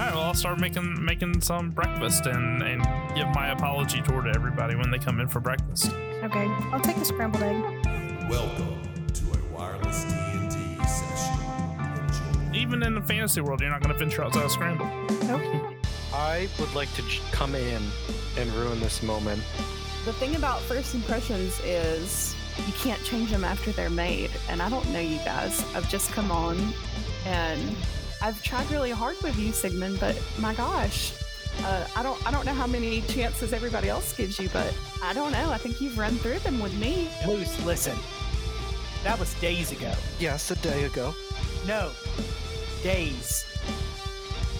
right, well, I'll start making making some breakfast and and give my apology tour to everybody when they come in for breakfast. Okay, I'll take a scrambled egg. Welcome to a wireless D&D session. Enjoy. Even in the fantasy world, you're not going to venture outside of scramble. Nope. I would like to j- come in and ruin this moment. The thing about first impressions is you can't change them after they're made. And I don't know you guys. I've just come on and I've tried really hard with you, Sigmund, but my gosh. Uh, I don't I don't know how many chances everybody else gives you, but I don't know. I think you've run through them with me. Luce, listen. That was days ago. Yes, a day ago. No, days.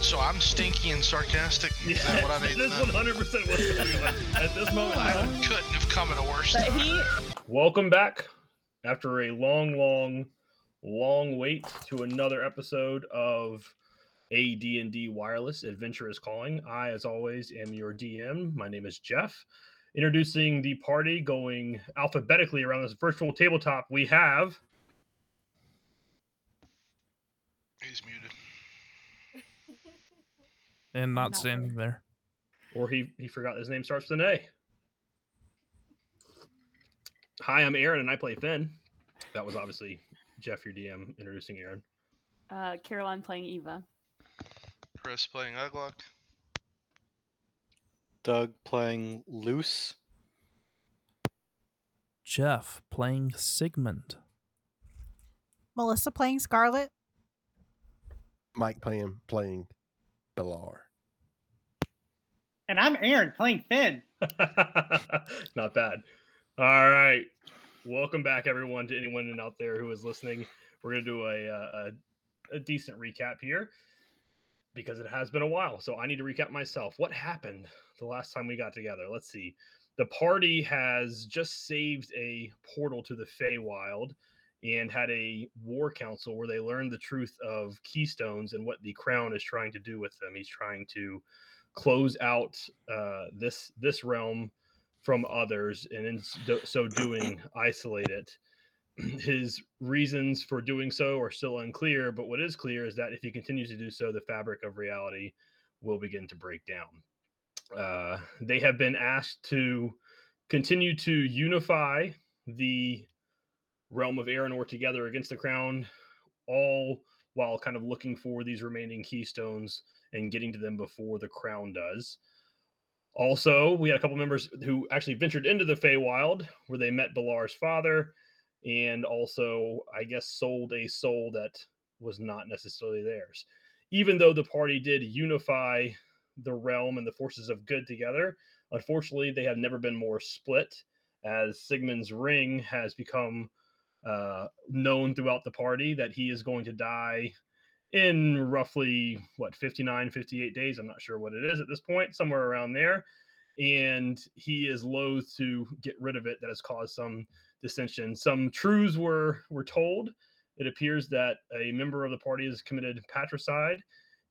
So I'm stinky and sarcastic. Is that what I need? this know? 100% was something like, at this moment. I couldn't have come at a worse But time. he Welcome back after a long, long, long wait to another episode of AD&D Wireless Adventure is Calling. I, as always, am your DM. My name is Jeff. Introducing the party, going alphabetically around this virtual tabletop, we have He's muted. And not Not standing there. or he he forgot his name starts with an A. Hi, I'm Aaron, and I play Finn. That was obviously Jeff, your DM, introducing Aaron. uh Caroline playing Eva. Chris playing Uglock. Doug playing Luce. Jeff playing Sigmund. Melissa playing Scarlet. Mike playing playing Belar. And I'm Aaron playing Finn. Not bad. All right. Welcome back, everyone, to anyone out there who is listening. We're going to do a, uh, a, a decent recap here because it has been a while. So I need to recap myself. What happened the last time we got together? Let's see. The party has just saved a portal to the Feywild and had a war council where they learned the truth of keystones and what the crown is trying to do with them. He's trying to close out uh, this this realm from others and in so doing isolate it. His reasons for doing so are still unclear but what is clear is that if he continues to do so the fabric of reality will begin to break down. Uh, they have been asked to continue to unify the realm of Aranor together against the crown all while kind of looking for these remaining keystones and getting to them before the crown does also, we had a couple members who actually ventured into the Feywild, where they met Belar's father, and also, I guess, sold a soul that was not necessarily theirs. Even though the party did unify the realm and the forces of good together, unfortunately, they have never been more split, as Sigmund's ring has become uh, known throughout the party that he is going to die in roughly what 59 58 days i'm not sure what it is at this point somewhere around there. And he is loath to get rid of it. That has caused some dissension. Some truths were were told. It appears that a member of the party has committed patricide.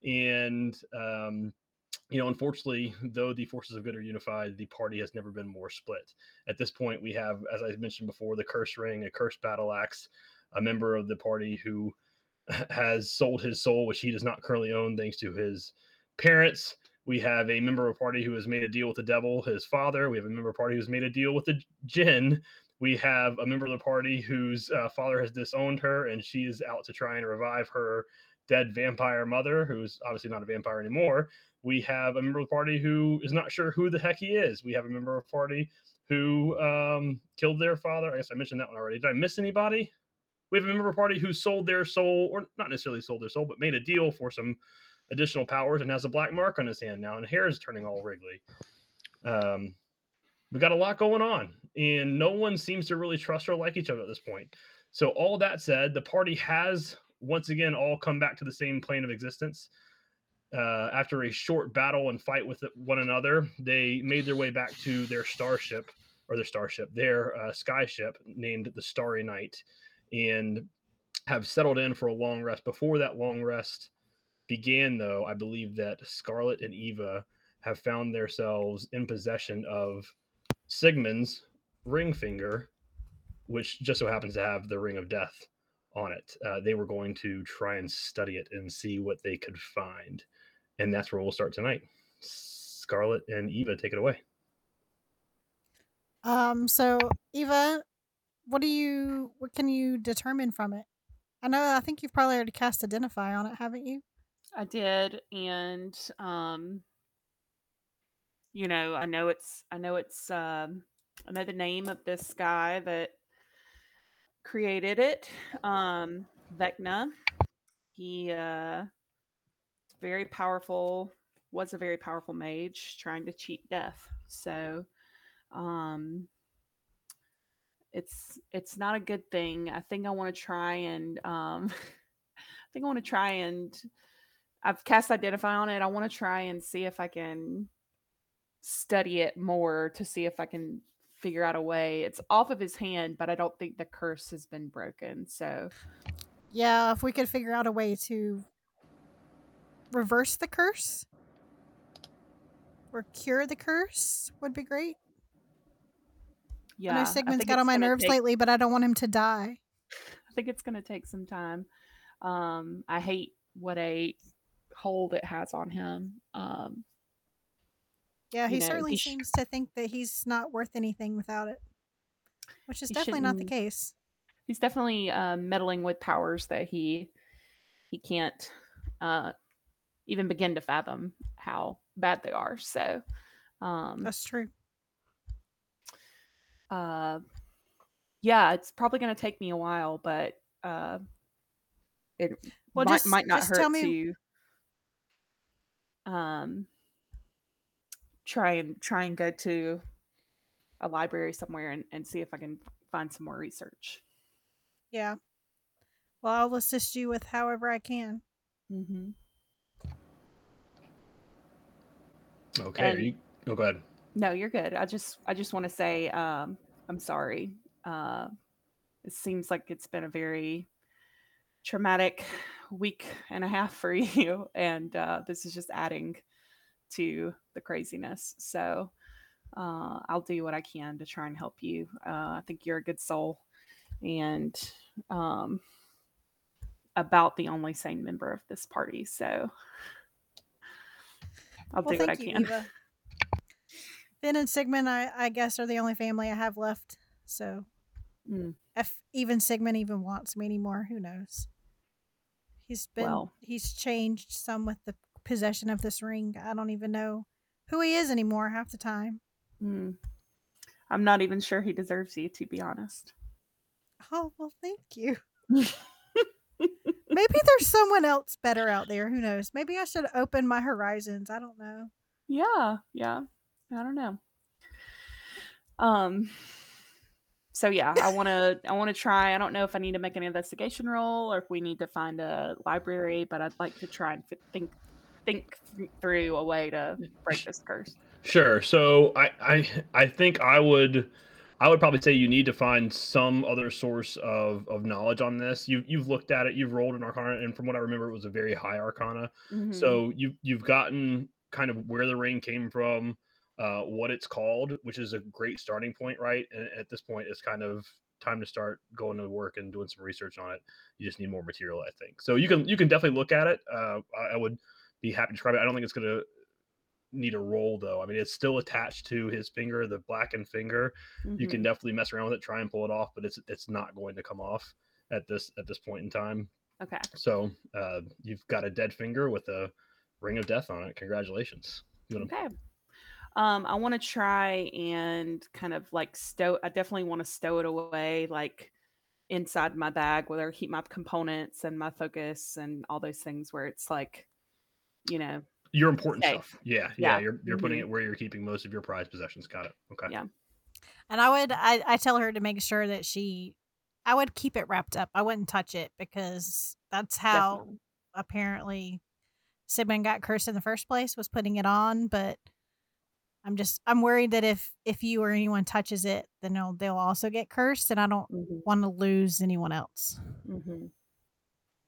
And um you know unfortunately though the forces of good are unified the party has never been more split. At this point we have as i mentioned before the curse ring a cursed battle axe a member of the party who has sold his soul, which he does not currently own, thanks to his parents. We have a member of a party who has made a deal with the devil, his father. We have a member of party who's made a deal with the jinn. We have a member of the party whose uh, father has disowned her, and she is out to try and revive her dead vampire mother, who's obviously not a vampire anymore. We have a member of the party who is not sure who the heck he is. We have a member of the party who um, killed their father. I guess I mentioned that one already. Did I miss anybody? We have a member party who sold their soul, or not necessarily sold their soul, but made a deal for some additional powers and has a black mark on his hand now, and hair is turning all wriggly. Um, we got a lot going on, and no one seems to really trust or like each other at this point. So, all that said, the party has once again all come back to the same plane of existence. Uh, after a short battle and fight with one another, they made their way back to their starship, or their starship, their uh, skyship named the Starry Night and have settled in for a long rest. Before that long rest began, though, I believe that Scarlet and Eva have found themselves in possession of Sigmund's ring finger, which just so happens to have the ring of death on it. Uh, they were going to try and study it and see what they could find. and that's where we'll start tonight. Scarlet and Eva, take it away. Um, so Eva, what do you what can you determine from it? I know I think you've probably already cast identify on it, haven't you? I did, and um, you know, I know it's, I know it's, um, I know the name of this guy that created it, um, Vecna. He uh, very powerful. Was a very powerful mage trying to cheat death. So, um, it's it's not a good thing. I think I want to try and um, I think I want to try and I've cast identify on it. I want to try and see if I can study it more to see if I can figure out a way. It's off of his hand, but I don't think the curse has been broken. So Yeah, if we could figure out a way to reverse the curse or cure the curse would be great. Yeah, I know I Sigmund's think got on my nerves take- lately, but I don't want him to die. I think it's going to take some time. Um, I hate what a hold it has on him. Um, Yeah, he know, certainly he sh- seems to think that he's not worth anything without it, which is definitely not the case. he's definitely uh, meddling with powers that he he can't uh, even begin to fathom how bad they are. So, um, That's true. Uh, yeah, it's probably going to take me a while, but uh, it Well, might, just- might not just hurt tell me- to um try and try and go to a library somewhere and, and see if I can find some more research. Yeah. Well, I'll assist you with however I can. Mm-hmm. Okay. are And- you, oh, go ahead. No, you're good. I just I just want to say um I'm sorry. Uh it seems like it's been a very traumatic week and a half for you and uh this is just adding to the craziness. So uh I'll do what I can to try and help you. Uh I think you're a good soul and um about the only sane member of this party. So I'll well, do what I can. Eva. Finn and Sigmund, I, I guess, are the only family I have left. So Mm. if even Sigmund even wants me anymore, who knows? He's been Well- he's changed some with the possession of this ring. I don't even know who he is anymore half the time. Mm. I'm not even sure he deserves you, to be honest. Oh well, thank you. Maybe there's someone else better out there. Who knows? Maybe I should open my horizons. I don't know. Yeah, yeah. I don't know. Um. So yeah, I want to. I want to try. I don't know if I need to make an investigation roll or if we need to find a library, but I'd like to try and think think th- through a way to break this curse. Sure. So I, I I think I would I would probably say you need to find some other source of, of knowledge on this. You you've looked at it, you've rolled an arcana, and from what I remember, it was a very high arcana. Mhm. So you you've gotten kind of where the ring came from, uh, what it's called, which is a great starting point, right? And at this point, it's kind of time to start going to work and doing some research on it. You just need more material, I think. So you can you can definitely look at it. Uh, I, I would be happy to describe it. I don't think it's gonna need a roll though. I mean, it's still attached to his finger, the blackened finger. You can Mhm. definitely mess around with it, try and pull it off, but it's it's not going to come off at this at this point in time. Okay. So uh, you've got a dead finger with a ring of death on it. Congratulations. Okay. Um, I want to try and kind of like stow. I definitely want to stow it away, like inside my bag, where I keep my components and my focus and all those things. Where it's like, you know, Your important Safe. stuff. Yeah, yeah. Yeah. You're you're putting Mhm. it where you're keeping most of your prized possessions. Got it. Okay. Yeah. And I would I, I tell her to make sure that she I would keep it wrapped up. I wouldn't touch it because that's how definitely. apparently Sigmund got cursed in the first place was putting it on, but I'm just I'm worried that if if you or anyone touches it, then they'll they'll also get cursed and I don't Mhm. want to lose anyone else. hmm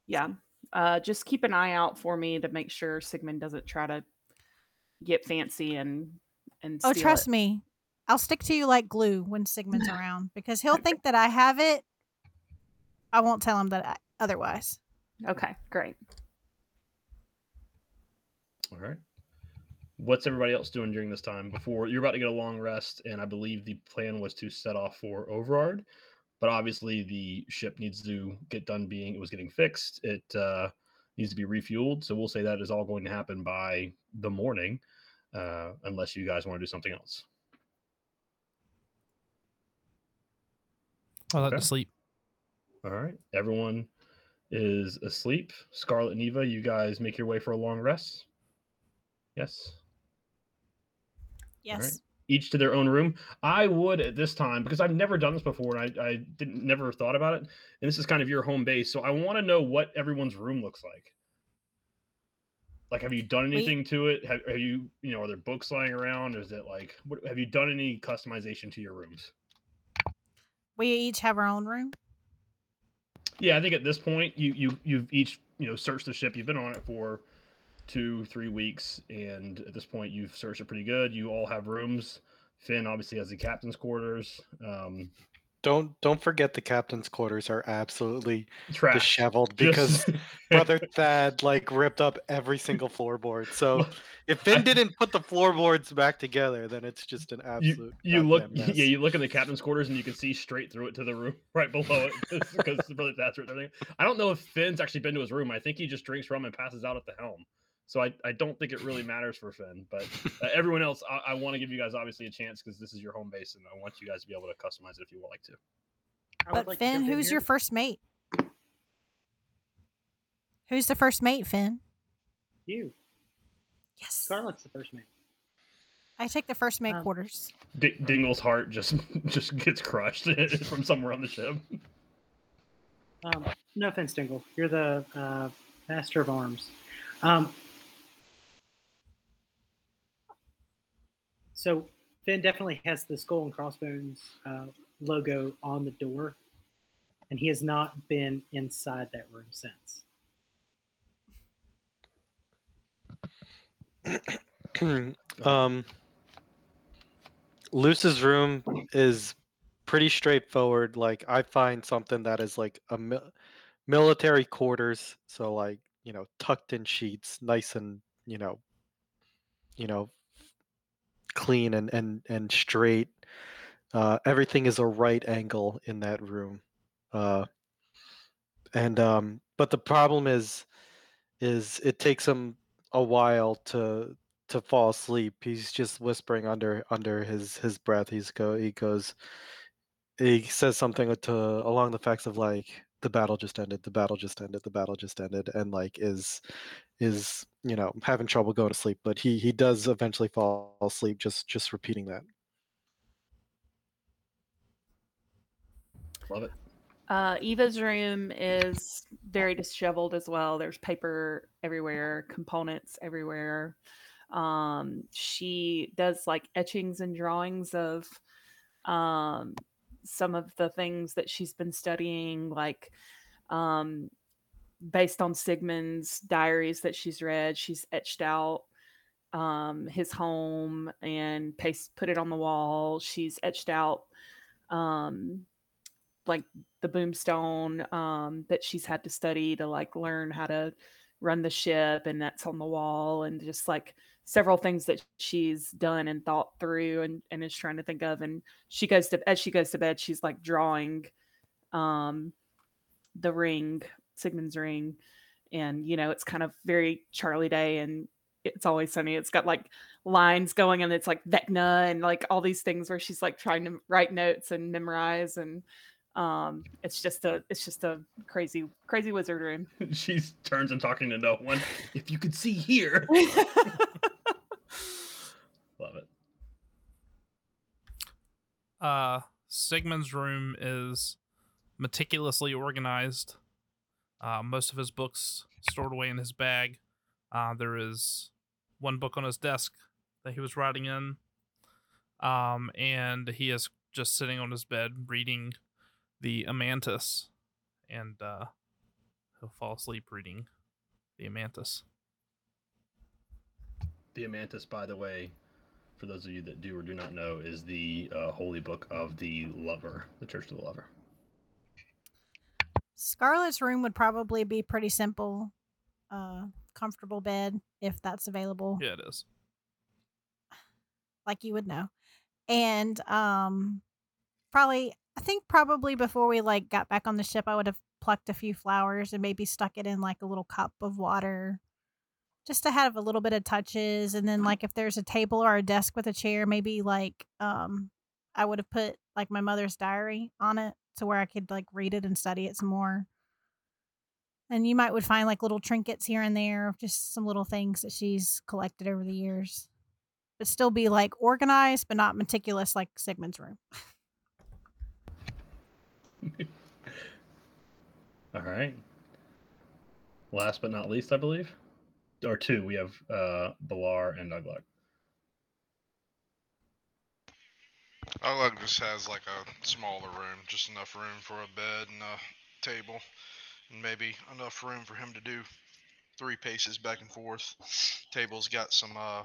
Yeah. Uh, just keep an eye out for me to make sure Sigmund doesn't try to get fancy and and. Oh, steal trust it. me. I'll stick to you like glue when Sigmund's around because he'll think that I have it. I won't tell him that I, otherwise. Okay, great. All right. What's everybody else doing during this time before you're about to get a long rest? And I believe the plan was to set off for Overard, but obviously the ship needs to get done being it was getting fixed. It uh, needs to be refueled. So we'll say that is all going to happen by the morning, uh, unless you guys want to do something else. I like Okay. to sleep. All right. Everyone is asleep. Scarlet and Eva, you guys make your way for a long rest. Yes. Yes. Each to their own room. I would at this time because I've never done this before and I, I didn't never thought about it. And this is kind of your home base. So I want to know what everyone's room looks like. Like, have you done anything to it? Have, have you, you know, are there books lying around? Is it like, what, have you done any customization to your rooms? We each have our own room. Yeah, I think at this point you you you've each you know searched the ship. You've been on it for two three weeks, and at this point you've searched it pretty good. You all have rooms. Finn obviously has the captain's quarters. Um, Don't don't forget the captain's quarters are absolutely trash disheveled because brother Thad like ripped up every single floorboard. So if Finn didn't put the floorboards back together, then it's just an absolute. you look mess. yeah you look in the captain's quarters and you can see straight through it to the room right below it because brother Thad's right there. I don't know if Finn's actually been to his room. I think he just drinks rum and passes out at the helm. So I, I don't think it really matters for Finn, but uh, everyone else, I, I want to give you guys obviously a chance because this is your home base, and I want you guys to be able to customize it if you would like to. But like Finn, jump in who's your first mate? Who's the first mate, Finn? You. Yes. Scarlet's the first mate. I take the first mate Um, quarters. D- Dingle's heart just just gets crushed from somewhere on the ship. Um, no offense, Dingle. You're the uh, master of arms. Um, so Finn definitely has the skull and crossbones uh, logo on the door, and he has not been inside that room since. um, Luce's room is pretty straightforward. Like I find something that is like a mil- military quarters, so like you know tucked in sheets, nice and you know, you know, clean and and and straight. Uh, everything is a right angle in that room. Uh, and um, but the problem is, is it takes him a while to to fall asleep. He's just whispering under under his his breath. He's go he goes he says something to along the facts of like the battle just ended, the battle just ended, the battle just ended, and like is is you know having trouble going to sleep. But he he does eventually fall asleep just just repeating that. Love it. Uh, Eva's room is very disheveled as well. There's paper everywhere, components everywhere. Um, she does like etchings and drawings of um, some of the things that she's been studying, like um, based on Sigmund's diaries that she's read. She's etched out um, his home and paste put it on the wall. She's etched out um, like the boomstone um, that she's had to study to like learn how to run the ship and that's on the wall and just like several things that she's done and thought through and, and is trying to think of and she goes to as she goes to bed she's like drawing um the ring sigmund's ring and you know it's kind of very charlie day and it's always sunny it's got like lines going and it's like vecna and like all these things where she's like trying to write notes and memorize and um it's just a it's just a crazy crazy wizard room she turns and talking to no one. If you could see here, love it. Uh, Sigmund's room is meticulously organized. Uh, most of his books stored away in his bag. Uh, there is one book on his desk that he was writing in. Um, and he is just sitting on his bed reading the Amantis. And uh, he'll fall asleep reading the Amantis. The Amantis, by the way, for those of you that do or do not know, is the uh, holy book of the lover, the Church of the Lover. Scarlett's room would probably be pretty simple. Uh, comfortable bed if that's available. Yeah, it is. like you would know. And um probably I think probably before we like got back on the ship I would have plucked a few flowers and maybe stuck it in like a little cup of water just to have a little bit of touches and then like if there's a table or a desk with a chair maybe like um I would have put like my mother's diary on it to where I could like read it and study it some more. And you might would find like little trinkets here and there just some little things that she's collected over the years but still be like organized but not meticulous like Sigmund's room. All right. Last but not least, I believe, or two, we have uh Balar and Uglug just has like a smaller room, just enough room for a bed and a table, and maybe enough room for him to do three paces back and forth. Table's got some uh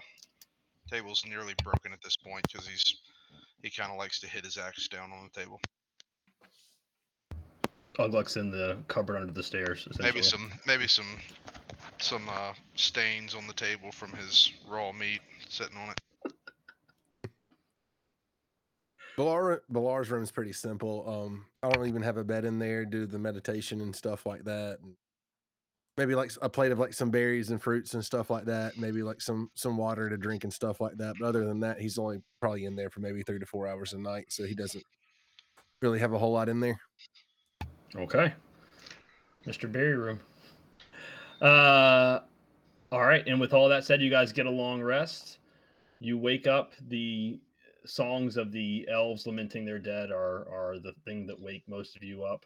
table's nearly broken at this point because he's he kind of likes to hit his axe down on the table. Ugluk's in the cupboard under the stairs. Maybe some maybe some some uh stains on the table from his raw meat sitting on it. Balar, Balar's room is pretty simple. Um, I don't even have a bed in there. Do the meditation and stuff like that. Maybe like a plate of like some berries and fruits and stuff like that. Maybe like some some water to drink and stuff like that. But other than that, he's only probably in there for maybe three to four hours a night, so he doesn't really have a whole lot in there. Okay. Mr. Berry Room. Uh all right, and with all that said, you guys get a long rest. You wake up, the songs of the elves lamenting their dead are are the thing that wake most of you up.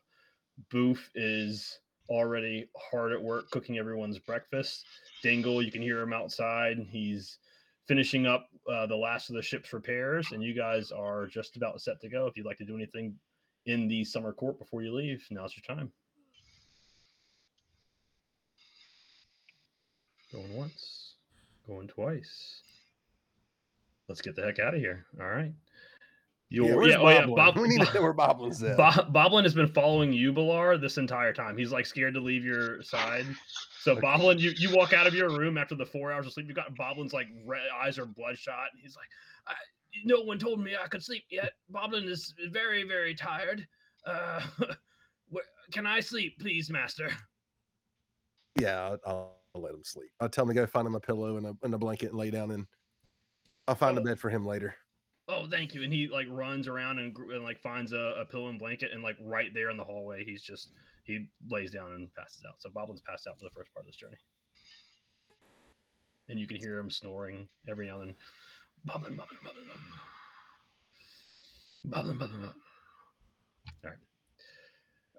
Boof is already hard at work cooking everyone's breakfast. Dingle, you can hear him outside. He's finishing up uh, the last of the ship's repairs, and you guys are just about set to go. If you'd like to do anything in the summer court before you leave, now's your time. Going once, going twice. Let's get the heck out of here. All right. You're, where's oh yeah, Boblin? Bob, we need to know where Boblin's at. Bo- Boblin has been following you, Balar, this entire time. He's like scared to leave your side. So Okay. Boblin, you, you walk out of your room after the four hours of sleep. You got Boblin's like red eyes are bloodshot. He's like, I, "No one told me I could sleep yet. Boblin is very very tired. Uh, where, can I sleep, please, Master?" Yeah, I'll, I'll let him sleep. I'll tell him to go find him a pillow and a, and a blanket and lay down, and I'll find a Oh. bed for him later. Oh, thank you. And he like runs around and, and like finds a, a pillow and blanket, and like right there in the hallway, he's just he lays down and passes out. So Boblin's passed out for the first part of this journey, and you can hear him snoring every now and then. Boblin, Boblin, Boblin, Boblin, Boblin, Boblin, Boblin. All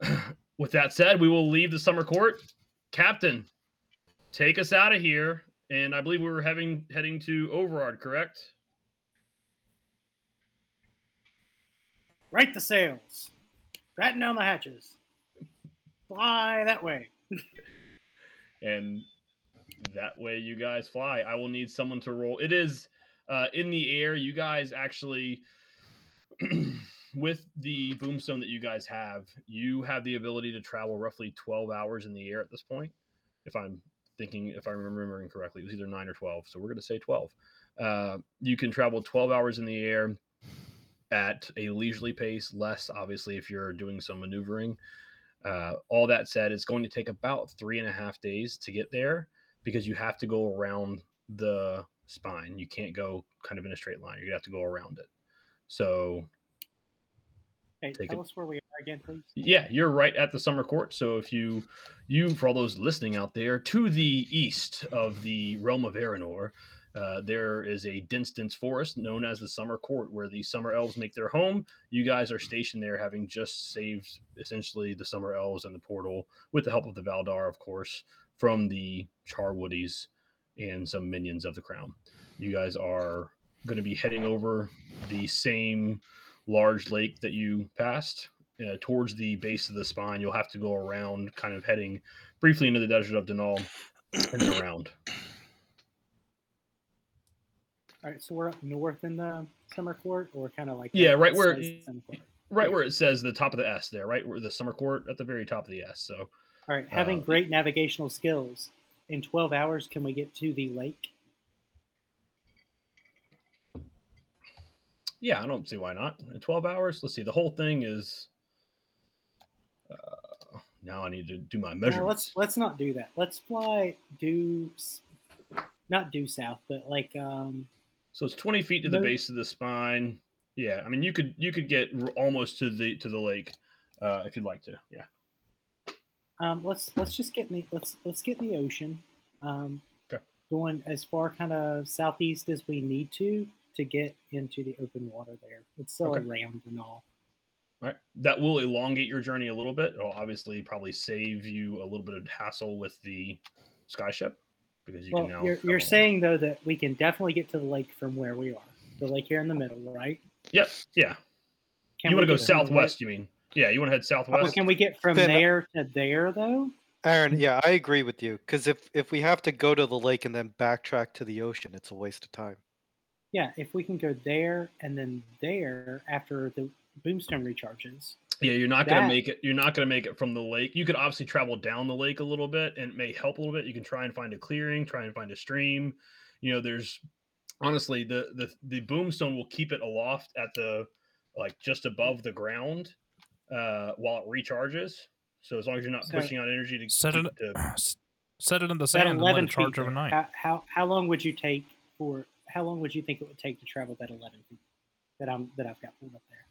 right. With that said, we will leave the summer court. Captain, take us out of here. And I believe we were having heading to Overard, correct? Right the sails. Batten down the hatches. Fly that way. and that way you guys fly. I will need someone to roll. It is uh, in the air. You guys actually, with the boomstone that you guys have, you have the ability to travel roughly 12 hours in the air at this point. If I'm thinking, if I'm remembering correctly, it was either nine or 12. So we're going to say 12. Uh, you can travel 12 hours in the air at a leisurely pace, less obviously if you're doing some maneuvering. Uh, all that said, it's going to take about three and a half days to get there because you have to go around the spine. You can't go kind of in a straight line. You're gonna have to go around it. So Hey, tell it. us where we again, please. yeah, you're right at the summer court. So if you, you for all those listening out there, to the east of the realm of Aranor, uh, there is a dense forest known as the Summer Court, where the Summer Elves make their home. You guys are stationed there, having just saved essentially the Summer Elves and the portal, with the help of the Valdar, of course, from the Charwoodies and some minions of the Crown. You guys are going to be heading over the same large lake that you passed uh, towards the base of the spine. You'll have to go around, kind of heading briefly into the desert of Denal and then around. All right, so we're up north in the summer court, or kind of like Yeah, right where it- right where it says the top of the S there, right where the summer court at the very top of the S. So All right, having uh, great navigational skills in 12 hours, can we get to the lake? Yeah, I don't see why not. In 12 hours, let's see. The whole thing is. Uh, now I need to do my No, measurements. let's let's not do that. Let's fly due, not due south, but like um, So it's 20 feet to the base of the spine. Yeah, I mean you could you could get almost to the to the lake uh, if you'd like to. Yeah. um, let's let's just get in the let's let's get in the ocean. Um, Okay. going as far kind of southeast as we need to to get into the open water there. It's still Okay. around and all. All right. That will elongate your journey a little bit. It'll obviously probably save you a little bit of hassle with the skyship because you Well, can now. you're, you're saying though that we can definitely get to the lake from where we are. The lake here in the middle, right? Yep. Yeah. Can you want to go get from the lake- southwest? You mean? Yeah. You want to head Oh, southwest? can we get from Then- uh, there to there though? Aaron, yeah, I agree with you. Because if if we have to go to the lake and then backtrack to the ocean, it's a waste of time. Yeah, if we can go there and then there after the boomstone recharges. Yeah, you're not gonna That- make it. You're not gonna make it from the lake. You could obviously travel down the lake a little bit, and it may help a little bit. You can try and find a clearing, try and find a stream. You know, there's honestly the the the boomstone will keep it aloft at the like just above the ground uh, while it recharges. So as long as you're not So- pushing out energy to, Set it, to set it in the That sand and let it charge feet there, overnight. How, how how long would you take for how long would you think it would take to travel that 11 feet that I'm that I've got pulled up there?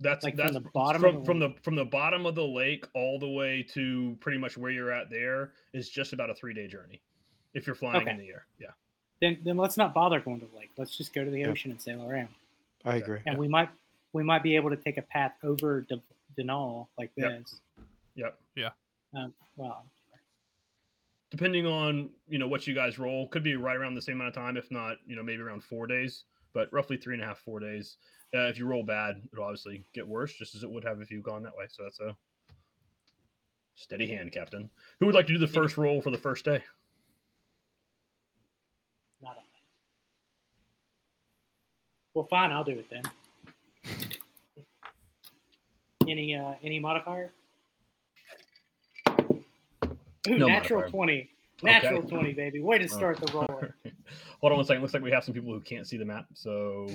That's like from that's the bottom of from, the from the from the bottom of the lake all the way to pretty much where you're at there is just about a three day journey if you're flying in the air. Yeah. Then then let's not bother going to the lake. Let's just go to the Yeah. ocean and sail around. I agree. And we might we might be able to take a path over De- Denal like Yep. this. Yep. Um, well, depending on you know what you guys roll could be right around the same amount of time if not you know maybe around four days but roughly three and a half four days uh, if you roll bad it'll obviously get worse just as it would have if you've gone that way so that's a steady hand captain who would like to do the first roll for the first day not Well, fine. I'll do it then. Any uh, any modifier? Ooh, No natural modifier. twenty. Natural Okay. twenty, baby. Way to Oh. start the roll. hold on one second looks like we have some people who can't see the map so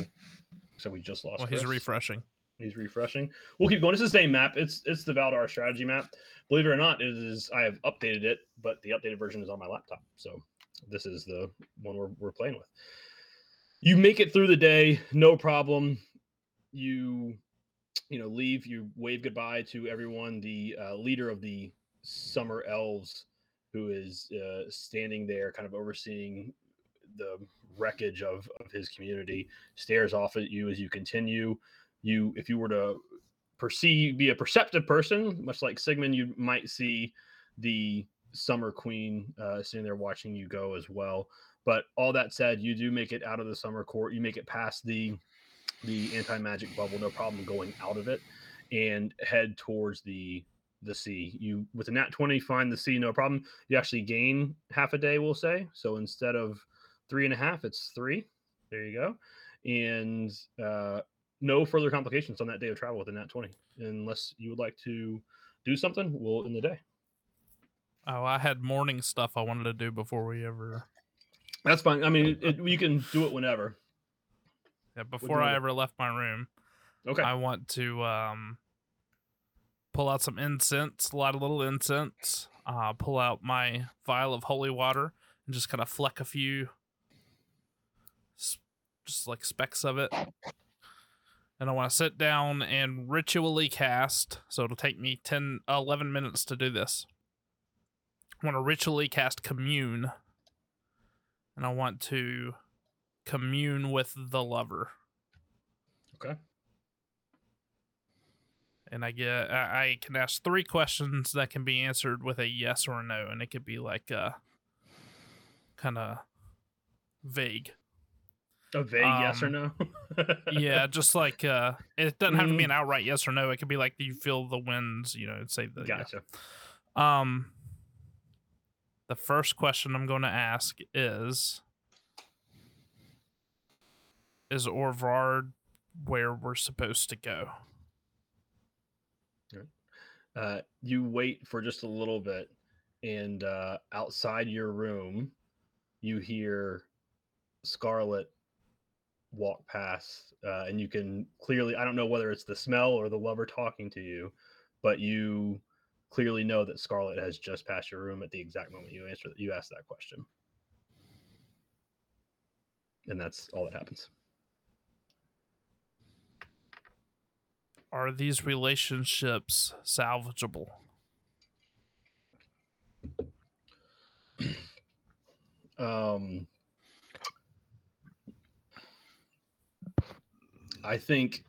so we just lost Well, he's refreshing. He's refreshing. We'll keep going. It's the same map. It's it's the Valdar strategy map. Believe it or not, it is. I have updated it, but the updated version is on my laptop. So this is the one we're we're playing with. You make it through the day, no problem. You you know leave. You wave goodbye to everyone. The uh, leader of the summer elves, who is uh, standing there, kind of overseeing the wreckage of of his community, stares off at you as you continue. You if you were to perceive be a perceptive person much like sigmund you might see the summer queen uh, sitting there watching you go as well. But all that said you do make it out of the summer court. You make it past the the anti-magic bubble no problem going out of it and head towards the the sea. You with a nat 20 find the sea no problem. You actually gain half a day we'll say. So instead of three and a half it's three. There you go. And uh no further complications on that day of travel within that 20 unless you would like to do something we'll end the day. Oh, I had morning stuff I wanted to do before we ever. that's fine. I mean it, you can do it whenever. Yeah, before I ever left my room, okay. I want to um pull out some incense, a little incense, uh, pull out my vial of holy water, and just kind of fleck a few, just like specks of it. And I want to sit down and ritually cast. So it'll take me 10, 11 minutes to do this. I want to ritually cast commune. And I want to commune with the lover. okay and I get I, I can ask three questions that can be answered with a yes or a no, and it could be like uh kind of vague. A vague yes or Um, no yeah, just like uh it doesn't have to be an outright yes or no. It could be like do you feel the winds, you know, say the yeah. gotcha Um the first question I'm going to ask is is Orvard where we're supposed to go? uh, you wait for just a little bit and uh, outside your room, you hear Scarlet walk past, uh, and you can clearly. I don't know whether it's the smell or the lover talking to you, but you clearly know that Scarlet has just passed your room at the exact moment you answer that you asked that question, and that's all that happens. Are these relationships salvageable? Um, I think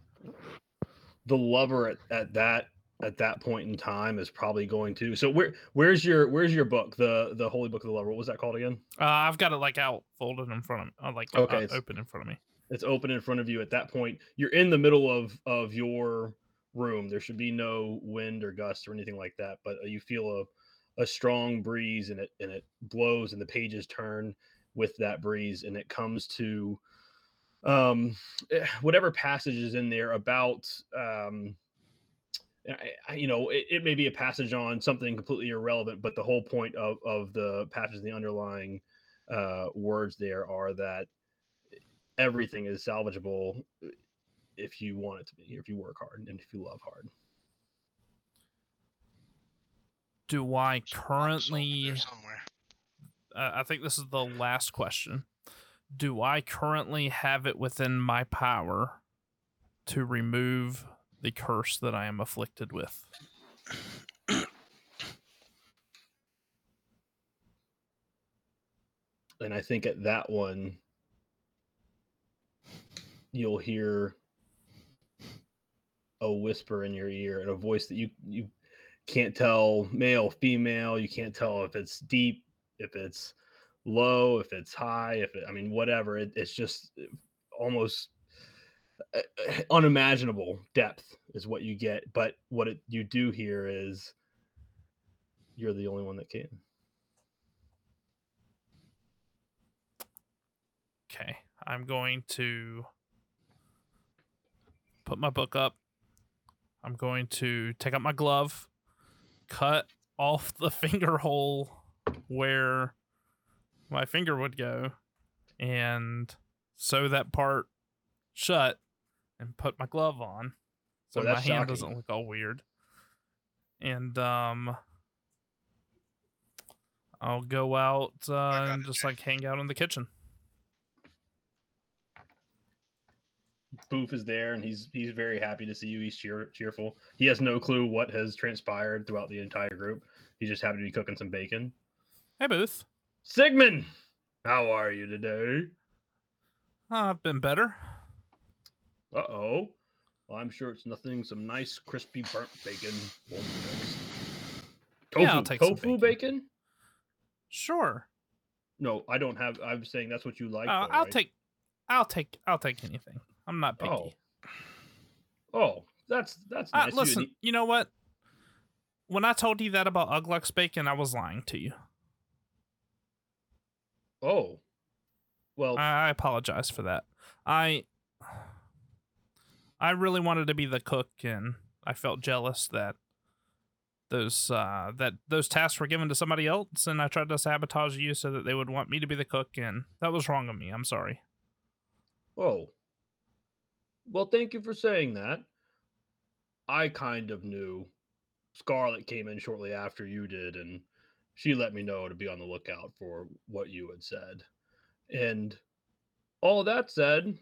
the lover at, at that at that point in time is probably going to. So where where's your where's your book the the Holy Book of the Lover? What was that called again? Uh, I've got it like out folded in front of me, uh, like Okay, uh, it's- open in front of me. It's open in front of you. At that point, you're in the middle of of your room. There should be no wind or gust or anything like that, but uh, you feel a a strong breeze and it and it blows and the pages turn with that breeze and it comes to um eh, whatever passage is in there about um I- I- you know it, it may be a passage on something completely irrelevant but the whole point of of the passage the underlying uh words there are that everything is salvageable uh, if you want it to be if you work hard and if you love hard Do I There's a box over currently? somewhere. Uh, I think this is the last question. Do I currently have it within my power to remove the curse that I am afflicted with? and I think at that one you'll hear a whisper in your ear and a voice that you you can't tell male female you can't tell if it's deep if it's low if it's high if it, i mean whatever it, it's just uh, almost uh, uh, unimaginable depth is what you get but what it, you do here is you're the only one that can Okay, I'm going to put my book up. I'm going to take out my glove, cut off the finger hole where my finger would go, and sew that part shut and put my glove on. So Well, my hand doesn't look all weird. And um I'll go out uh, and just like hang out in the kitchen. Boof is there, and he's he's very happy to see you. He's cheer, cheerful. He has no clue what has transpired throughout the entire group. He's just happy to be cooking some bacon. Hey Boof. Sigmund, how are you today? Uh, I've been better. Uh oh. Well, I'm sure it's nothing. Some nice crispy burnt bacon. won't be nice. Tofu, Yeah, I'll take tofu bacon. bacon. Sure. No, I don't have. I'm saying that's what you like. Uh, though, I'll right? take I'll take I'll take anything. I'm not picky. Oh, oh, that's that's Uh, nice. You- listen, you know what? When I told you that about Uglux bacon, I was lying to you. Oh, well, I, I apologize for that. I I really wanted to be the cook, and I felt jealous that those uh, that those tasks were given to somebody else, and I tried to sabotage you so that they would want me to be the cook, and that was wrong of me. I'm sorry. Oh. Well, thank you for saying that. I kind of knew Scarlet came in shortly after you did, and she let me know to be on the lookout for what you had said. And all that said,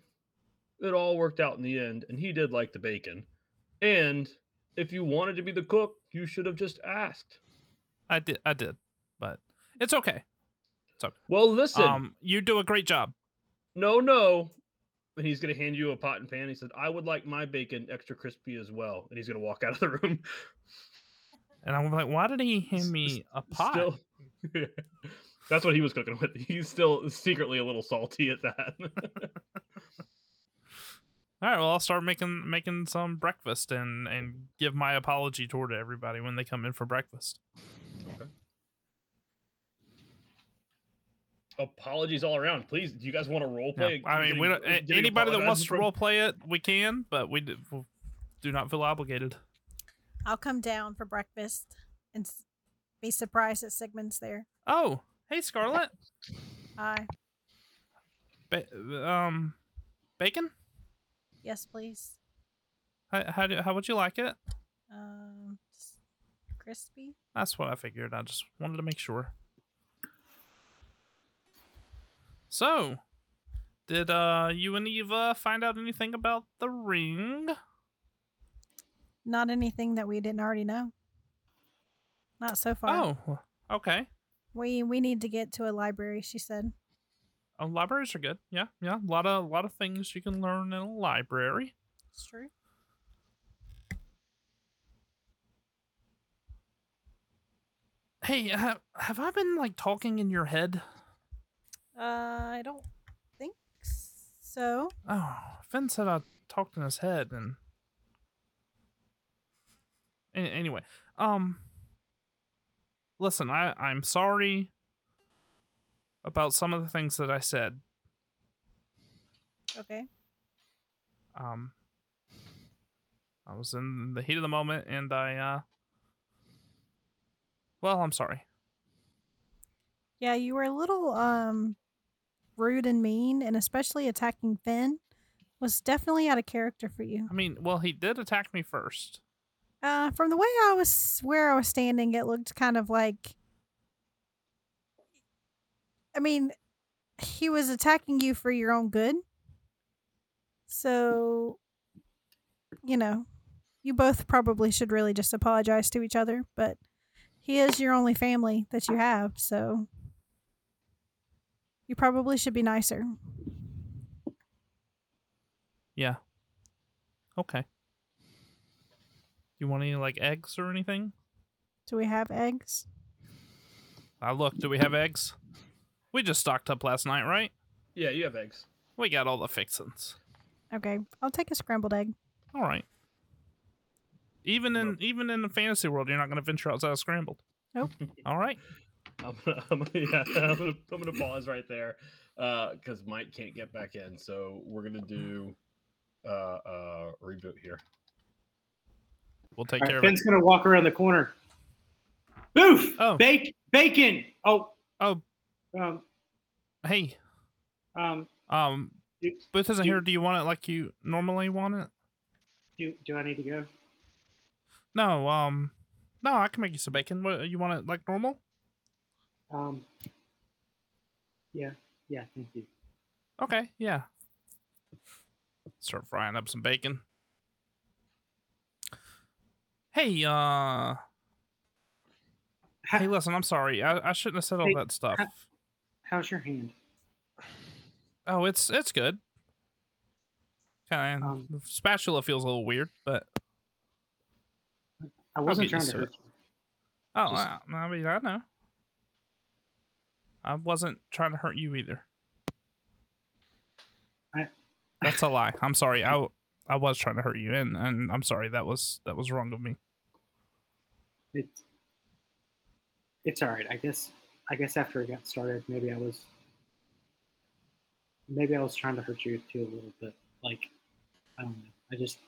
it all worked out in the end, and he did like the bacon. And if you wanted to be the cook, you should have just asked. I did, I did, but it's okay. It's okay. Well, listen, Um, you do a great job. no, no. And he's going to hand you a pot and pan. He said, I would like my bacon extra crispy as well. And he's going to walk out of the room. And I'm like, why did he hand me a pot? Still, that's what he was cooking with. He's still secretly a little salty at that. All right, well, I'll start making making some breakfast and and give my apology tour to everybody when they come in for breakfast. Apologies all around. Please, do you guys want to role play? I mean, we don't, getting- a- getting anybody that wants to from- role play it, we can, but we do, do not feel obligated. I'll come down for breakfast and be surprised that Sigmund's there. Oh, hey Scarlet. Hi. Ba- um, bacon. Yes, please. How how, do, how would you like it? Um, crispy. That's what I figured. I just wanted to make sure. So, did uh you and Eva find out anything about the ring? Not anything that we didn't already know. Not so far. Oh, okay. We we need to get to a library. She said. Oh, libraries are good. Yeah, yeah. A lot of a lot of things you can learn in a library. It's true. Hey, have, have I been like talking in your head? Uh, I don't think so. Oh, Finn said I talked in his head, and An- anyway, um, listen, I I'm sorry about some of the things that I said. Okay. Um, I was in the heat of the moment, and I uh, well, I'm sorry. Yeah, you were a little um rude and mean, and especially attacking Finn was definitely out of character for you. I mean, well, he did attack me first. Uh, from the way I was where I was standing, it looked kind of like. I mean, he was attacking you for your own good. So, you know, you both probably should really just apologize to each other, but he is your only family that you have, so you probably should be nicer. Yeah. Okay. You want any like eggs or anything? Do we have eggs? Uh, look, do we have eggs? We just stocked up last night, right? Yeah, you have eggs. We got all the fixins. Okay, I'll take a scrambled egg. All right. Even in even in the fantasy world, you're not going to venture outside of scrambled. Nope. All right. I'm gonna, I'm gonna, yeah, I'm gonna, I'm gonna pause right there because Mike can't get back in. So we're gonna do uh, uh, reboot here. We'll take All care right, of it. Ben's gonna walk around the corner. Boof! Oh. Bake, bacon. Oh, Oh, um, hey. um, Um, do, Boof isn't you- here. Do you want it like you normally want it? do, do I need to go? No. Um, no. I can make you some bacon. What you want it like normal? Um, yeah, yeah, thank you. Okay. Yeah. Start frying up some bacon. Hey, uh, How, hey, listen. I'm sorry. I, I shouldn't have said all Hey, that stuff. ha- how's your hand? Oh, it's it's good. Kind of Um, the spatula feels a little weird, but I wasn't trying to to hurt you. oh, Just- I, I mean, I know. I wasn't trying to hurt you either. I- That's a lie. I'm sorry. I I was trying to hurt you, and and I'm sorry. That was that was wrong of me. It's it's all right. I guess I guess after it got started, maybe I was maybe I was trying to hurt you too a little bit. Like I don't know. I just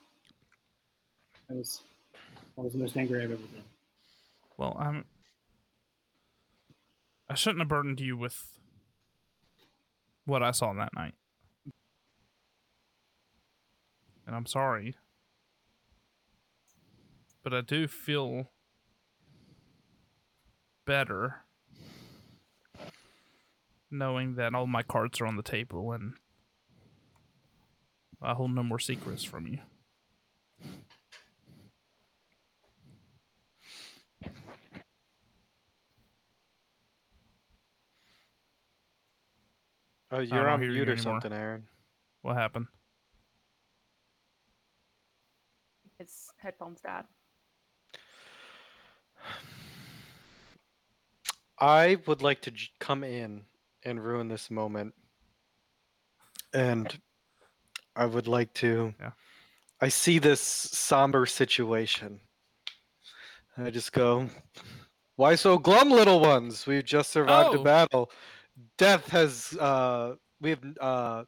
I was I was the most angry I've ever been. Well, I'm. I shouldn't have burdened you with what I saw that night. And I'm sorry. But I do feel better knowing that all my cards are on the table and I hold no more secrets from you. Oh, you're on mute or anymore. something, Aaron. What happened? His headphones died. I would like to j- come in and ruin this moment. And I would like to. Yeah. I see this somber situation. I just go, Why so glum, little ones? We've just survived Oh. a battle. Death has. Uh, we've. Uh,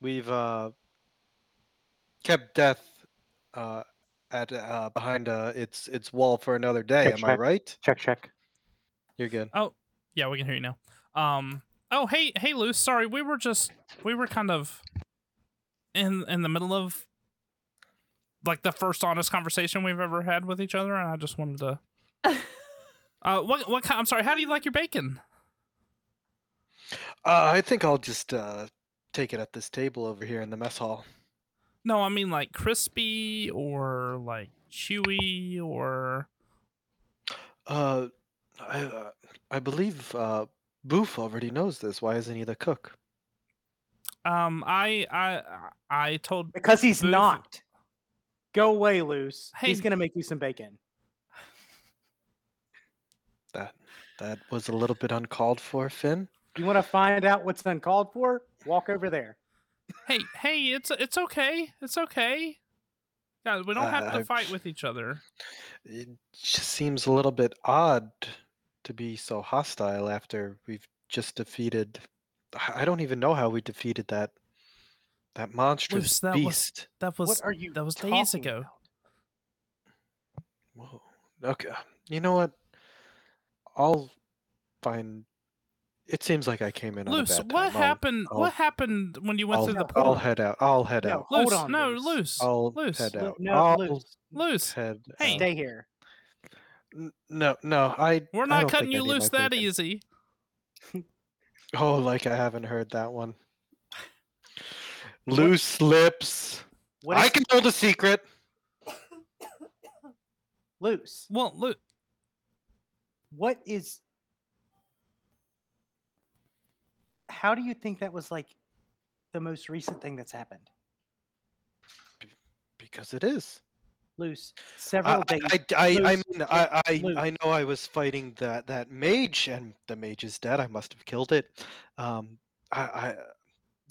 we've uh, kept death uh, at uh, behind uh, its its wall for another day. Check, Am I check. right? Check, check. You're good. Oh, yeah, we can hear you now. Um. Oh, hey, hey, Luce. Sorry, we were just we were kind of in in the middle of like the first honest conversation we've ever had with each other, and I just wanted to. Uh, what what kind? I'm sorry. How do you like your bacon? Uh, I think I'll just uh, take it at this table over here in the mess hall. No, I mean like crispy or like chewy or Uh, I uh, I believe uh, Boof already knows this. Why isn't he the cook? um. I I I told Because he's Boof- not. Go away, Luce. Hey- He's gonna make you some bacon. That that was a little bit uncalled for, Finn. You want to find out what's uncalled for? Walk over there. Hey, hey, it's it's okay. It's okay. Yeah, we don't have Uh, to fight with each other. It just seems a little bit odd to be so hostile after we've just defeated. I don't even know how we defeated that that monstrous Luce, that was- beast. That was what are you? that was days ago. about? Whoa. Okay. You know what? I'll find. It seems like I came in on a bad what time. I'll- happened? I'll- what happened when you went I'll, through the No, portal? I'll head out. I'll head No, out. hold on, no, loose, I'll loose, head out. No, I'll loose. loose. head. Hey. out. Stay here. No, no, I. We're not don't cutting you loose that bacon. easy. Oh, like I haven't heard that one. Loose lips. What I is can hold a secret. loose? Well, look, What is? How do you think that was like the most recent thing that's happened? Because it is. Loose. Several I, days. I, I, I Loose, mean, I, I. I know I was fighting that that mage, and the mage is dead. I must have killed it. Um, I, I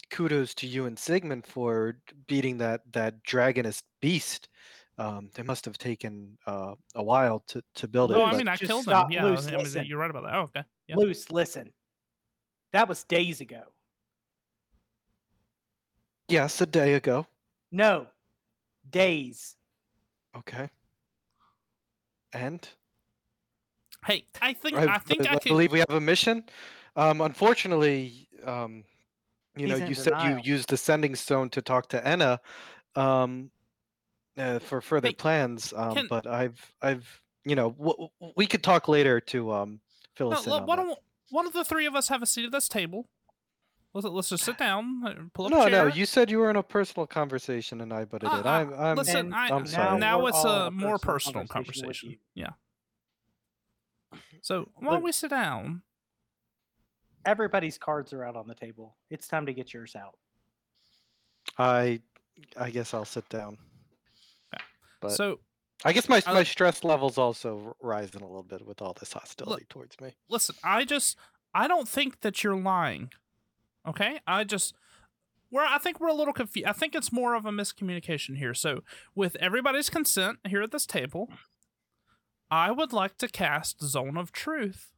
kudos to you and Sigmund for beating that that dragonist beast. Um, it must have taken uh, a while to to build it. oh, I mean, I killed stop, him. Yeah, Luce, I mean, you're right about that. Oh, okay. Yeah. Loose. Listen. That was days ago. yes, a day ago. No. Days. Okay. And Hey, I think I, I think I, I can. believe we have a mission. Um, unfortunately, um, you know, He's in you said you used the sending stone to talk to Enna um, uh, for further Hey, plans. Um, can- but I've, I've, you know, w- w- we could talk later to um, fill No, us in. look, on why that. don't one of the three of us have a seat at this table? Let's let's just sit down, pull up No, a chair. no, you said you were in a personal conversation and I butted Uh, in. uh, I'm, I'm, listen, And I, I'm sorry. now we're it's all a a more personal personal conversation conversation. Yeah. So why don't we sit down? Everybody's cards are out on the table. It's time to get yours out. I, I guess I'll sit down. Okay. But so I guess my I my stress levels also rising a little bit with all this hostility towards me. listen, I just I don't think that you're lying. Okay? I just we're I think we're a little confused. I think it's more of a miscommunication here. So, with everybody's consent here at this table, I would like to cast Zone of Truth.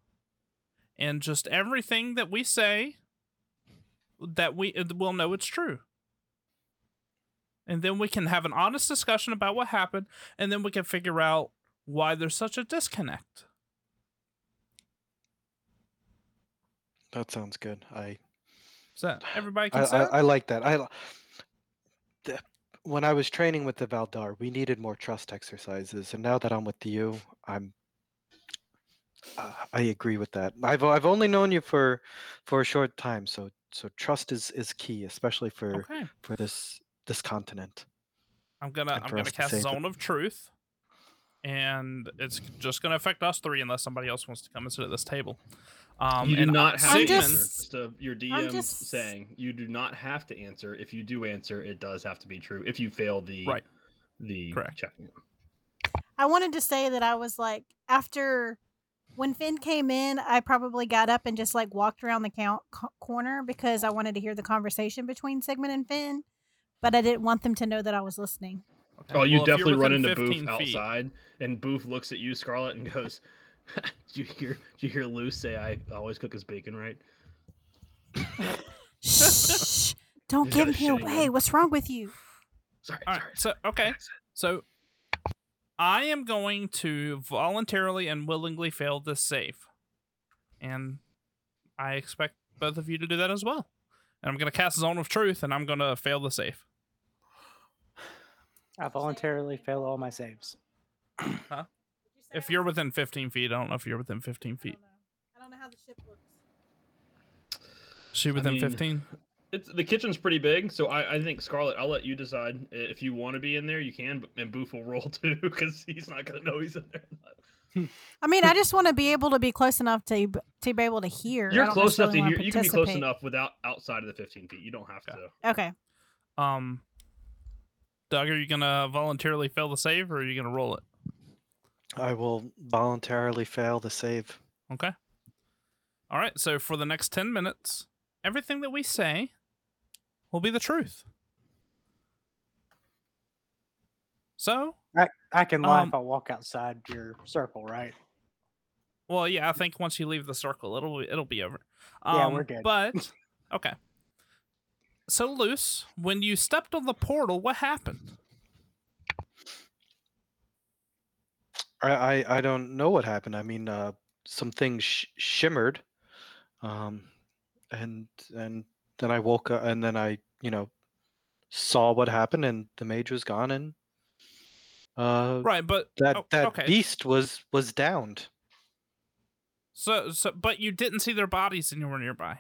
And just everything that we say that we will know it's true. And then we can have an honest discussion about what happened and then we can figure out why there's such a disconnect. That sounds good. I Is that everybody I, I? I like that. I the- when I was training with the Valdar, we needed more trust exercises, and now that I'm with you, I'm. Uh, I agree with that. I've I've only known you for for a short time, so so trust is is key, especially for okay. for this this continent. I'm gonna and I'm gonna us to cast save it. Zone of Truth, and it's just gonna affect us three unless somebody else wants to come and sit at this table. Um, you do not I- have I'm to answer. just- Just uh, your I'm DM just- saying you do not have to answer. If you do answer, it does have to be true. If you fail the Right. the Correct. checking. I wanted to say that I was like after when Finn came in, I probably got up and just like walked around the count co- corner because I wanted to hear the conversation between Sigmund and Finn, but I didn't want them to know that I was listening. Okay, Oh, you well, definitely run into Boof feet- outside, and Boof looks at you, Scarlet, and goes, "Did you hear? Did you hear Luce say I always cook his bacon right?" Shh! Don't give got a me shitty away. What's wrong with you? Sorry, All right, sorry. so okay, so I am going to voluntarily and willingly fail this save. And I expect both of you to do that as well. And I'm going to cast Zone of Truth and I'm going to fail the save. I voluntarily fail all my saves. Huh? If you're within 15 feet, I don't know if you're within 15 feet. I don't know how the ship looks. Is she within mean, 15? It's the kitchen's pretty big, so I, I think Scarlet. I'll let you decide if you want to be in there. You can, but and Boof will roll too because he's not gonna know he's in there. I mean, I just want to be able to be close enough to to be able to hear. You're close enough to hear. You can be close enough without outside of the 15 feet. You don't have Okay. to. Okay. Um, Doug, are you going to voluntarily fail the save or are you going to roll it? I will voluntarily fail the save. Okay. All right. So for the next 10 minutes, everything that we say will be the truth. So, I, I can lie Um, if I walk outside your circle, right? well, yeah, I think once you leave the circle, it'll it'll be over. Um, Yeah, we're good. But okay. So, Luce. When you stepped on the portal, what happened? I I, I don't know what happened. I mean, uh, some things sh- shimmered, um, and and then I woke up, and then I you know saw what happened, and the mage was gone, and uh, Right, but that oh, that okay. beast was was downed. So, so, but you didn't see their bodies and you were nearby.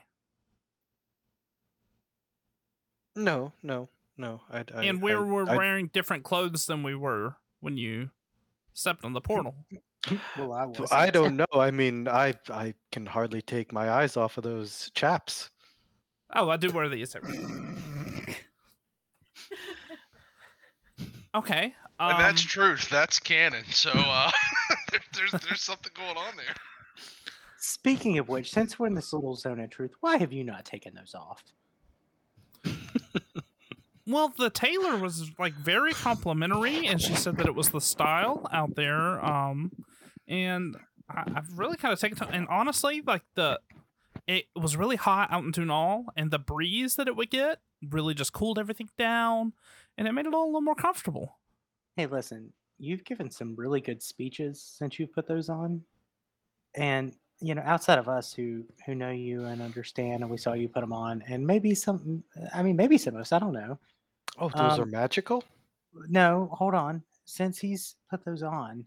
No, no, no. I, I and we I- were I- wearing different clothes than we were when you stepped on the portal. Well, I was. I don't know. I mean, I I can hardly take my eyes off of those chaps. Oh, I do wear these. every- okay. Um, and that's truth. That's canon. So uh, there's there's something going on there. Speaking of which, since we're in this little zone of truth, why have you not taken those off? well, the tailor was like very complimentary, and she said that it was the style out there. Um, and I, I've really kind of taken time. And honestly, like the it was really hot out in Tunal, and the breeze that it would get really just cooled everything down, and it made it all a little more comfortable. Hey, listen, you've given some really good speeches since you've put those on, and you know, outside of us who who know you and understand, and we saw you put them on, and maybe some, I mean, maybe some of us, I don't know. Oh, those are Um, magical. No, hold on. Since he's put those on,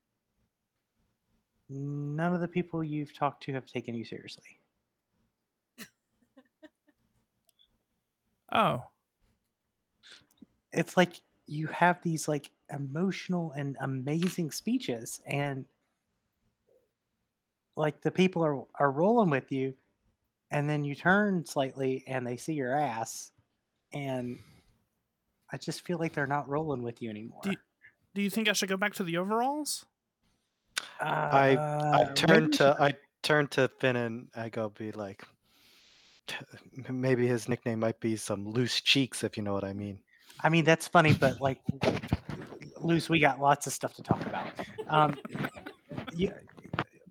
none of the people you've talked to have taken you seriously. Oh, It's like you have these like emotional and amazing speeches, and like the people are are rolling with you, and then you turn slightly and they see your ass, and I just feel like they're not rolling with you anymore. Do you- do you think I should go back to the overalls? I I Uh, turn to I turn to Finn and I go be like, maybe his nickname might be some loose cheeks, if you know what I mean. I mean, that's funny, but like, Luce, we got lots of stuff to talk about. Um, yeah,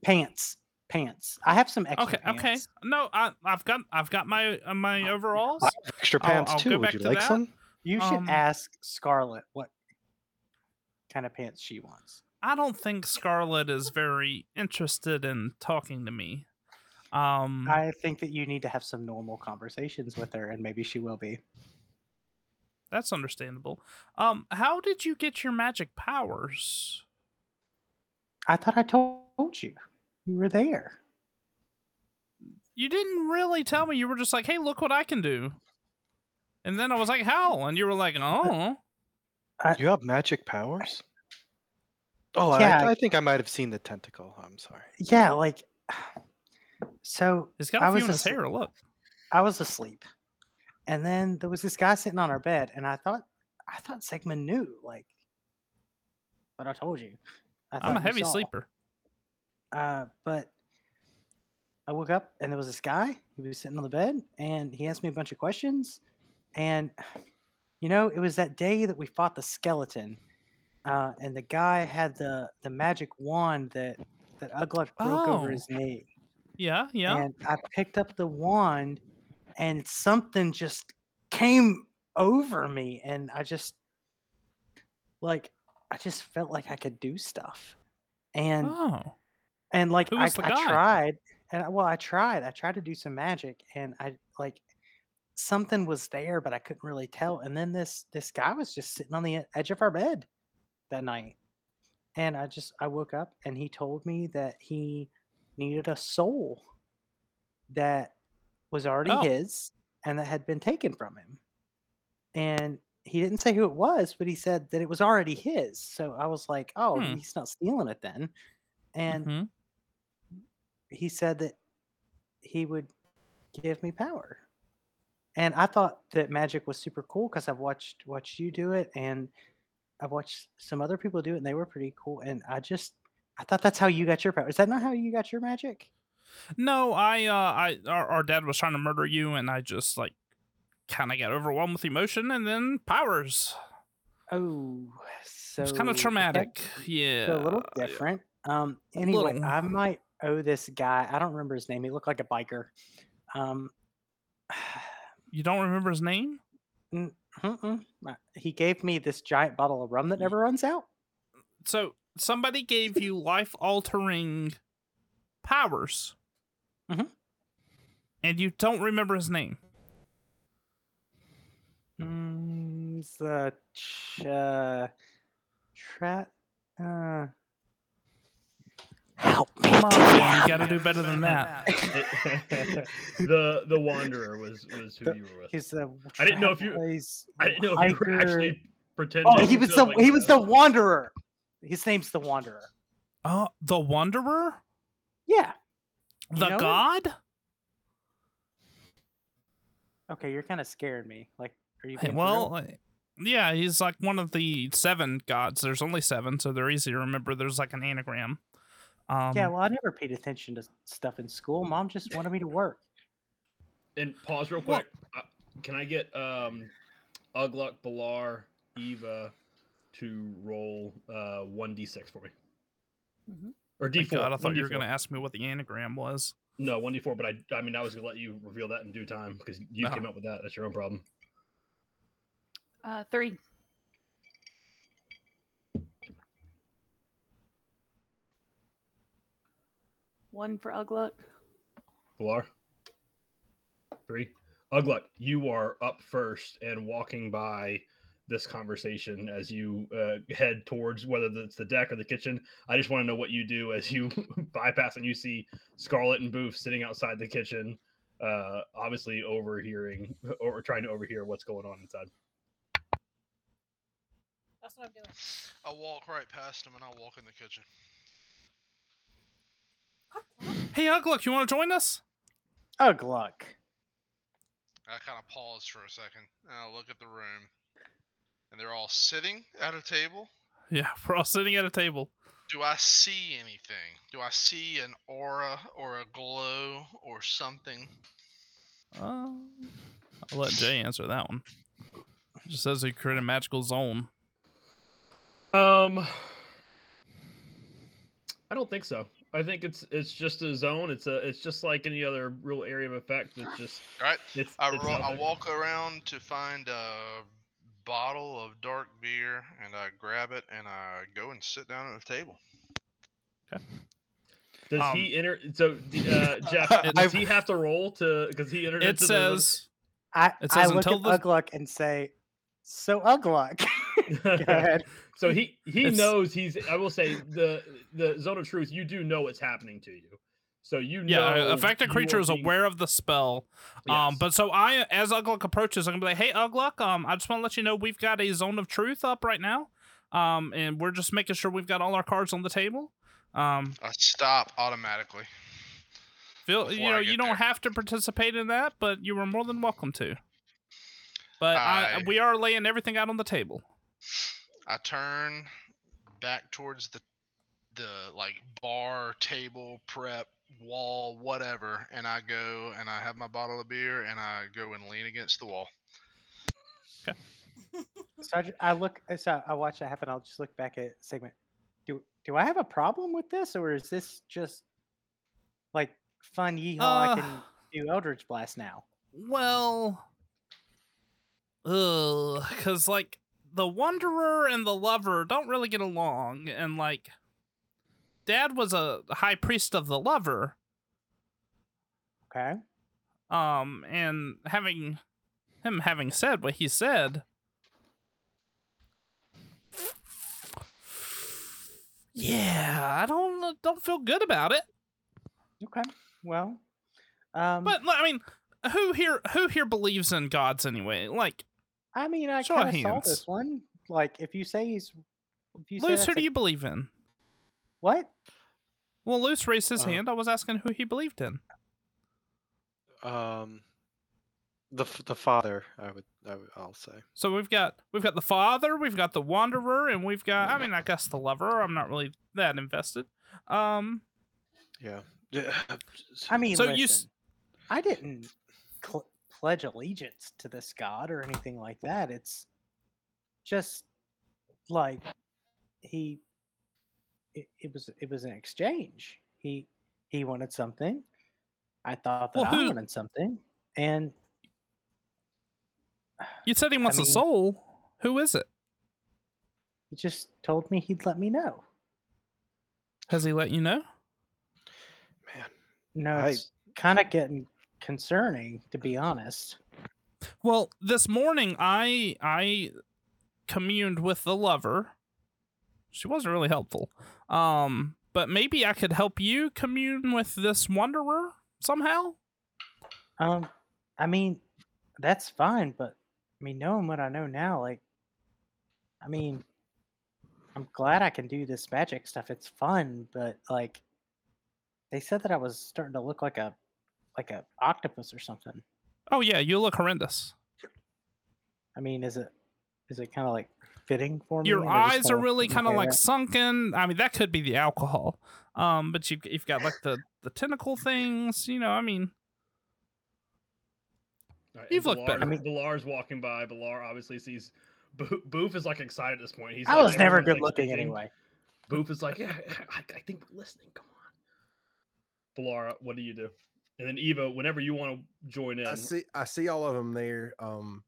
pants, pants. I have some extra pants. Okay, okay. No, I, I've got I've got my uh, my overalls. I have extra I'll- pants I'll too. Would you to like that. some? You should Um, ask Scarlet what kind of pants she wants. I don't think Scarlet is very interested in talking to me. Um, I think that you need to have some normal conversations with her, and maybe she will be. That's understandable. Um, how did you get your magic powers? I thought I told you. You were there. You didn't really tell me. You were just like, "Hey, look what I can do," and then I was like, "How?" And you were like, "Oh." You have magic powers? Oh, Yeah. I, I think I might have seen the tentacle. I'm sorry. Yeah, like so. He's got I a few was in his asle- hair. Look. I was asleep, and then there was this guy sitting on our bed, and I thought, I thought Sigmund knew, like, but I told you. I I'm a heavy sleeper. Uh, but I woke up and there was this guy. He was sitting on the bed, and he asked me a bunch of questions, and you know, it was that day that we fought the skeleton, uh, and the guy had the the magic wand that that Ugluck broke over Oh. his knee. Yeah, yeah. And I picked up the wand and something just came over me and I just like I just felt like I could do stuff, and Oh. and like I, I tried, and I- well, I tried. I tried to do some magic, and I like something was there, but I couldn't really tell. And then this this guy was just sitting on the edge of our bed that night, and I just I woke up, and he told me that he needed a soul that was already Oh. his and that had been taken from him. And he didn't say who it was, but he said that it was already his. So I was like, oh, Hmm. he's not stealing it then. And Mhm. he said that he would give me power. And I thought that magic was super cool because I've watched watched you do it and I've watched some other people do it and they were pretty cool. And I just I thought that's how you got your power. Is that not how you got your magic? No, I uh I our, our dad was trying to murder you and I just like kind of got overwhelmed with emotion and then powers. Oh, so It was kind of traumatic. Yeah. a little different. Um. Anyway, little. I might owe this guy. I don't remember his name. He looked like a biker. Um. You don't remember his name? mm, mm-mm. Uh, He gave me this giant bottle of rum that never runs out. So somebody gave you life altering powers. Mhm. And you don't remember his name. Mm, it's the ch- uh, tra- uh, help me. Come on, Timmy, you got to do better than that. the the wanderer was was who The- you were with. He's the. I didn't know if you- I didn't know if you were actually pretending. Oh, he was the like, he was the uh, wanderer. His name's the wanderer. Oh, the Wanderer? Yeah. You The know him? God? Okay, you're kind of scared me. Like, are you? Hey, real? well, uh, yeah, he's like one of the seven gods. There's only seven, so they're easy to remember. There's like an anagram. Um, yeah. Well, I never paid attention to stuff in school. Mom just wanted me to work. And pause real Well- quick. Uh, can I get um, Ugluk, Balar, Eva to roll uh one d six for me? Mhm. Or my d four. I thought you were going to ask me what the anagram was. No, one d four. But I, I mean, I was gonna let you reveal that in due time because you Oh. came up with that. That's your own problem. Uh, three. One for Ugluk. Balar. Three. Ugluk, you are up first and walking by this conversation as you uh, head towards whether it's the deck or the kitchen. I just want to know what you do as you bypass and you see Scarlet and Boof sitting outside the kitchen, uh, obviously overhearing or trying to overhear what's going on inside. That's what I'm doing. I'll walk right past him and I'll walk in the kitchen. Hey, Uglook, you want to join us? Ugh, luck. I kind of pause for a second and I look at the room. And they're all sitting at a table. Yeah, we're all sitting at a table. Do I see anything? Do I see an aura or a glow or something? Uh, I'll let Jay answer that one. Just says he created a magical zone. Um, I don't think so. I think it's it's just a zone. It's a it's just like any other real area of effect. It's just All right. it's. I, it's ro- I walk around to find a bottle of dark beer and I grab it and I go and sit down at the table. Okay. Does Um, he enter? So uh, Jeff, It- does he have to roll to because he entered? It into the says I, It I says look until at the- Ugluck and say, "So Ugluck." Go ahead. so he he It's- knows he's. I will say the the zone of truth. You do know what's happening to you. So you know. yeah, affected creature is being- aware of the spell. Um, Yes. but so I, as Ugluck approaches, I'm gonna be like, "Hey, Ugluck, um, I just want to let you know we've got a zone of truth up right now, um, and we're just making sure we've got all our cards on the table. Um, I stop automatically. feel you know you don't there. have to participate in that, but you are more than welcome to. But I, I- we are laying everything out on the table. I turn back towards the the like bar, table, prep, wall, whatever, and I go and I have my bottle of beer and I go and lean against the wall. Okay. so I, ju- I look. So I watch that happen. I'll just look back at Sigmund. Do do I have a problem with this, or is this just like fun yeehaw? I Uh, can do Eldritch Blast now. Well, ugh, because like the wanderer and the lover don't really get along and like dad was a high priest of the lover Okay. um and having him having said what he said yeah i don't don't feel good about it Okay. Well, um, but i mean who here who here believes in gods anyway like I mean, I kind of saw this one. Like, if you say he's, if you luce who a- do you believe in what? well luce raised his Uh, hand i was asking who he believed in Um, the the father, I would, I would, I'll say. So we've got we've got the father, we've got the wanderer, and we've got I mean I guess the lover. I'm not really that invested. Um, Yeah. Yeah. I mean, So listen, you s- I didn't cl- pledge allegiance to this god or anything like that. It's just like he. It, it was it was an exchange. He he wanted something. I thought that Well, I who- wanted something, and you said he wants a mean- soul. Who is it? he just told me he'd let me know. Has he let you know? Man, No, I- it's kind of getting concerning, to be honest. Well, this morning I I communed with the lover. She wasn't really helpful. Um, but maybe I could help you commune with this wanderer somehow. Um, I mean, that's fine, but I mean, knowing what I know now, like, I mean, I'm glad I can do this magic stuff. It's fun, but like, they said that I was starting to look like a, like a octopus or something. Oh yeah, you look horrendous. I mean, is it, is it kind of like fitting for me? Your and I just eyes are really kind of like out? sunken. I mean, that could be the alcohol. Um, but you've you've got like the the tentacle things. You know, I mean, All right, You've and looked better. Bilar- Bilar's walking by. Bilar obviously sees. Bo- Boof is like excited at this point. He's I like, was never good looking speaking. anyway. Boof is like, yeah, I, I think we're listening. Come on. Bilar, what do you do? And then Eva, whenever you want to join in, I see I see all of them there. Um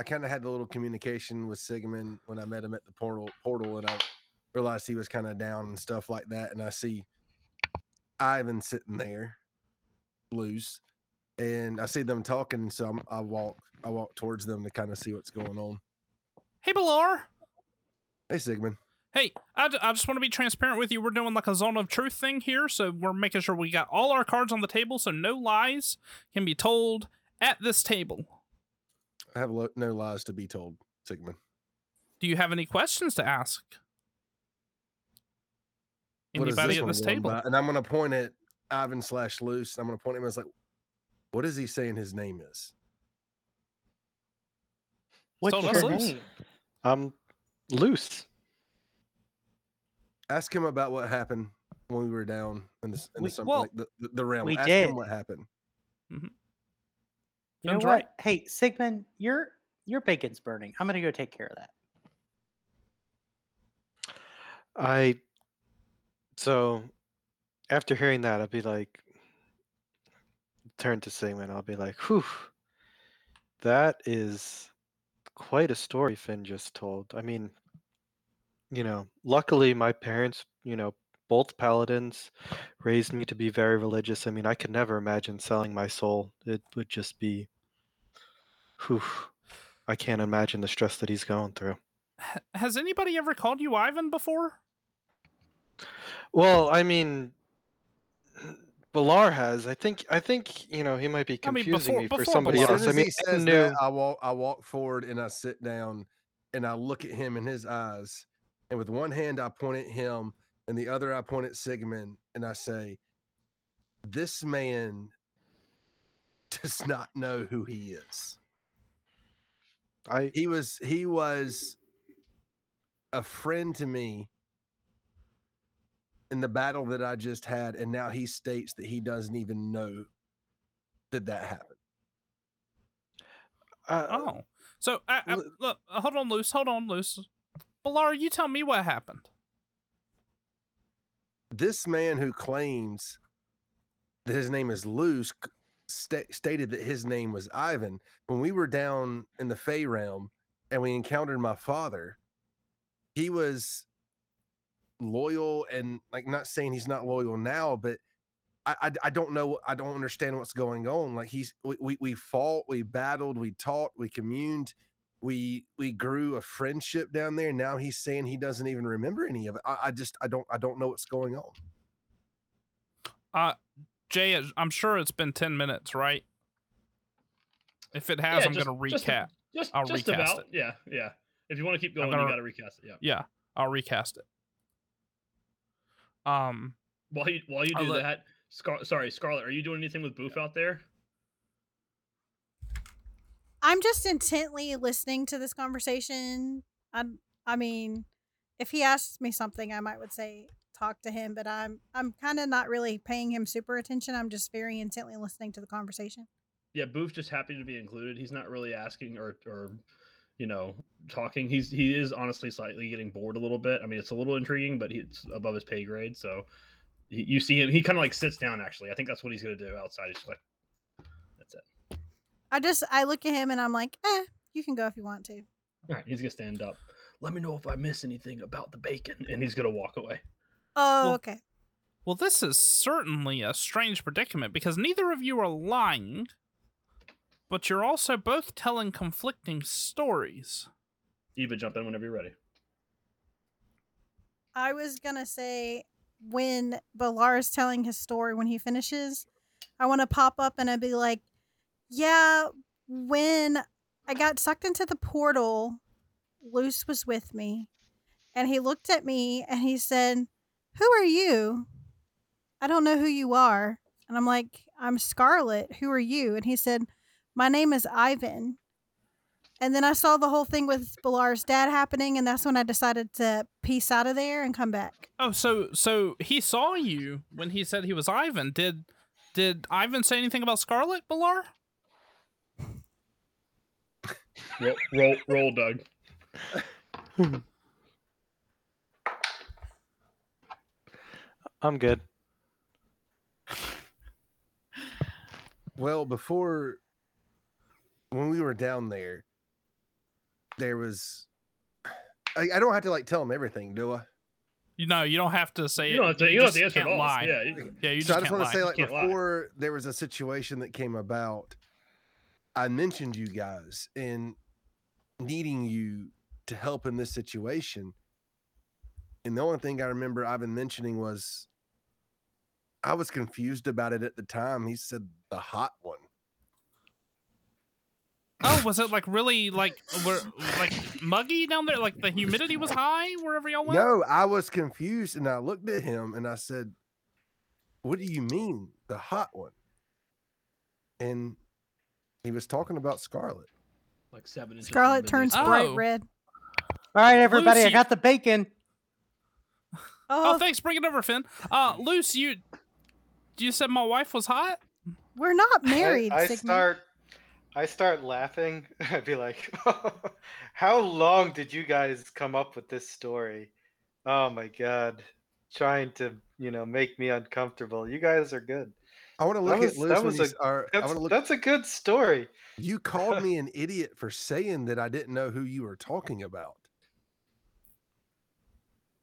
I kind of had a little communication with Sigmund when I met him at the portal portal and I realized he was kind of down and stuff like that and I see Ivan sitting there Luce and I see them talking so I'm, I walk I walk towards them to kind of see what's going on. hey, Balar. Hey Sigmund. Hey, I, I just want to be transparent with you. We're doing like a zone of truth thing here, so we're making sure we got all our cards on the table, so no lies can be told at this table. I have lo- no lies to be told, Sigmund. Do you have any questions to ask? What is Anybody at this table? by? And I'm gonna point at Ivan slash Luce. I'm gonna point at him as like, what is he saying his name is? What's told your Luce. name? Um, I'm Luce. Ask him about what happened when we were down in the, s- in We- the, sum- well, like the, the, the realm. we Ask did. him what happened. Mm-hmm. You know what? right. Hey, Sigmund, your your bacon's burning. I'm gonna go take care of that. I so after hearing that, I'll be like, turn to Sigmund. I'll be like, whew, that is quite a story Finn just told. I mean, you know, luckily my parents, you know, both paladins raised me to be very religious. I mean, I could never imagine selling my soul. It would just be, whew, I can't imagine the stress that he's going through. Has anybody ever called you Ivan before? Well, I mean, Balar has. I think. I think you know he might be I mean, confusing before- me for before somebody Balar. As else. soon I mean, he I says knew. that, I walk I walk forward and I sit down and I look at him in his eyes, and with one hand I point at him and the other I point at Sigmund and I say, "This man does not know who he is. I He was he was a friend to me." In the battle that I just had, and now he states that he doesn't even know that that happened. uh, Oh, so I, I, L- look, uh, hold on, Luce, hold on, Luce. Balar, you tell me what happened. This man who claims that his name is Luce sta- stated that his name was Ivan. When we were down in the Fey realm, and we encountered my father, he was loyal and like not saying he's not loyal now, but I, I, I don't know. I don't understand what's going on. Like he's we, we we fought, we battled, we taught, we communed, we we grew a friendship down there. Now he's saying he doesn't even remember any of it. I, I just I don't I don't know what's going on. Uh, Jay, I'm sure it's been 10 minutes, right? If it has, Yeah, I'm just- going to just- recap. Just, I'll just recast about. it. Yeah, yeah. If you want to keep going, gonna- you got to recast it. Yeah. Yeah, I'll recast it. Um, While you while you I'll do let- that, Scar- sorry, Scarlet, are you doing anything with Boof out there? I'm just intently listening to this conversation. I I mean, if he asks me something, I might would say talk to him, but I'm I'm kind of not really paying him super attention. I'm just very intently listening to the conversation. Yeah, Boof just happy to be included. He's not really asking or or you know talking. He's he is honestly slightly getting bored a little bit. I mean, it's a little intriguing, but it's above his pay grade. So you see him. He kind of like sits down. Actually, I think that's what he's gonna do outside. He's like. I just I look at him and I'm like, eh, you can go if you want to. All right, he's gonna stand up. Let me know if I miss anything about the bacon, and he's gonna walk away. Oh, Well- okay. well, this is certainly a strange predicament because neither of you are lying, but you're also both telling conflicting stories. Eva, jump in whenever you're ready. I was gonna say when Balar is telling his story when he finishes, I want to pop up and I'd be like, "Yeah, when I got sucked into the portal, Luce was with me, and he looked at me and he said, "Who are you? I don't know who you are." And I'm like, "I'm Scarlet. Who are you?" And he said, "My name is Ivan." And then I saw the whole thing with Balar's dad happening, and that's when I decided to piece out of there and come back. Oh, so so he saw you when he said he was Ivan. Did did Ivan say anything about Scarlet Balar? Roll, roll, roll, Doug. I'm good. Well, before when we were down there, there was. I, I don't have to like tell him everything, do I? You know, you don't have to say You don't it. have to. You don't have just to answer it can't all. lie. Yeah. you- Yeah, you so just I just want to say, like, can't lie. before there was a situation that came about, I mentioned you guys and needing you to help in this situation. And the only thing I remember Ivan mentioning was I was confused about it at the time. He said the hot one. Oh, was it like really like were like muggy down there? Like the humidity was high wherever y'all went? No, I was confused and I looked at him and I said, What do you mean, the hot one? And he was talking about Scarlet. Like seven inches. Scarlet turns bright Oh. red. All right, everybody, I Lucy- got the bacon. Oh, Oh, thanks. Bring it over, Finn. Uh, Luce, you you said my wife was hot. we're not married. I, I Sigmund. start I start laughing. I'd be like, "How long did you guys come up with this story?" Oh my god, trying to you know make me uncomfortable. You guys are good. I want to look was- at Luce that was a- I That's look. that's a good story. You called me an idiot for saying that I didn't know who you were talking about.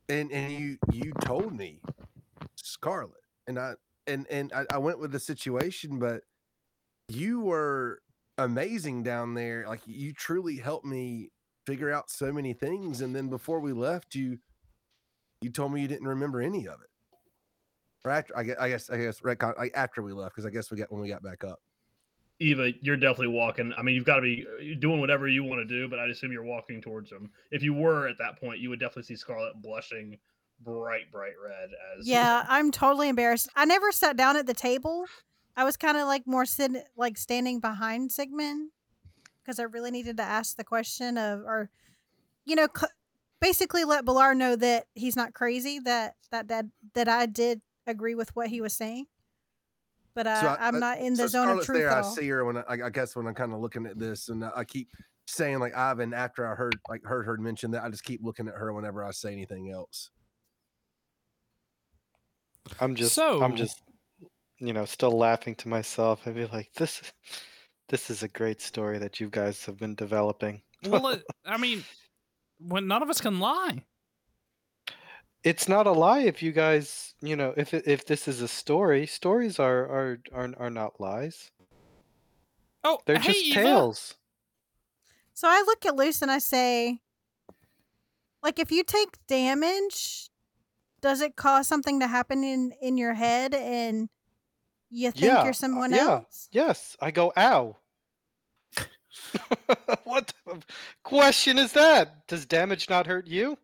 And and you you told me Scarlet. And I and and I, I went with the situation, but you were amazing down there. Like you truly helped me figure out so many things. And then before we left, you you told me you didn't remember any of it. Or after I guess I guess I guess retcon- like after we left, because I guess we got when we got back up. Eva, you're definitely walking. I mean, you've got to be uh, doing whatever you want to do, but I assume you're walking towards him. If you were at that point, you would definitely see Scarlet blushing bright, bright red as Yeah, I'm totally embarrassed. I never sat down at the table. I was kind of like more sitting, like standing behind Sigmund because I really needed to ask the question of, or, you know, c- basically let Balar know that he's not crazy. That that that that I did agree with what he was saying, but uh, So I- I'm not in the so zone of truth there, at I see her when I, I guess when I'm kind of looking at this, and I keep saying like Ivan. After I heard like heard her mention that, I just keep looking at her whenever I say anything else. I'm just So- I'm just you know still laughing to myself. I'd be like, this this is a great story that you guys have been developing. Well, I mean, when none of us can lie. It's not a lie if you guys, you know, if if this is a story, stories are are are, are not lies. Oh, They're hey, just Eva. tales. So I look at Luce and I say, like, if you take damage, does it cause something to happen in in your head and you think Yeah, you're uh, someone yeah. else? Yes, I go ow. what type of question is that? Does damage not hurt you?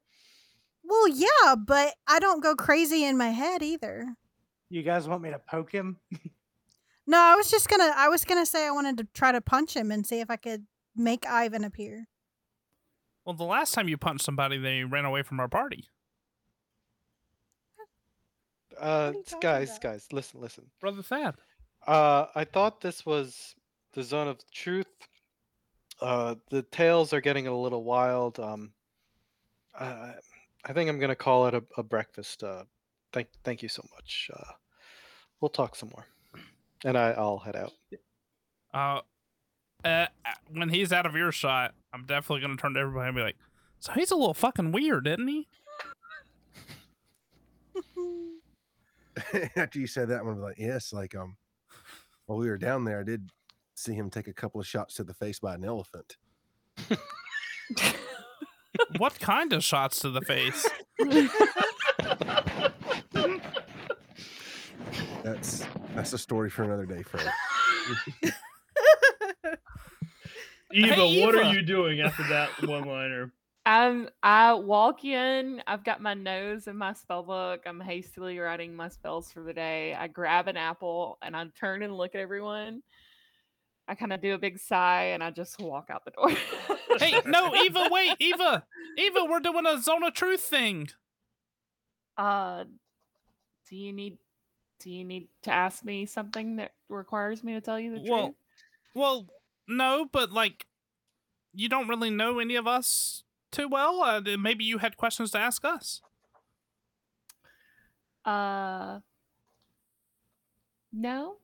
Well, yeah, but I don't go crazy in my head either. You guys want me to poke him? No, I was just gonna. I was gonna say I wanted to try to punch him and see if I could make Ivan appear. Well, the last time you punched somebody, they ran away from our party. Uh, are you s- talking guys, about? guys, listen, listen. Brother Thad. Uh, I thought this was the zone of truth. Uh, the tales are getting a little wild. Um, I, I think I'm gonna call it a, a breakfast. Uh, thank, thank you so much. Uh, we'll talk some more, and I, I'll head out. Uh, uh, when he's out of earshot, I'm definitely gonna turn to everybody and be like, "So he's a little fucking weird, isn't he?" After you said that, I'm gonna be like, yes, like um, while we were down there, I did see him take a couple of shots to the face by an elephant. what kind of shots to the face? That's that's a story for another day, Fred. Eva, Hey, what are you doing after that one liner? I'm I walk in, I've got my nose in my spell book. I'm hastily writing my spells for the day. I grab an apple and I turn and look at everyone. I kind of do a big sigh and I just walk out the door. hey, no, Eva, wait, Eva, Eva, we're doing a zone of truth thing. Uh do you need do you need to ask me something that requires me to tell you the Well, truth? well, no, but like, you don't really know any of us too well. Uh, maybe you had questions to ask us. Uh No.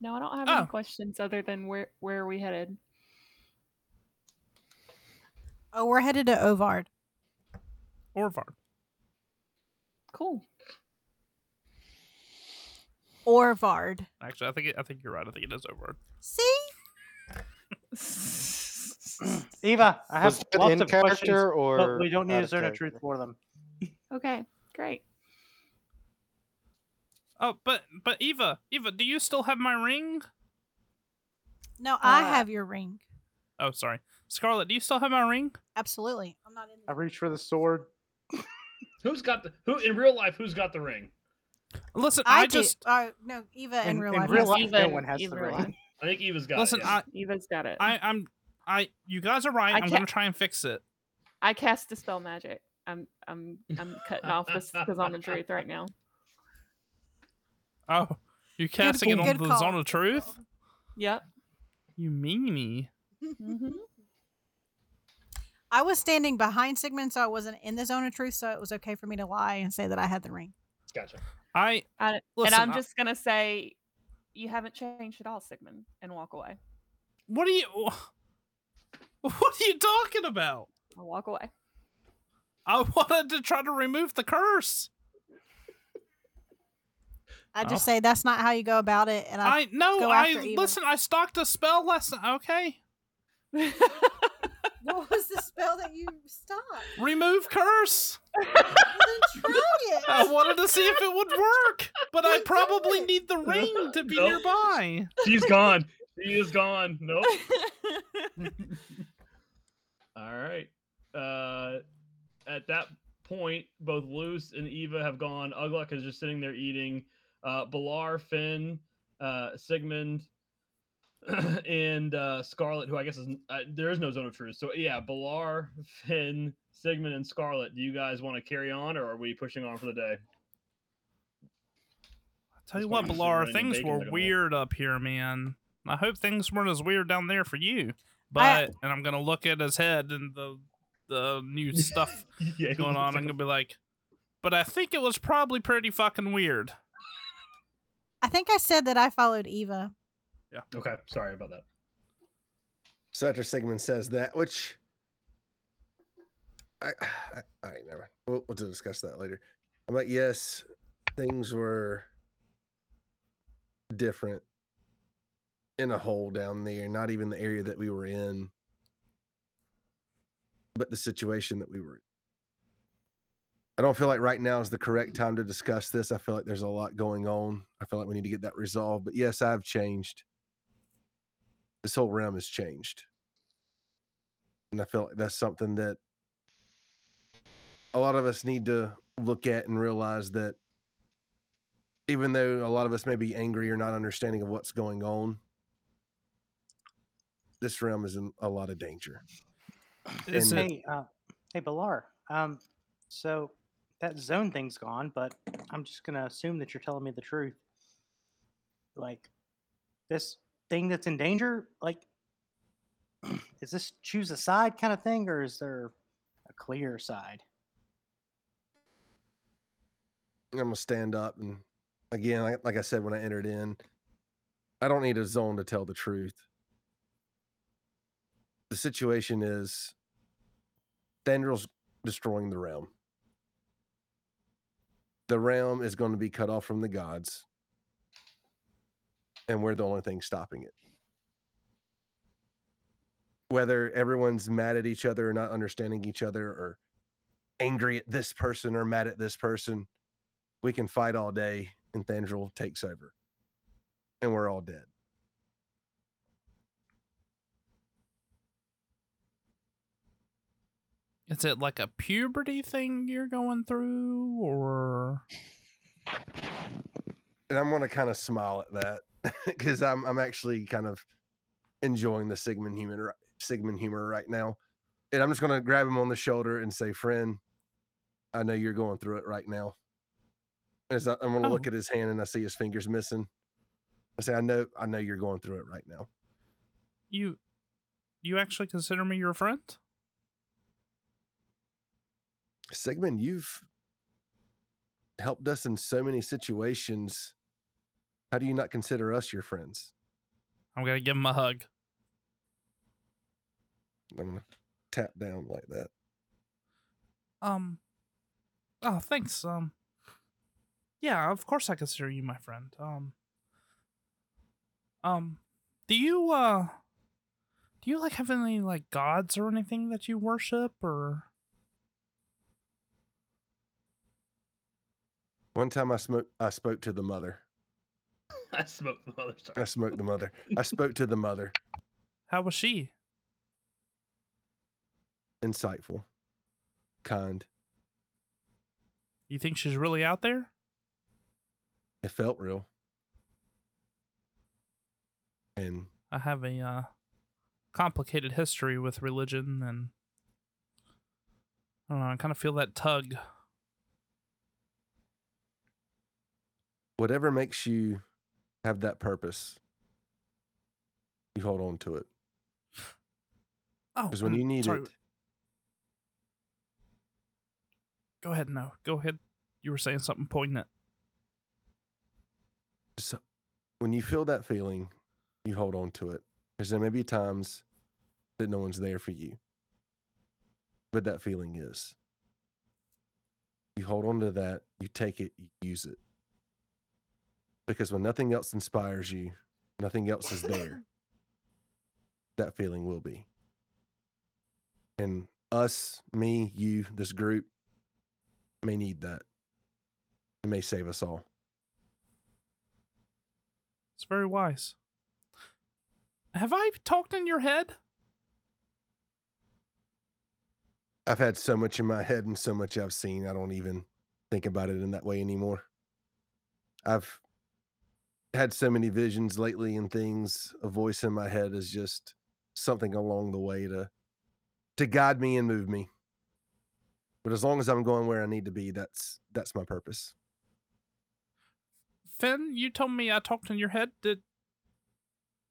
No, I don't have Oh. any questions other than where where are we headed? Oh, we're headed to Ovard. Orvar. Cool. Orvard. Actually, I think it, I think you're right. I think it is over. See? Eva, I have lots of questions, character but or we don't need out a of zone of truth for them. Okay, great. Oh, but but Eva, Eva, do you still have my ring? No, I Uh, have your ring. Oh, sorry, Scarlet. Do you still have my ring? Absolutely. I'm not in. I reach for the sword. Who's got the who in real life? Who's got the ring? Listen, I, I, do. just Uh, no, Eva in, In- real in life. real has life, it. no Even- one has the even ring. line. I think Eva's got listen. it. yeah. I, Eva's got it. I, I'm, I. You guys are right. I I'm gonna can't- try and fix it. I cast dispel magic. I'm I'm I'm cutting off this because I'm the truth right now. Oh, you're casting it good on the call. zone of truth? Yep. You meanie. hmm I was standing behind Sigmund, so I wasn't in the zone of truth, so it was okay for me to lie and say that I had the ring. Gotcha. I I, and Listen, I'm I- just gonna say, you haven't changed at all, Sigmund, and walk away. What are you? What are you talking about? I'll walk away. I wanted to try to remove the curse. I just Oh. say that's not how you go about it, and I, I no. I Eva. listen. I stocked a spell lesson. Okay, what was the spell that you stopped? remove curse. Well, try it. I wanted to see if it would work, but I probably need the ring to be Nope. nearby. She's gone. She is gone. Nope. All right. Uh, at that point, both Luce and Eva have gone. Ugluk is just sitting there eating. Uh, Balar, Finn, uh, Sigmund, and uh, Scarlet, who I guess is uh, there is no zone of truth. So yeah, Balar, Finn, Sigmund, and Scarlet. Do you guys want to carry on, or are we pushing on for the day? I tell you what, why I'm Balar, things were like a mole. weird up here, man. I hope things weren't as weird down there for you. But and I'm gonna look at his head and the the new stuff yeah, going on. I'm gonna be like, but I think it was probably pretty fucking weird. I think I said that I followed Eva. Yeah. Okay, sorry about that. So after Sigmund says that, which I, I, I never. We'll, we'll discuss that later. I'm like, yes, things were different in a hole down there, not even the area that we were in, but the situation that we were in. I don't feel like right now is the correct time to discuss this. I feel like there's a lot going on. I feel like we need to get that resolved. But yes, I've changed. This whole realm has changed. And I feel like that's something that a lot of us need to look at and realize that even though a lot of us may be angry or not understanding of what's going on, this realm is in a lot of danger. And- Hey, uh, hey, Balar. Um, so that zone thing's gone, but I'm just gonna assume that you're telling me the truth. Like, this thing that's in danger, like, is this choose a side kind of thing, or is there a clear side? I'm gonna stand up and again, like, like I said when I entered in, I don't need a zone to tell the truth. The situation is Thandril's destroying the realm. The realm is going to be cut off from the gods, and we're the only thing stopping it. Whether everyone's mad at each other or not understanding each other or angry at this person or mad at this person, we can fight all day and Thandril takes over. And we're all dead. Is it like a puberty thing you're going through, or And I'm gonna kind of smile at that because I'm I'm actually kind of enjoying the Sigmund human Sigmund humor right now. And I'm just gonna grab him on the shoulder and say, friend, I know you're going through it right now. As I, I'm gonna oh. look Oh. at his hand and I see his fingers missing. I say, I know, I know you're going through it right now. you you actually consider me your friend? Sigmund, you've helped us in so many situations. How do you not consider us your friends? I'm gonna give him a hug. I'm gonna tap down like that. Um. Oh, thanks. Um. Yeah, of course I consider you my friend. Um. Um. Do you uh? Do you like have any like gods or anything that you worship or? One time I smoked I spoke to the mother. I smoked the mother. I smoked the mother. I spoke to the mother. How was she? Insightful. Kind. You think she's really out there? It felt real. And I have a uh, complicated history with religion, and I don't know. I kind of feel that tug. Whatever makes you have that purpose, you hold on to it. Oh, Because when you need sorry, it, Go ahead. No, go ahead. You were saying something poignant. so when you feel that feeling, you hold on to it. Because there may be times that no one's there for you. But that feeling is. You hold on to that, you take it, you use it. Because when nothing else inspires you, nothing else is there, that feeling will be. And us, me, you, this group may need that. It may save us all. It's very wise. Have I talked in your head? I've had so much in my head and so much I've seen, I don't even think about it in that way anymore. I've had so many visions lately and things. A voice in my head is just something along the way to to guide me and move me. But as long as I'm going where I need to be, that's that's my purpose. Finn, you told me I talked in your head. Did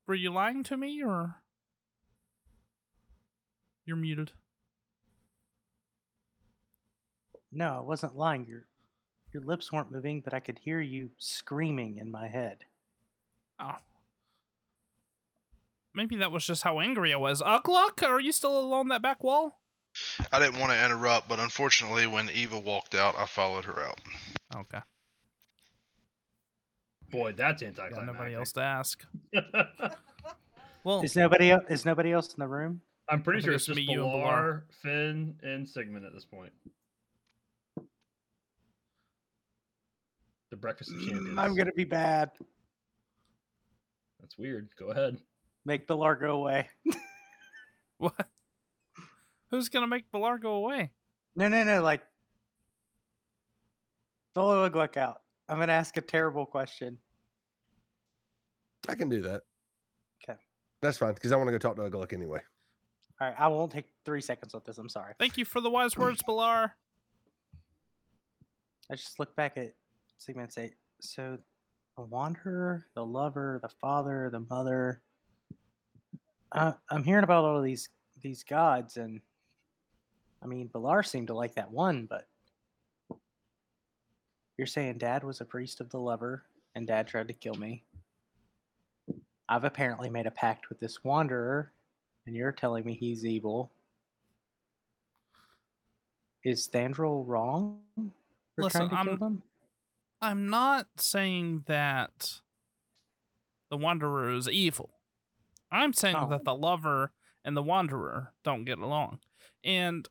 were you lying to me or you're muted? No, I wasn't lying. Your your lips weren't moving, but I could hear you screaming in my head. Oh. maybe that was just how angry I was. Uh, Ugluck, are you still along that back wall? I didn't want to interrupt, but unfortunately, when Eva walked out, I followed her out. Okay. Boy, that's Got anticlimactic. nobody else to ask. Well, Is nobody is nobody else in the room? I'm pretty I sure it's it's just me, you, and Balar, Balar. Finn, and Sigmund at this point. The breakfast of champions. Mm, I'm gonna be bad. That's weird. Go ahead. Make Balar go away. what? Who's gonna make Balar go away? No, no, no. Like, Dolo Ugluck out. I'm gonna ask a terrible question. I can do that. Okay. That's fine because I want to go talk to Ugluck anyway. All right, I won't take three seconds with this. I'm sorry. Thank you for the wise words, Balar. I just look back at Sigmund and say, so the wanderer, the lover, the father, the mother. Uh, I'm hearing about all of these these gods, and I mean, Balar seemed to like that one, but you're saying Dad was a priest of the lover, and Dad tried to kill me. I've apparently made a pact with this wanderer, and you're telling me he's evil. Is Thandril wrong for Listen, trying to kill I'm- them? I'm not saying that the Wanderer is evil. I'm saying Oh. that the lover and the Wanderer don't get along. And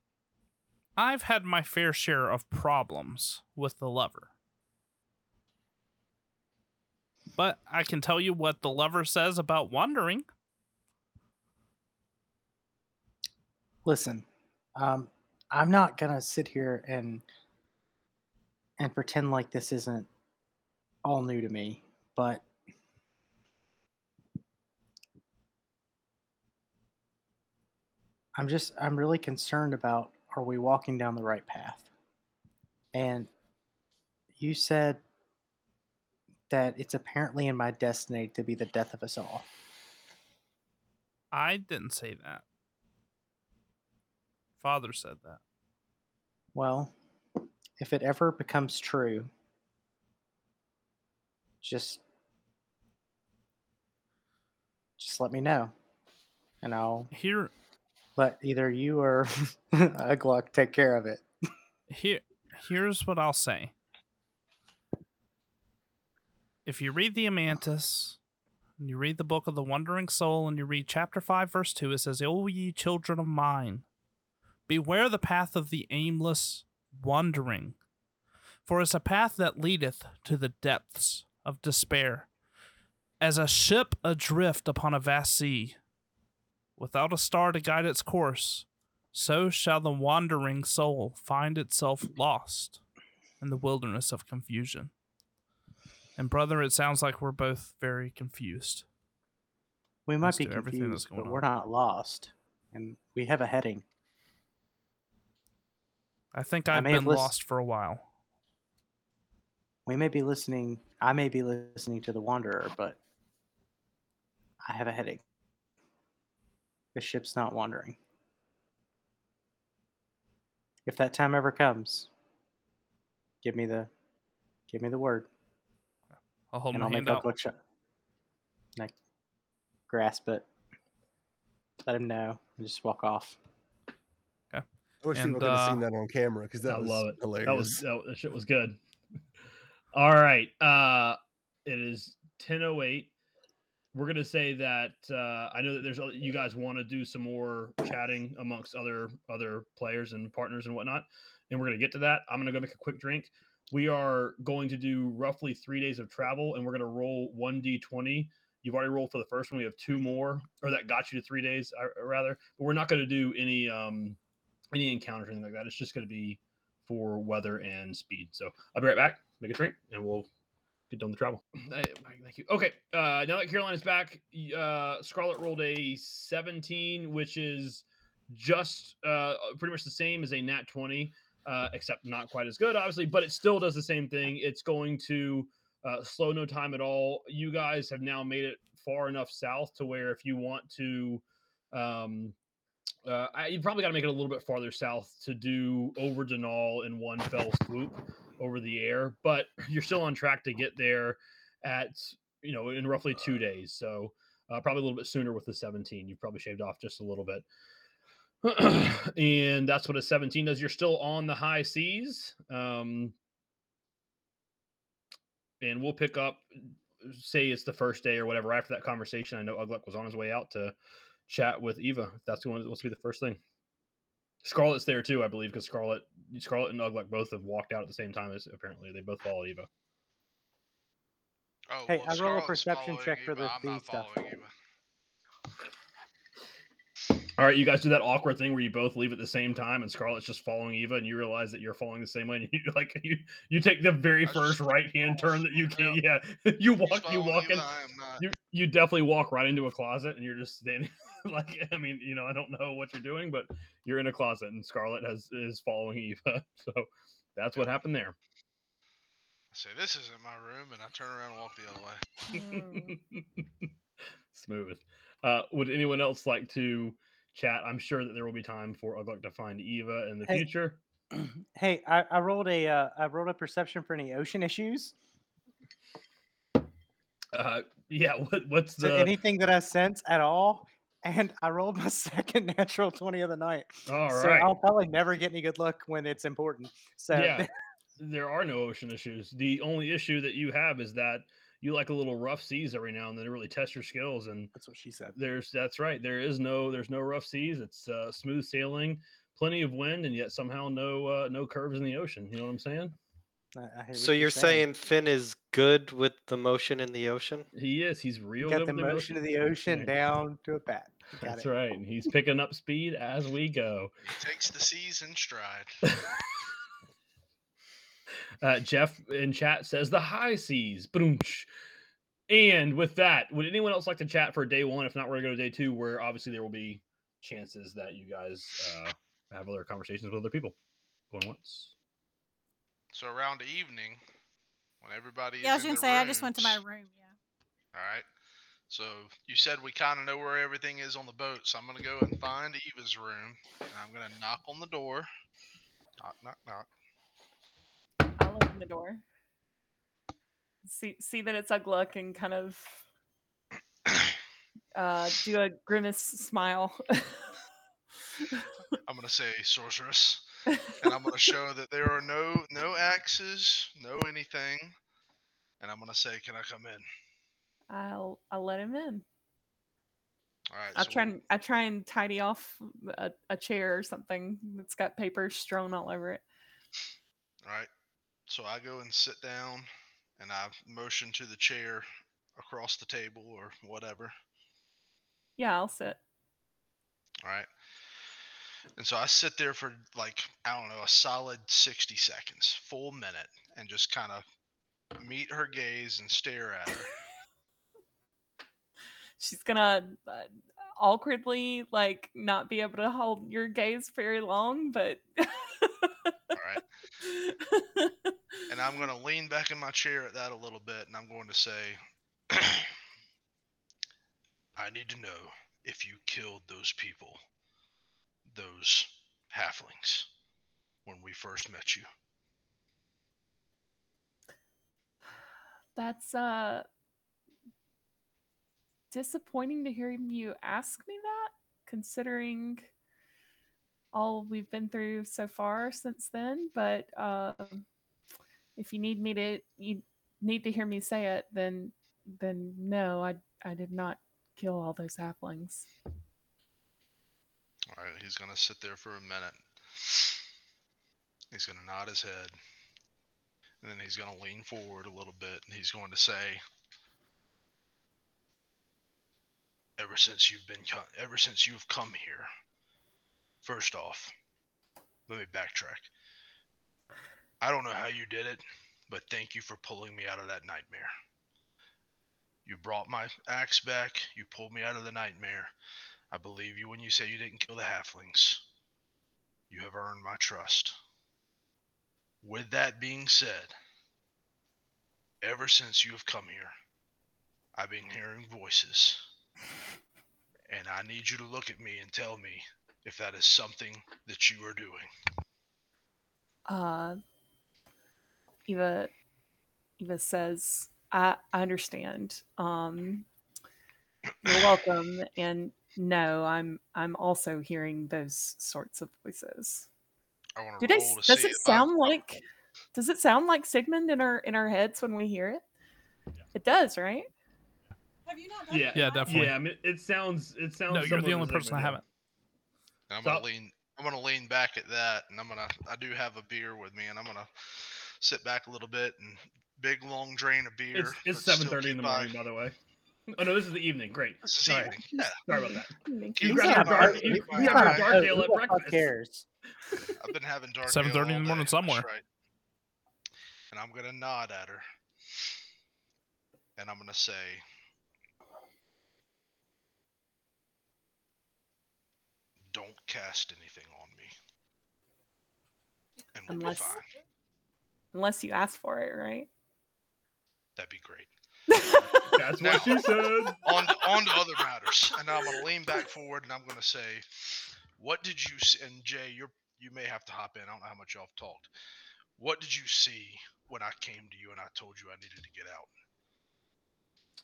I've had my fair share of problems with the lover. But I can tell you what the lover says about wandering. listen um i'm not gonna sit here and and pretend like this isn't all new to me but i'm just i'm really concerned about are we walking down the right path and you said that it's apparently in my destiny to be the death of us all I didn't say that. Father said that. Well, if it ever becomes true, just just let me know, and I'll Here let either you or Ugluck take care of it. here here's what I'll say. If you read the Amantis, and you read the book of the Wandering Soul, and you read chapter five, verse two, it says, "O ye children of mine, beware the path of the aimless wandering, for it's a path that leadeth to the depths of despair, as a ship adrift upon a vast sea, without a star to guide its course." so shall the wandering soul find itself lost in the wilderness of confusion. And brother, it sounds like we're both very confused. We might be to everything that's confused, but we're not lost, and we have a heading. I think I I've have been lis- lost for a while. We may be listening. I may be listening to the Wanderer, but I have a headache. The ship's not wandering. If that time ever comes, give me the give me the word, I'll hold and my I'll make hand up out. look shut. Like grasp it, let him know, and just walk off. I wish And, people could have uh, seen that on camera because that I was love it. hilarious. That was that, that shit was good. All right. Uh it is 1008. We're gonna say that uh I know that there's you guys want to do some more chatting amongst other other players and partners and whatnot. And we're gonna get to that. I'm gonna go make a quick drink. We are going to do roughly three days of travel and we're gonna roll one D20. You've already rolled for the first one. We have two more, or that got you to three days, uh, rather. But we're not going to do any um any encounters or anything like that. It's just going to be for weather and speed. So I'll be right back, make a drink, and we'll get done the travel. Thank you. Okay, uh, now that Carolina's back, uh, Scarlet rolled a 17, which is just uh, pretty much the same as a nat 20, uh, except not quite as good, obviously, but it still does the same thing. It's going to uh, slow no time at all. You guys have now made it far enough south to where if you want to um, uh, I, you probably got to make it a little bit farther south to do over Denal in one fell swoop over the air, but you're still on track to get there at you know in roughly two days. So uh, probably a little bit sooner with the 17. You've probably shaved off just a little bit. and that's what a 17 does. You're still on the high seas. Um, and we'll pick up, say it's the first day or whatever. After that conversation, I know Ugluck was on his way out to chat with Eva. If that's going to be the first thing. Scarlet's there too, I believe, because Scarlet, Scarlet and Ugluck both have walked out at the same time. As apparently, they both follow Eva. Oh, Hey, well, I roll a perception following check for the I'm bee stuff. following Eva. All right, you guys do that awkward thing where you both leave at the same time, and Scarlet's just following Eva, and you realize that you're following the same way, and you like you you take the very I first right hand turn that you can. Yeah, you walk, you following walk Eva, in, not. you you definitely walk right into a closet, and you're just standing. like, I mean, you know, I don't know what you're doing, but you're in a closet, and Scarlet has is following Eva. So that's what happened there. I say this isn't my room, and I turn around and walk the other way. Smooth. Uh, would anyone else like to chat? I'm sure that there will be time for Ugluck to find Eva in the Hey. future. Hey, I, I rolled a uh, I rolled a perception for any ocean issues. Uh, yeah. What, what's So the? anything that I sense at all, and I rolled my second natural twenty of the night. All so right. I'll probably never get any good luck when it's important. So yeah. there are no ocean issues. The only issue that you have is that you like a little rough seas every now and then to really test your skills. And that's what she said. there's that's right. There is no there's no rough seas. It's uh, smooth sailing, plenty of wind, and yet somehow no uh, no curves in the ocean. You know what I'm saying? I, I So you're saying Finn is good with the motion in the ocean? He is. He's you real got good the with motion of the ocean down to a pat. You Got That's it. right. And he's picking up speed as we go. He takes the seas in stride. Uh, Jeff in chat says the high seas. Boomsh. And with that, would anyone else like to chat for day one? If not, we're gonna go to day two, where obviously there will be chances that you guys uh, have other conversations with other people. Going once. So around the evening, when everybody Yeah, I was in gonna their say I just went to my room. Yeah. All right. So you said we kind of know where everything is on the boat, so I'm gonna go and find Eva's room, and I'm gonna knock on the door. Knock, knock, knock. I'll open the door. See see that it's Ugluck and kind of uh, do a grimace smile. I'm gonna say sorceress, and I'm gonna show that there are no no axes, no anything, and I'm gonna say, "Can I come in?" I'll I'll let him in. All right. I so try and I try and tidy off a, a chair or something that's got paper strewn all over it. All right. So I go and sit down, and I motion to the chair across the table or whatever. Yeah, I'll sit. All right. And so I sit there for like, I don't know, a solid 60 seconds, full minute, and just kind of meet her gaze and stare at her. She's gonna uh, awkwardly like not be able to hold your gaze very long, but All right. And I'm to lean back in my chair at that a little bit, and I'm going to say, I need to know if you killed those people, those halflings, when we first met you. That's uh disappointing to hear you ask me that, considering all we've been through so far since then. But uh, if you need me to, you need to hear me say it, then then no, I I did not kill all those halflings. All right, he's to sit there for a minute. He's to nod his head. And then he's to lean forward a little bit and he's going to say, Ever since you've been ever since you've come here. First off, let me backtrack. I don't know how you did it, but thank you for pulling me out of that nightmare. You brought my axe back, you pulled me out of the nightmare. I believe you when you say you didn't kill the halflings. You have earned my trust. With that being said, ever since you have come here, I've been hearing voices. And I need you to look at me and tell me if that is something that you are doing. Uh, Eva, Eva says, "I I understand. Um, You're welcome. And no, I'm I'm also hearing those sorts of voices. I want to roll s- to Does it if I- sound like? Does it sound like Sigmund in our in our heads when we hear it? It does, right? Yeah, Yeah, definitely. Yeah, I mean, it sounds. It sounds. No, you're the only person I haven't. I'm gonna lean. I'm gonna lean back at that, and I'm gonna. I do have a beer with me, and I'm gonna sit back a little bit and big long drain of beer. It's it's seven thirty in the morning, by the way. Oh no, this is the evening. Great. This is Sorry. evening. Yeah. Sorry about that. Thank You you. grab He's dark. a- You, he's you not a- your dark ale at the fuck breakfast. cares? I've been having dark. 7:30 in the ale morning somewhere. that's Right. And I'm gonna nod at her, and I'm gonna say, "Don't cast anything on me, and we'll Unless be fine. unless you ask for it, right? That'd be great." That's Now- what she said. on to, on to other matters. And I'm gonna lean back forward and I'm gonna say, "What did you see?" And Jay, you're you may have to hop in. I don't know how much y'all have talked. What did you see when I came to you and I told you I needed to get out?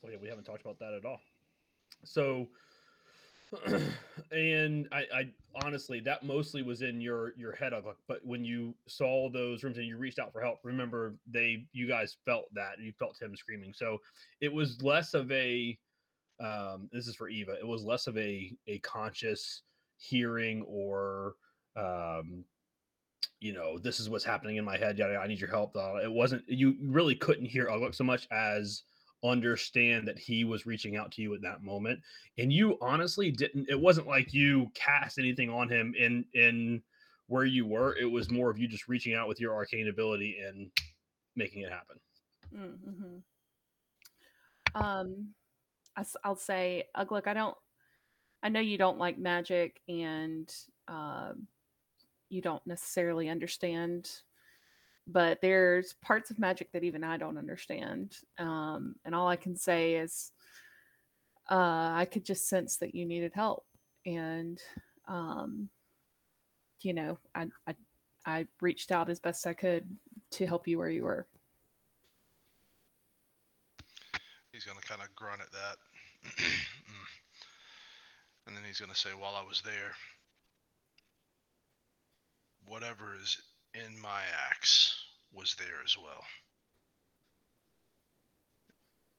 Oh yeah, we haven't talked about that at all. So, and I, I honestly, that mostly was in your your head. Ugluck, But when you saw those rooms and you reached out for help, remember they, you guys felt that you felt him screaming. So it was less of a. Um, this is for Eva. It was less of a a conscious hearing or um you know this is what's happening in my head yada, i need your help it wasn't you really couldn't hear Ugluck so much as understand that he was reaching out to you at that moment and you honestly didn't it wasn't like you cast anything on him in in where you were it was more of you just reaching out with your arcane ability and making it happen Mm-hmm. Um, I, will say, uh, look, I don't. I know you don't like magic, and um, you don't necessarily understand. But there's parts of magic that even I don't understand, um, and all I can say is, uh, I could just sense that you needed help, and um, you know, I, I I reached out as best I could to help you where you were. He's gonna kind of grunt at that, and then he's gonna say, "While I was there, whatever is in my axe was there as well."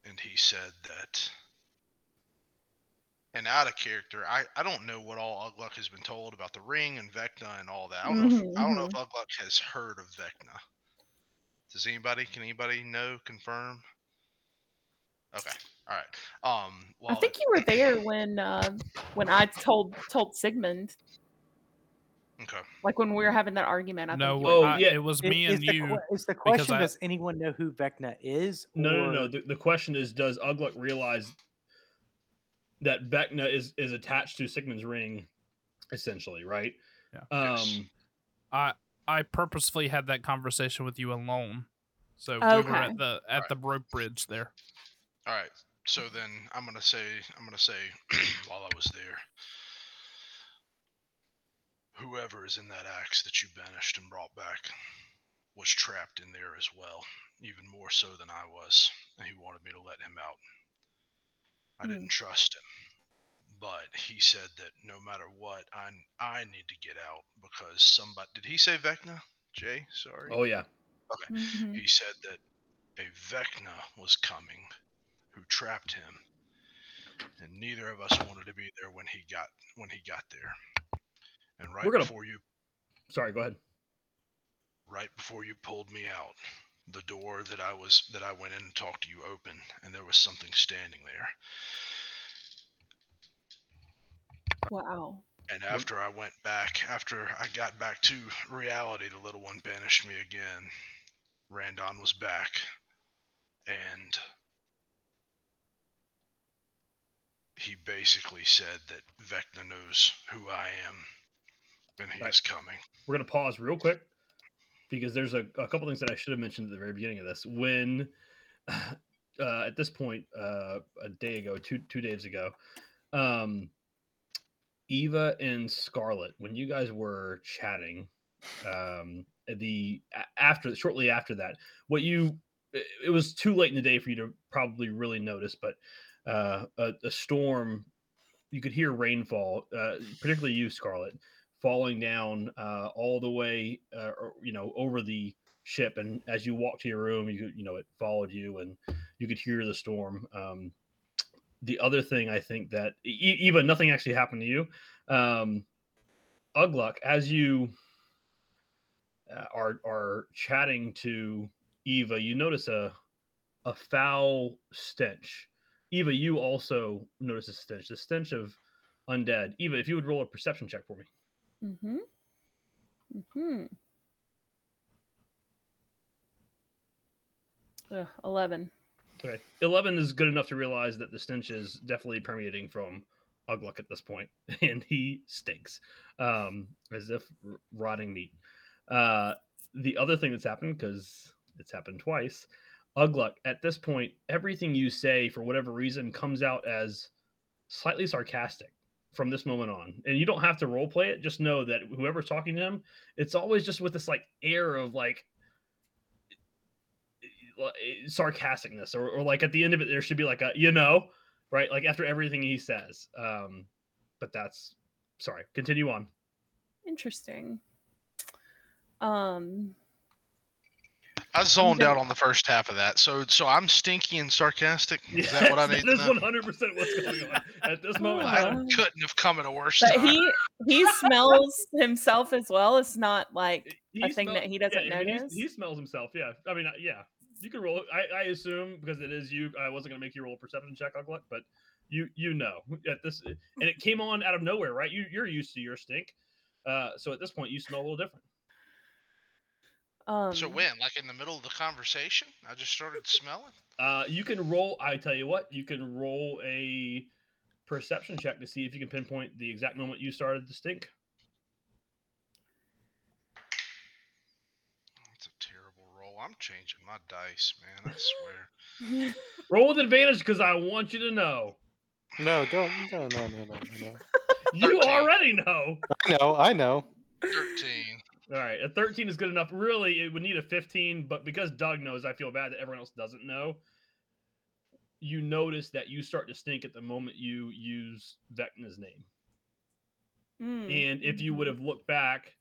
And he said that. And out of character, I, I don't know what all Ugluck has been told about the ring and Vecna and all that. I don't know. If, I don't know if Ugluck has heard of Vecna. Does anybody? Can anybody know? Confirm. Okay. All right. Um. Well, I think you were there when uh, when I told told Sigmund, Okay. like when we were having that argument. I No, think you Oh, were- yeah, it was me is and the you. que- is the because question: I- Does anyone know who Vecna is? No, no, no. or- The, the question is, does Ugluck realize that Vecna is is attached to Sigmund's ring, essentially, right? Yeah. Yes. Um, I I purposefully had that conversation with you alone. So we were at the at Right. the rope bridge there. All right. So then I'm gonna say I'm gonna say while I was there, whoever is in that axe that you banished and brought back was trapped in there as well, even more so than I was, and he wanted me to let him out. I Hmm. didn't trust him, but he said that no matter what, I I need to get out because somebody did he say Vecna? Jay, sorry. oh yeah, Mhm. He said that a Vecna was coming who trapped him. And neither of us wanted to be there when he got when he got there. And right We're gonna- before you sorry. Go ahead. right before you pulled me out, the door that I was that I went in and talked to you opened and there was something standing there. Wow. And after I went back, after I got back to reality, the little one banished me again. Randon was back. And he basically said that Vecna knows who I am and he Right. is coming. We're gonna pause real quick because there's a, a couple things that I should have mentioned at the very beginning of this. When uh, at this point, uh, a day ago, two two days ago, um, Eva and Scarlet, when you guys were chatting, um, the after shortly after that, what you it it was too late in the day for you to probably really notice, but uh, a, a storm. You could hear rainfall, uh, particularly you, Scarlet, falling down uh, all the way, uh, you know, over the ship. And as you walk to your room, you you know it followed you, and you could hear the storm. Um, the other thing I think that Eva, nothing actually happened to you. Um, Ugluck, as you uh, are are chatting to Eva, you notice a a foul stench. Eva, you also notice a stench, the stench of undead. Eva, if you would roll a perception check for me. Mm-hmm. Mm-hmm. Ugh, Eleven. Okay. 11 is good enough to realize that the stench is definitely permeating from Ugluck at this point, and he stinks um, as if r- rotting meat. Uh, the other thing that's happened, because it's happened twice, Ugluck, at this point, everything you say, for whatever reason, comes out as slightly sarcastic from this moment on. And you don't have to role play it, just know that whoever's talking to him, it's always just with this like air of like, eh, sarcasticness or, or like at the end of it there should be like a you know right like after everything he says um but that's sorry continue on Interesting. Um. I zoned out on the first half of that. So so I'm stinky and sarcastic. Is that what I need that is to know? 100 percent what's going on at this moment I couldn't have come at a worse But time. he he smells himself as well. It's not like a thing smell- that he doesn't yeah, I mean, he's- notice. he smells himself yeah i mean uh, yeah you can roll. I, I assume because it is you i wasn't going to make you roll a perception check Ugluck, but you you know at this and it came on out of nowhere right you you're used to your stink uh so at this point you smell a little different Um, so when? Like in the middle of the conversation? I just started smelling? Uh, you can roll. I tell you what, you can roll a perception check to see if you can pinpoint the exact moment you started to stink. That's a terrible roll. I'm changing my dice, man. I swear. Roll with advantage because I want you to know. No, don't. No, no, no, no, no. You 13. already know. I know. I know. 13. All right, a 13 is good enough. Really, it would need a 15, but because Doug knows, I feel bad that everyone else doesn't know. You notice that you start to stink at the moment you use Vecna's name. mm, And if you would have looked back,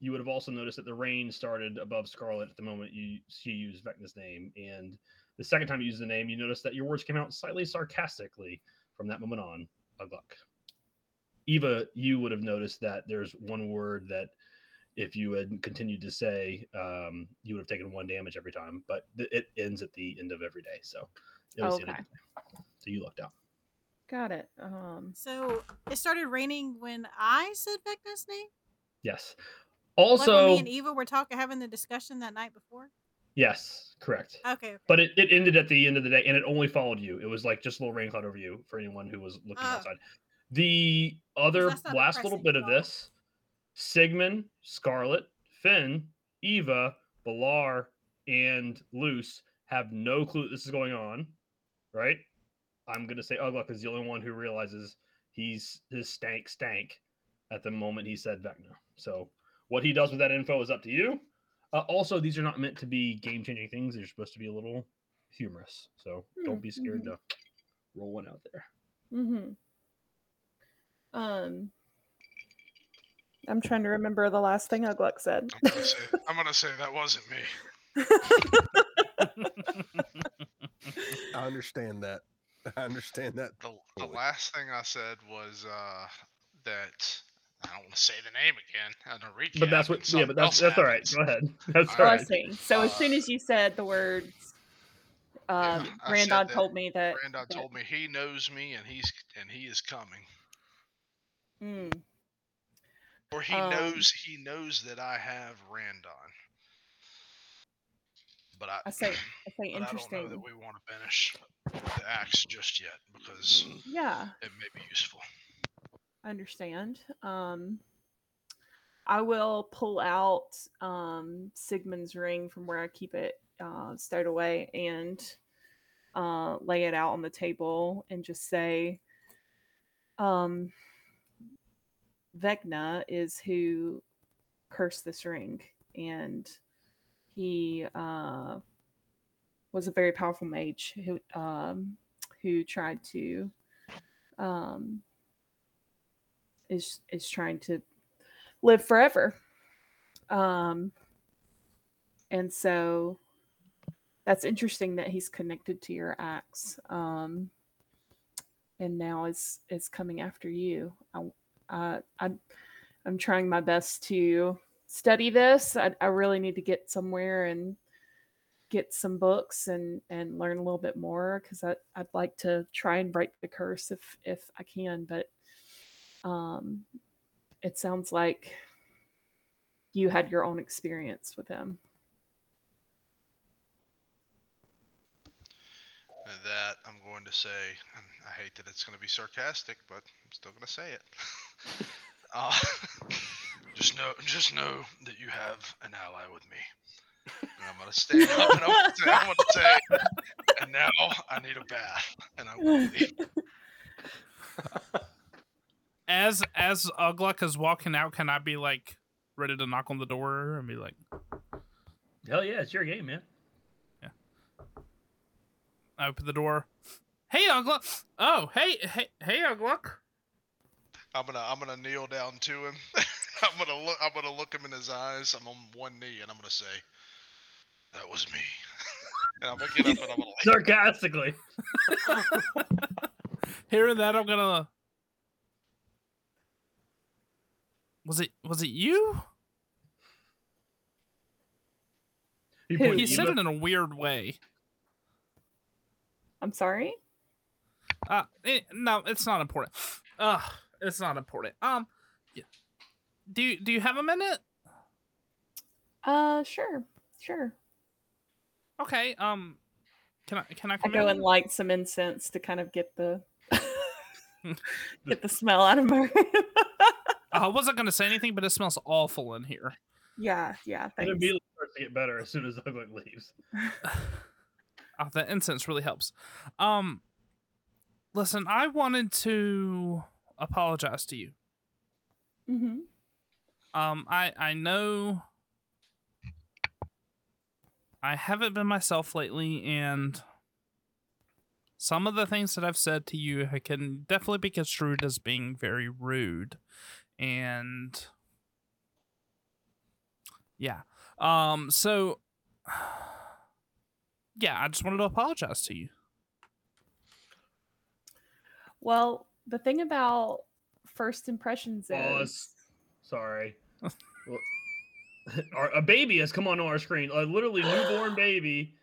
you would have also noticed that the rain started above Scarlet at the moment you she used Vecna's name. And the second time you used the name, you noticed that your words came out slightly sarcastically from that moment on. Ugluck. Eva, you would have noticed that there's one word that if you had continued to say, um, you would have taken one damage every time, but th- it ends at the end of every day. So it was the end of the day. So you lucked out. Got it. Um. So it started raining when I said Vecna's name. Yes. like when Also, me and Eva were talking, having the discussion that night before. yes, correct. Okay. okay. But it, it ended at the end of the day and it only followed you. It was like just a little rain cloud over you for anyone who was looking Oh. outside. The other that's not last little bit at of all. this Sigmund, Scarlet, Finn, Eva, Balar, and Luce have no clue this is going on, right? I'm gonna say Ugluck is the only one who realizes he's his stank stank at the moment he said Vecna. So what he does with that info is up to you. Uh, also, these are not meant to be game changing things. They're supposed to be a little humorous. So don't be scared Mhm. to roll one out there. hmm Um. I'm trying to remember the last thing Ugluck said. I'm gonna say I'm gonna say that wasn't me. I understand that. I understand that. The, the last thing I said was uh that I don't want to say the name again. I don't recap. But that's what. Yeah, but something that's else that's all right. Go ahead. That's All all Oh, I right. see. So as soon Uh, as you said the words, um, I Randon told me that. Randon that- told me he knows me and he's and he is coming. Mm, Or he Um, knows he knows that I have Randon. But I, I say, I say, but I don't know interesting. that we want to finish the axe just yet because Yeah, it may be useful. I understand. Um, I will pull out um, Sigmund's ring from where I keep it uh, stowed away and uh, lay it out on the table and just say, um, Vecna is who cursed this ring, and he uh, was a very powerful mage. Who um, who tried to um is is trying to live forever. Um and so that's interesting that he's connected to your axe. Um and now is is coming after you. I uh, I I'm trying my best to study this. I, I really need to get somewhere and get some books and and learn a little bit more because I'd like to try and break the curse if if I can. But um, it sounds like you had your own experience with him. That I'm going to say, and I hate that it's going to be sarcastic, but I'm still going to say it. uh, just know, just know that you have an ally with me. And I'm going to stand up and I'm going to say, I'm going to say, and now I need a bath, and I will be. As as Ugluck is walking out, can I be like ready to knock on the door and be like, Hell yeah, it's your game, man. I open the door. Hey, Ugluck. Oh, hey, hey, hey, Ugluck. I'm gonna I'm gonna kneel down to him. I'm gonna look I'm gonna look him in his eyes. I'm on one knee and I'm gonna say, "That was me." and I'm gonna get up and I'm gonna like, Sarcastically. Hearing that, I'm gonna. Was it was it you? He, He said it in a weird way. I'm sorry. Uh, eh, no, it's not important. Uh, it's not important. Um, y- do you, do you have a minute? Uh, sure, sure. Okay. Um, can I can I I go in? and light some incense to kind of get the get the smell out of my room. I wasn't gonna say anything, but it smells awful in here. yeah, yeah. It Thanks. immediately starts to get better as soon as Ugly leaves. Oh, the incense really helps. Um, listen, I wanted to apologize to you. hmm Um, I I know I haven't been myself lately, and some of the things that I've said to you can definitely be construed as being very rude, and yeah. Um. So, yeah, I just wanted to apologize to you. Well, the thing about first impressions Pause. is Sorry. Our, a baby has come onto our screen. A literally newborn baby.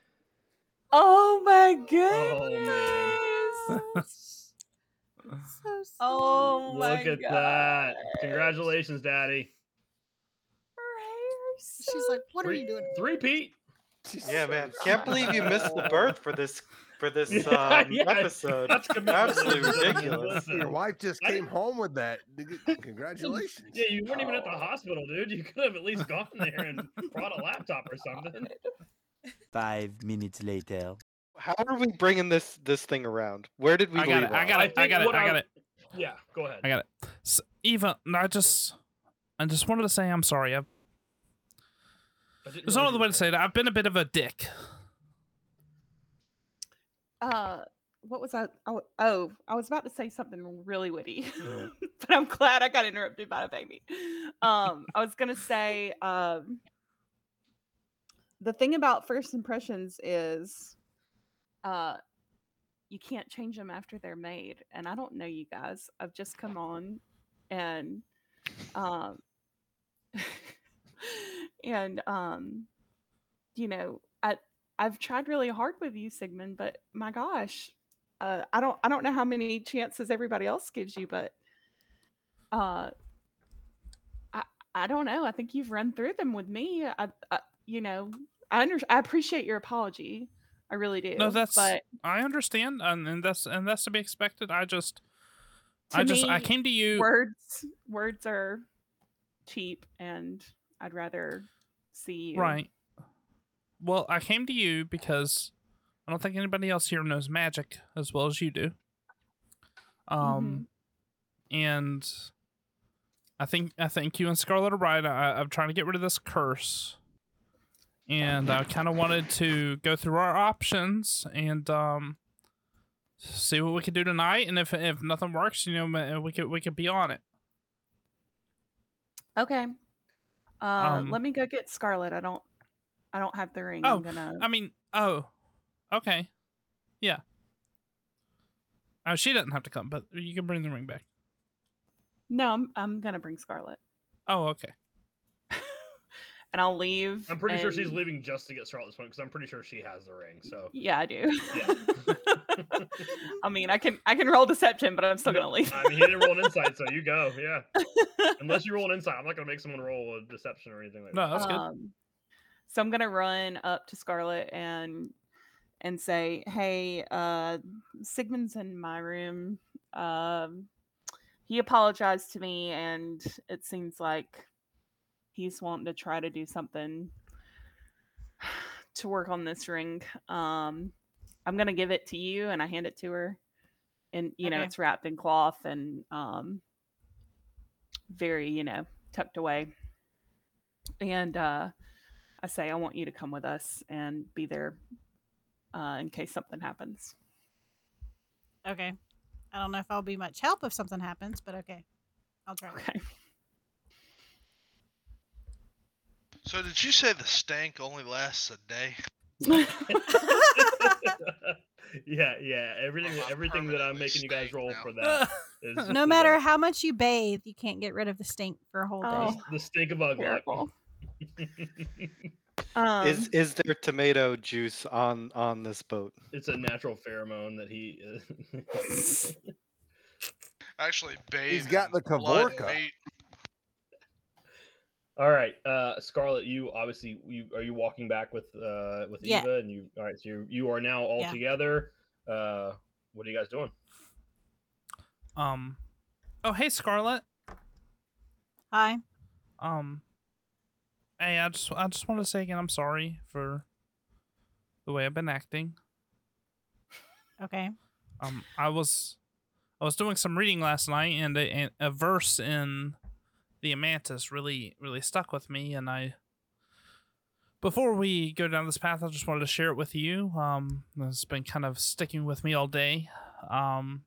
Oh my Oh, goodness. man. So Oh my Look at that. Congratulations, Daddy. She's like, "What are you doing?" Three Pete. Yeah, man. Can't believe you missed the birth for this for this Yeah, um, yeah, episode. that's commitment. Absolutely ridiculous. Your wife just I came home with that. Congratulations. Yeah, you weren't even at the hospital, dude. You could have at least gone there and brought a laptop or something. Five minutes later. How are we bringing this this thing around? Where did we I got leave it. I off? got it. I think got it. what I got I- it. Yeah, go ahead. I got it. S Eva, I just, I just wanted to say I'm sorry. I've, I didn't there's no realize other way to say that. I've been a bit of a dick. Uh, what was I? Oh, oh, I was about to say something really witty, but I'm glad I got interrupted by a baby. Um, I was gonna say, um, the thing about first impressions is, uh, you can't change them after they're made. And I don't know you guys. I've just come on, and um, and um, you know, I I've tried really hard with you, Sigmund, but my gosh, uh, I don't I don't know how many chances everybody else gives you, but uh, I I don't know. I think you've run through them with me. I, I you know I under I appreciate your apology. I really do. No, that's but I understand, and, and that's and that's to be expected. I just, I just, I came to you. Words words are cheap, and I'd rather see you Right. Well, I came to you because I don't think anybody else here knows magic as well as you do. Um, and I think I think you and Scarlet are right. I, I'm trying to get rid of this curse, and I kind of wanted to go through our options and um, see what we can do tonight, and if if nothing works, you know, we could we could be on it. Okay. Uh, Um, let me go get Scarlet. I don't. I don't have the ring. Oh, I'm gonna. I mean, oh, okay, yeah. Oh, she doesn't have to come, but you can bring the ring back. No, I'm. I'm gonna bring Scarlet, Oh, okay. And I'll leave. I'm pretty sure she's leaving just to get Scarlet's point because I'm pretty sure she has the ring. So Yeah, I do. yeah. I mean, I can. I can roll deception, but I'm still gonna leave. I mean, he didn't roll an insight, so you go. Yeah. Unless you roll an insight, I'm not gonna make someone roll a deception or anything like No, that. that's good. Um, so I'm gonna run up to Scarlet and and say, "Hey, uh, Sigmund's in my room. Um, he apologized to me, and it seems like he's wanting to try to do something to work on this ring. Um, I'm gonna give it to you, and I hand it to her, and you know it's wrapped in cloth and um, very, you know, tucked away. And uh, I say, I want you to come with us and be there uh, in case something happens. Okay. I don't know if I'll be much help if something happens, but okay. I'll try. Okay. So did you say the stank only lasts a day? yeah, yeah. Everything, I'm everything that I'm making you guys roll now. for that is no matter the- how much you bathe, you can't get rid of the stink for a whole Oh. day. the stink of bug luck. Terrible. Um, is is there tomato juice on on this boat? it's a natural pheromone that he. uh, Actually, bathe. He's got the blood and Kavorka. Meat. all right, uh, Scarlet. You obviously you are you walking back with uh with Yeah. Eva and you. All right, so you you are now all Yeah. together. Uh, what are you guys doing? Um, oh hey Scarlet. Hi. Um, hey, I just I just want to say again, I'm sorry for the way I've been acting. Okay. Um, I was I was doing some reading last night, and a, and a verse in the Amantis really really stuck with me, and I. Before we go down this path, I just wanted to share it with you. Um, it's been kind of sticking with me all day. Um,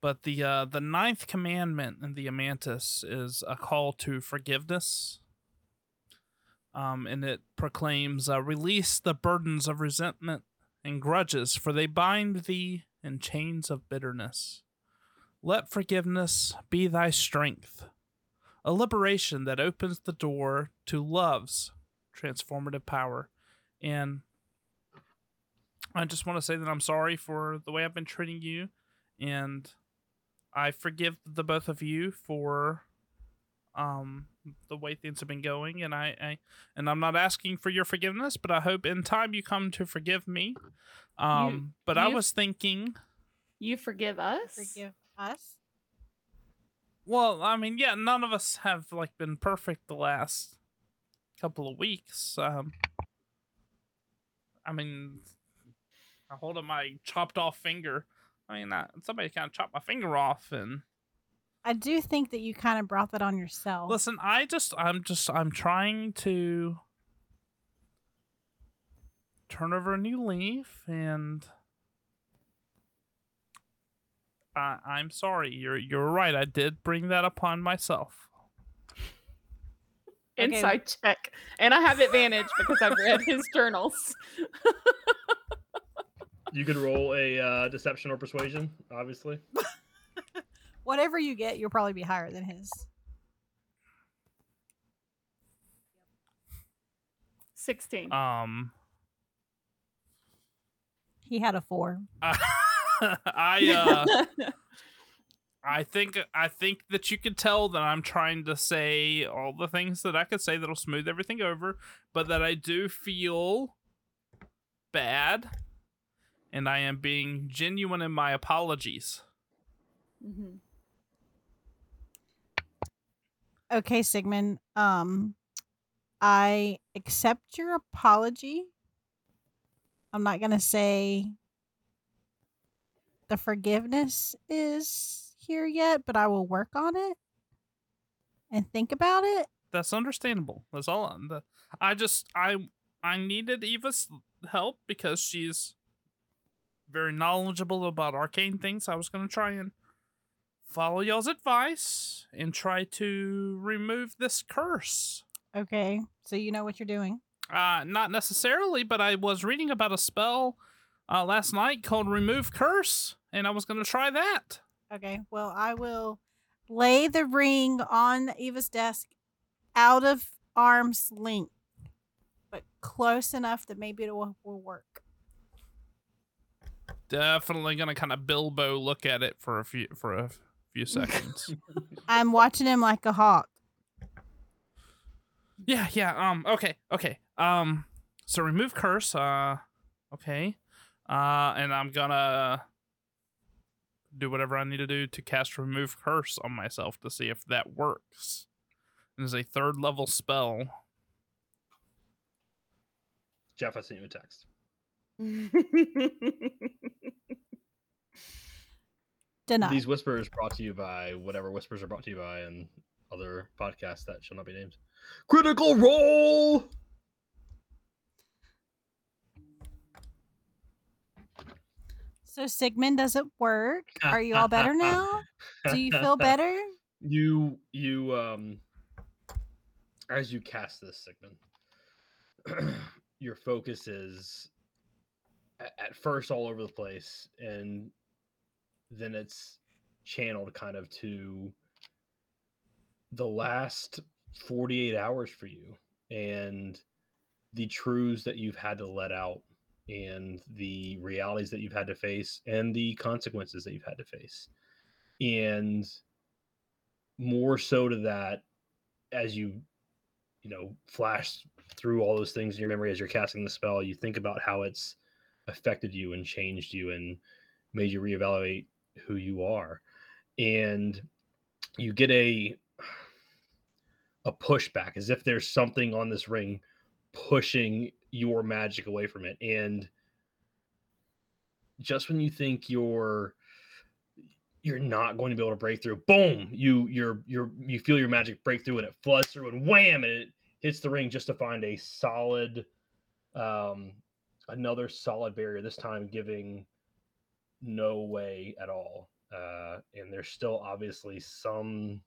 but the uh, the ninth commandment in the Amantis is a call to forgiveness. Um, and it proclaims, uh, "Release the burdens of resentment and grudges, for they bind thee in chains of bitterness. Let forgiveness be thy strength, a liberation that opens the door to love's transformative power." And I just want to say that I'm sorry for the way I've been treating you, and I forgive the both of you for um the way things have been going and I, I and I'm not asking for your forgiveness, but I hope in time you come to forgive me. Um but I was thinking you forgive us? Forgive us. Well, I mean, yeah, none of us have like been perfect the last couple of weeks. Um I mean I hold up my chopped off finger. I mean, uh, somebody kind of chopped my finger off and I do think that you kind of brought that on yourself. Listen, I just I'm just I'm trying to turn over a new leaf and I I'm sorry. You're you're right. I did bring that upon myself. Okay. Insight check. And I have advantage because I've read his journals. You could roll a uh, deception or persuasion, obviously. Whatever you get, you'll probably be higher than his. Sixteen. Um He had a four. I uh I think I think that you could tell that I'm trying to say all the things that I could say that'll smooth everything over, but that I do feel bad and I am being genuine in my apologies. Mhm. Okay, Sigmund. Um, I accept your apology. I'm not gonna say the forgiveness is here yet, but I will work on it and think about it. That's understandable. That's all. I'm- The, I just I I needed Eva's help because she's very knowledgeable about arcane things. I was gonna try and follow y'all's advice and try to remove this curse. Okay, so you know what you're doing. Uh, not necessarily, but I was reading about a spell uh, last night called Remove Curse, and I was gonna try that. Okay, well, I will lay the ring on Eva's desk out of arm's length, but close enough that maybe it will, will work. Definitely gonna kind of Bilbo look at it for a few for a few seconds. I'm watching him like a hawk. yeah, yeah. Um. Okay. Okay. Um. So remove curse. Uh. Okay. Uh. And I'm gonna do whatever I need to do to cast remove curse on myself to see if that works. It is a third level spell. Jeff, I sent you a text. Denied. These whispers brought to you by whatever whispers are brought to you by and other podcasts that shall not be named. Critical Role. So Sigmund, does it work? Are you all better now? Do you feel better? You you um as you cast this Sigmund, your focus is at first all over the place and then it's channeled kind of to the last 48 hours for you and the truths that you've had to let out and the realities that you've had to face and the consequences that you've had to face. And more so to that as you you know flash through all those things in your memory as you're casting the spell you think about how it's affected you and changed you and made you reevaluate who you are. And you get a a pushback as if there's something on this ring pushing your magic away from it. And just when you think you're you're not going to be able to break through boom you you're you're you feel your magic break through and it floods through and wham and it hits the ring just to find a solid um another solid barrier this time giving no way at all. Uh and there's still obviously some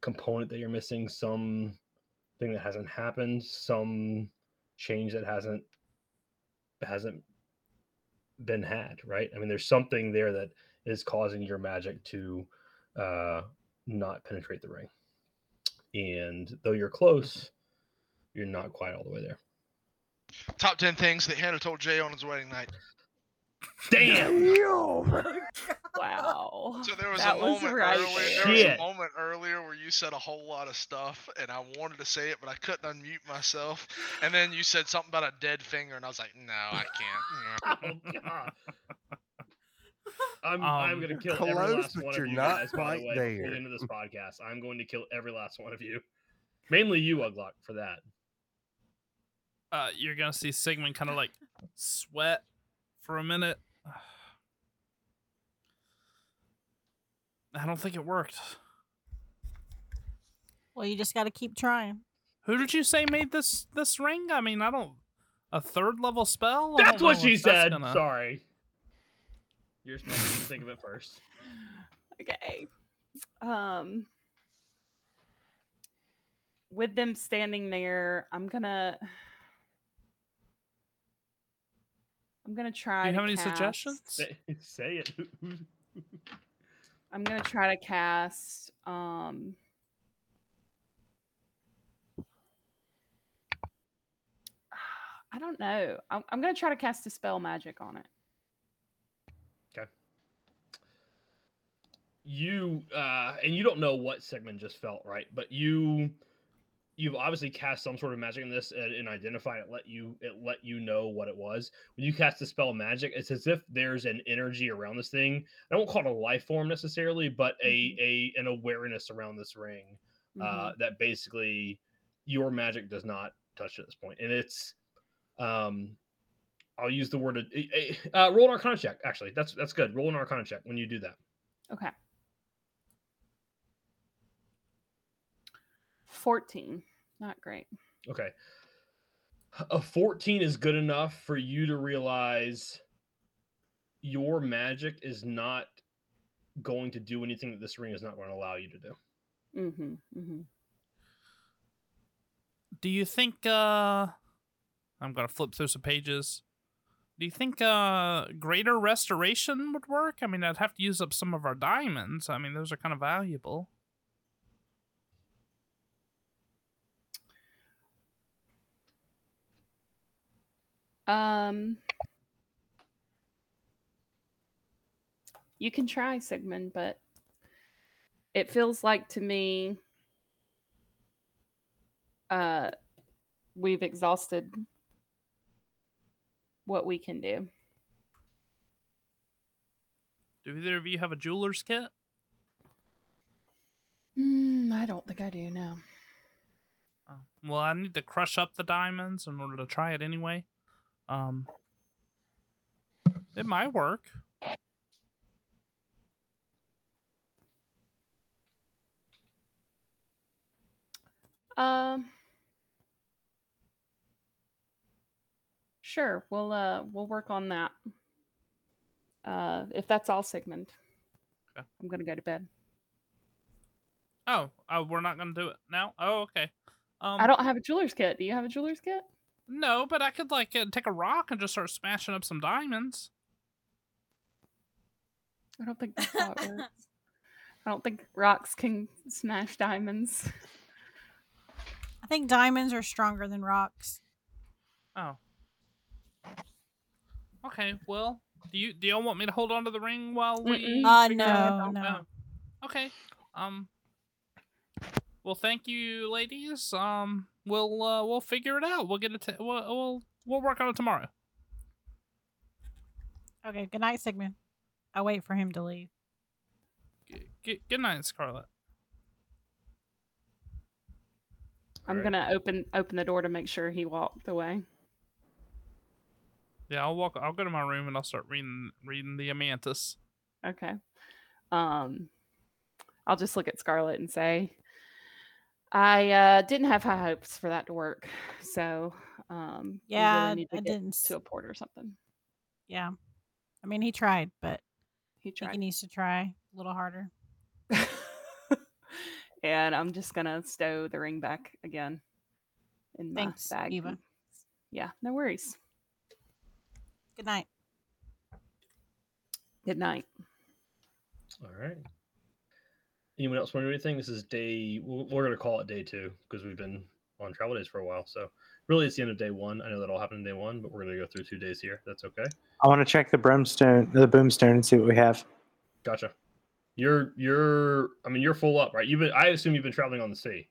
component that you're missing some thing that hasn't happened some change that hasn't hasn't been had right? I mean there's something there that is causing your magic to uh not penetrate the ring. And though you're close you're not quite all the way there. Top 10 things that Hannah told Jay on his wedding night. Damn Wow. So there was That a was moment right earlier. there. There was a moment earlier where you said a whole lot of stuff, and I wanted to say it, but I couldn't unmute myself. And then you said something about a dead finger, and I was like, "No, I can't." oh god I'm I'm Um, gonna kill every close, last but one you're of you not guys. By the quite way, before the there. end of this podcast, I'm going to kill every last one of you. Mainly you, Uglock, for that. Uh, you're gonna see Sigmund kind of like sweat for a minute. I don't think it worked. Well, you just got to keep trying. Who did you say made this this ring? I mean, I don't. A third level spell? I That's what she said. gonna- Sorry. You're supposed to think of it first. Okay. Um with them standing there, I'm gonna I'm gonna try Do you to have any cast- suggestions? Say, say it. I'm gonna try to cast um I don't know. I'm, I'm gonna try to cast a spell magic on it. Okay. You uh and you don't know what Sigmund just felt right but you you've obviously cast some sort of magic in this and, and identify it let you it let you know what it was. When you cast the spell magic it's as if there's an energy around this thing. I don't call it a life form necessarily but a a an awareness around this ring uh that basically your magic does not touch at this point. And it's um i'll use the word uh, uh roll an arcana check actually. That's that's good. Roll an arcana check when you do that. Okay. 14. Not great. Okay. A 14 is good enough for you to realize your magic is not going to do anything that this ring is not going to allow you to do. Mm-hmm. Mm-hmm. Do you think uh I'm gonna flip through some pages. Do you think uh greater restoration would work? I mean I'd have to use up some of our diamonds. I mean those are kind of valuable. Um, you can try Sigmund, but it feels like to me, uh, we've exhausted what we can do. Do either of you have a jeweler's kit? Mm, I don't think I do now. Oh, well, I need to crush up the diamonds in order to try it anyway. Um, it might work. Um, sure. We'll uh we'll work on that. Uh, if that's all, Sigmund. Okay. I'm gonna go to bed. Oh, oh, we're not gonna do it now. Oh, okay. Um, I don't have a jeweler's kit. Do you have a jeweler's kit? No, but I could like uh, take a rock and just start smashing up some diamonds. I don't think that's how it works. I don't think rocks can smash diamonds. I think diamonds are stronger than rocks. Oh. Okay. Well, do you do y'all want me to hold on to the ring while we? Uh, figure out- no, no. Oh, Okay. Um. Well, thank you, ladies. Um, we'll uh, we'll figure it out. We'll get it. T- we'll, we'll we'll work on it tomorrow. Okay, good night, Sigmund. I'll wait for him to leave. G- g- good night, Scarlet. I'm Alright. gonna open open the door to make sure he walked away. Yeah, I'll walk. I'll go to my room and I'll start reading reading the Amantis. Okay. Um, I'll just look at Scarlet and say, I uh, didn't have high hopes for that to work. So, um, we Yeah, really need to I get didn't to a port or something. Yeah. I mean, he tried, but He tried. he needs to try a little harder. and I'm just gonna stow the ring back again in my Thanks, bag. Eva. Yeah, no worries. Good night. Good night. All right. Anyone else want to do anything? This is day. We're, going to call it day two because we've been on travel days for a while. So really, it's the end of day one. I know that all happened in day one, but we're going to go through two days here. That's okay. I want to check the brimstone, the boomstone, and see what we have. Gotcha. You're you're. I mean, you're full up, right? You've been. I assume you've been traveling on the sea.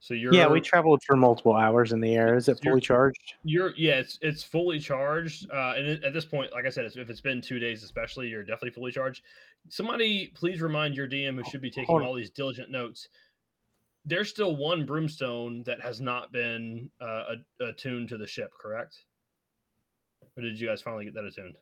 So you're. Yeah, we traveled for multiple hours in the air. Is it fully charged? You're yeah, it's it's fully charged. Uh, and it, at this point, like I said, it's, if it's been two days, especially, you're definitely fully charged. Somebody, please remind your DM who should be taking all these diligent notes. There's still one brimstone that has not been uh, attuned to the ship, correct? Or did you guys finally get that attuned?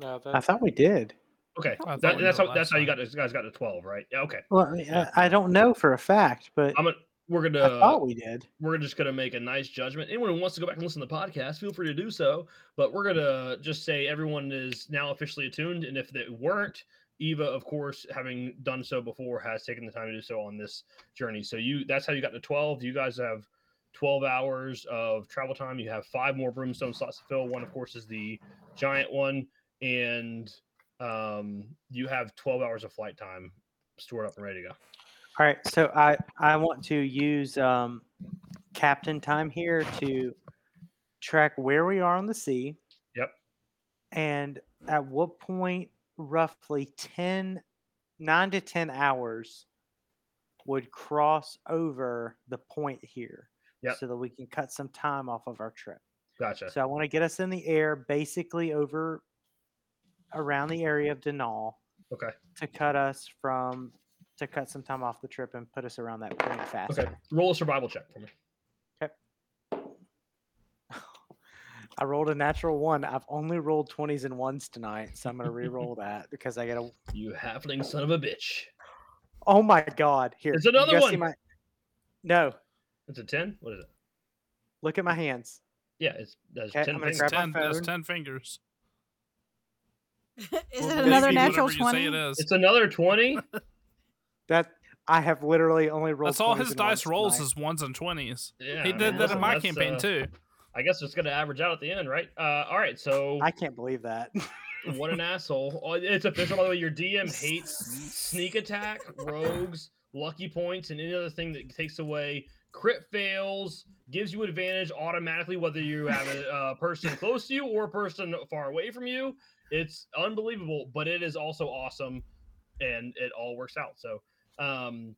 No, I thought we did. Okay, that, that's how that's last how you time. got you guys got to twelve, right? Yeah. Okay. Well, I, I I don't know for a fact, but I'm gonna we're gonna I thought we did. we're just gonna make a nice judgment. Anyone who wants to go back and listen to the podcast, feel free to do so. But we're gonna just say everyone is now officially attuned, and if they weren't, Eva, of course, having done so before, has taken the time to do so on this journey. So you that's how you got to twelve. You guys have twelve hours of travel time. You have five more broomstone slots to fill. One, of course, is the giant one, and um, you have twelve hours of flight time stored up and ready to go. All right, so I I want to use um, captain time here to track where we are on the sea. Yep. And at what point, roughly 10, 9 to 10 hours would cross over the point here Yep. so that we can cut some time off of our trip. Gotcha. So I want to get us in the air basically over around the area of Denal Okay. to cut us from to cut some time off the trip and put us around that point faster. Okay. Roll a survival check for me. Okay. I rolled a natural one. I've only rolled 20s and ones tonight, so I'm gonna re-roll that because I gotta You halfling son of a bitch. Oh my god. Here. There's another one. my- No, It's a 10? What is it? look at my hands. Yeah, it's that's Okay, 10 I'm gonna fingers. grab my Ten. That's ten fingers. Is We'll it another natural whatever you say 20? It is. It's another 20. That I have literally only rolled. That's all his dice rolls tonight. is ones and twenties. Yeah, he I did mean, that listen, in my campaign uh, too. I guess it's going to average out at the end, right? Uh, all right, so I can't believe that. what an asshole. Oh, It's official, by the way. Your DM hates sneak attack, rogues, lucky points, and any other thing that takes away crit fails, gives you advantage automatically, whether you have a uh, person close to you or a person far away from you. It's unbelievable, but it is also awesome, and it all works out. So, um,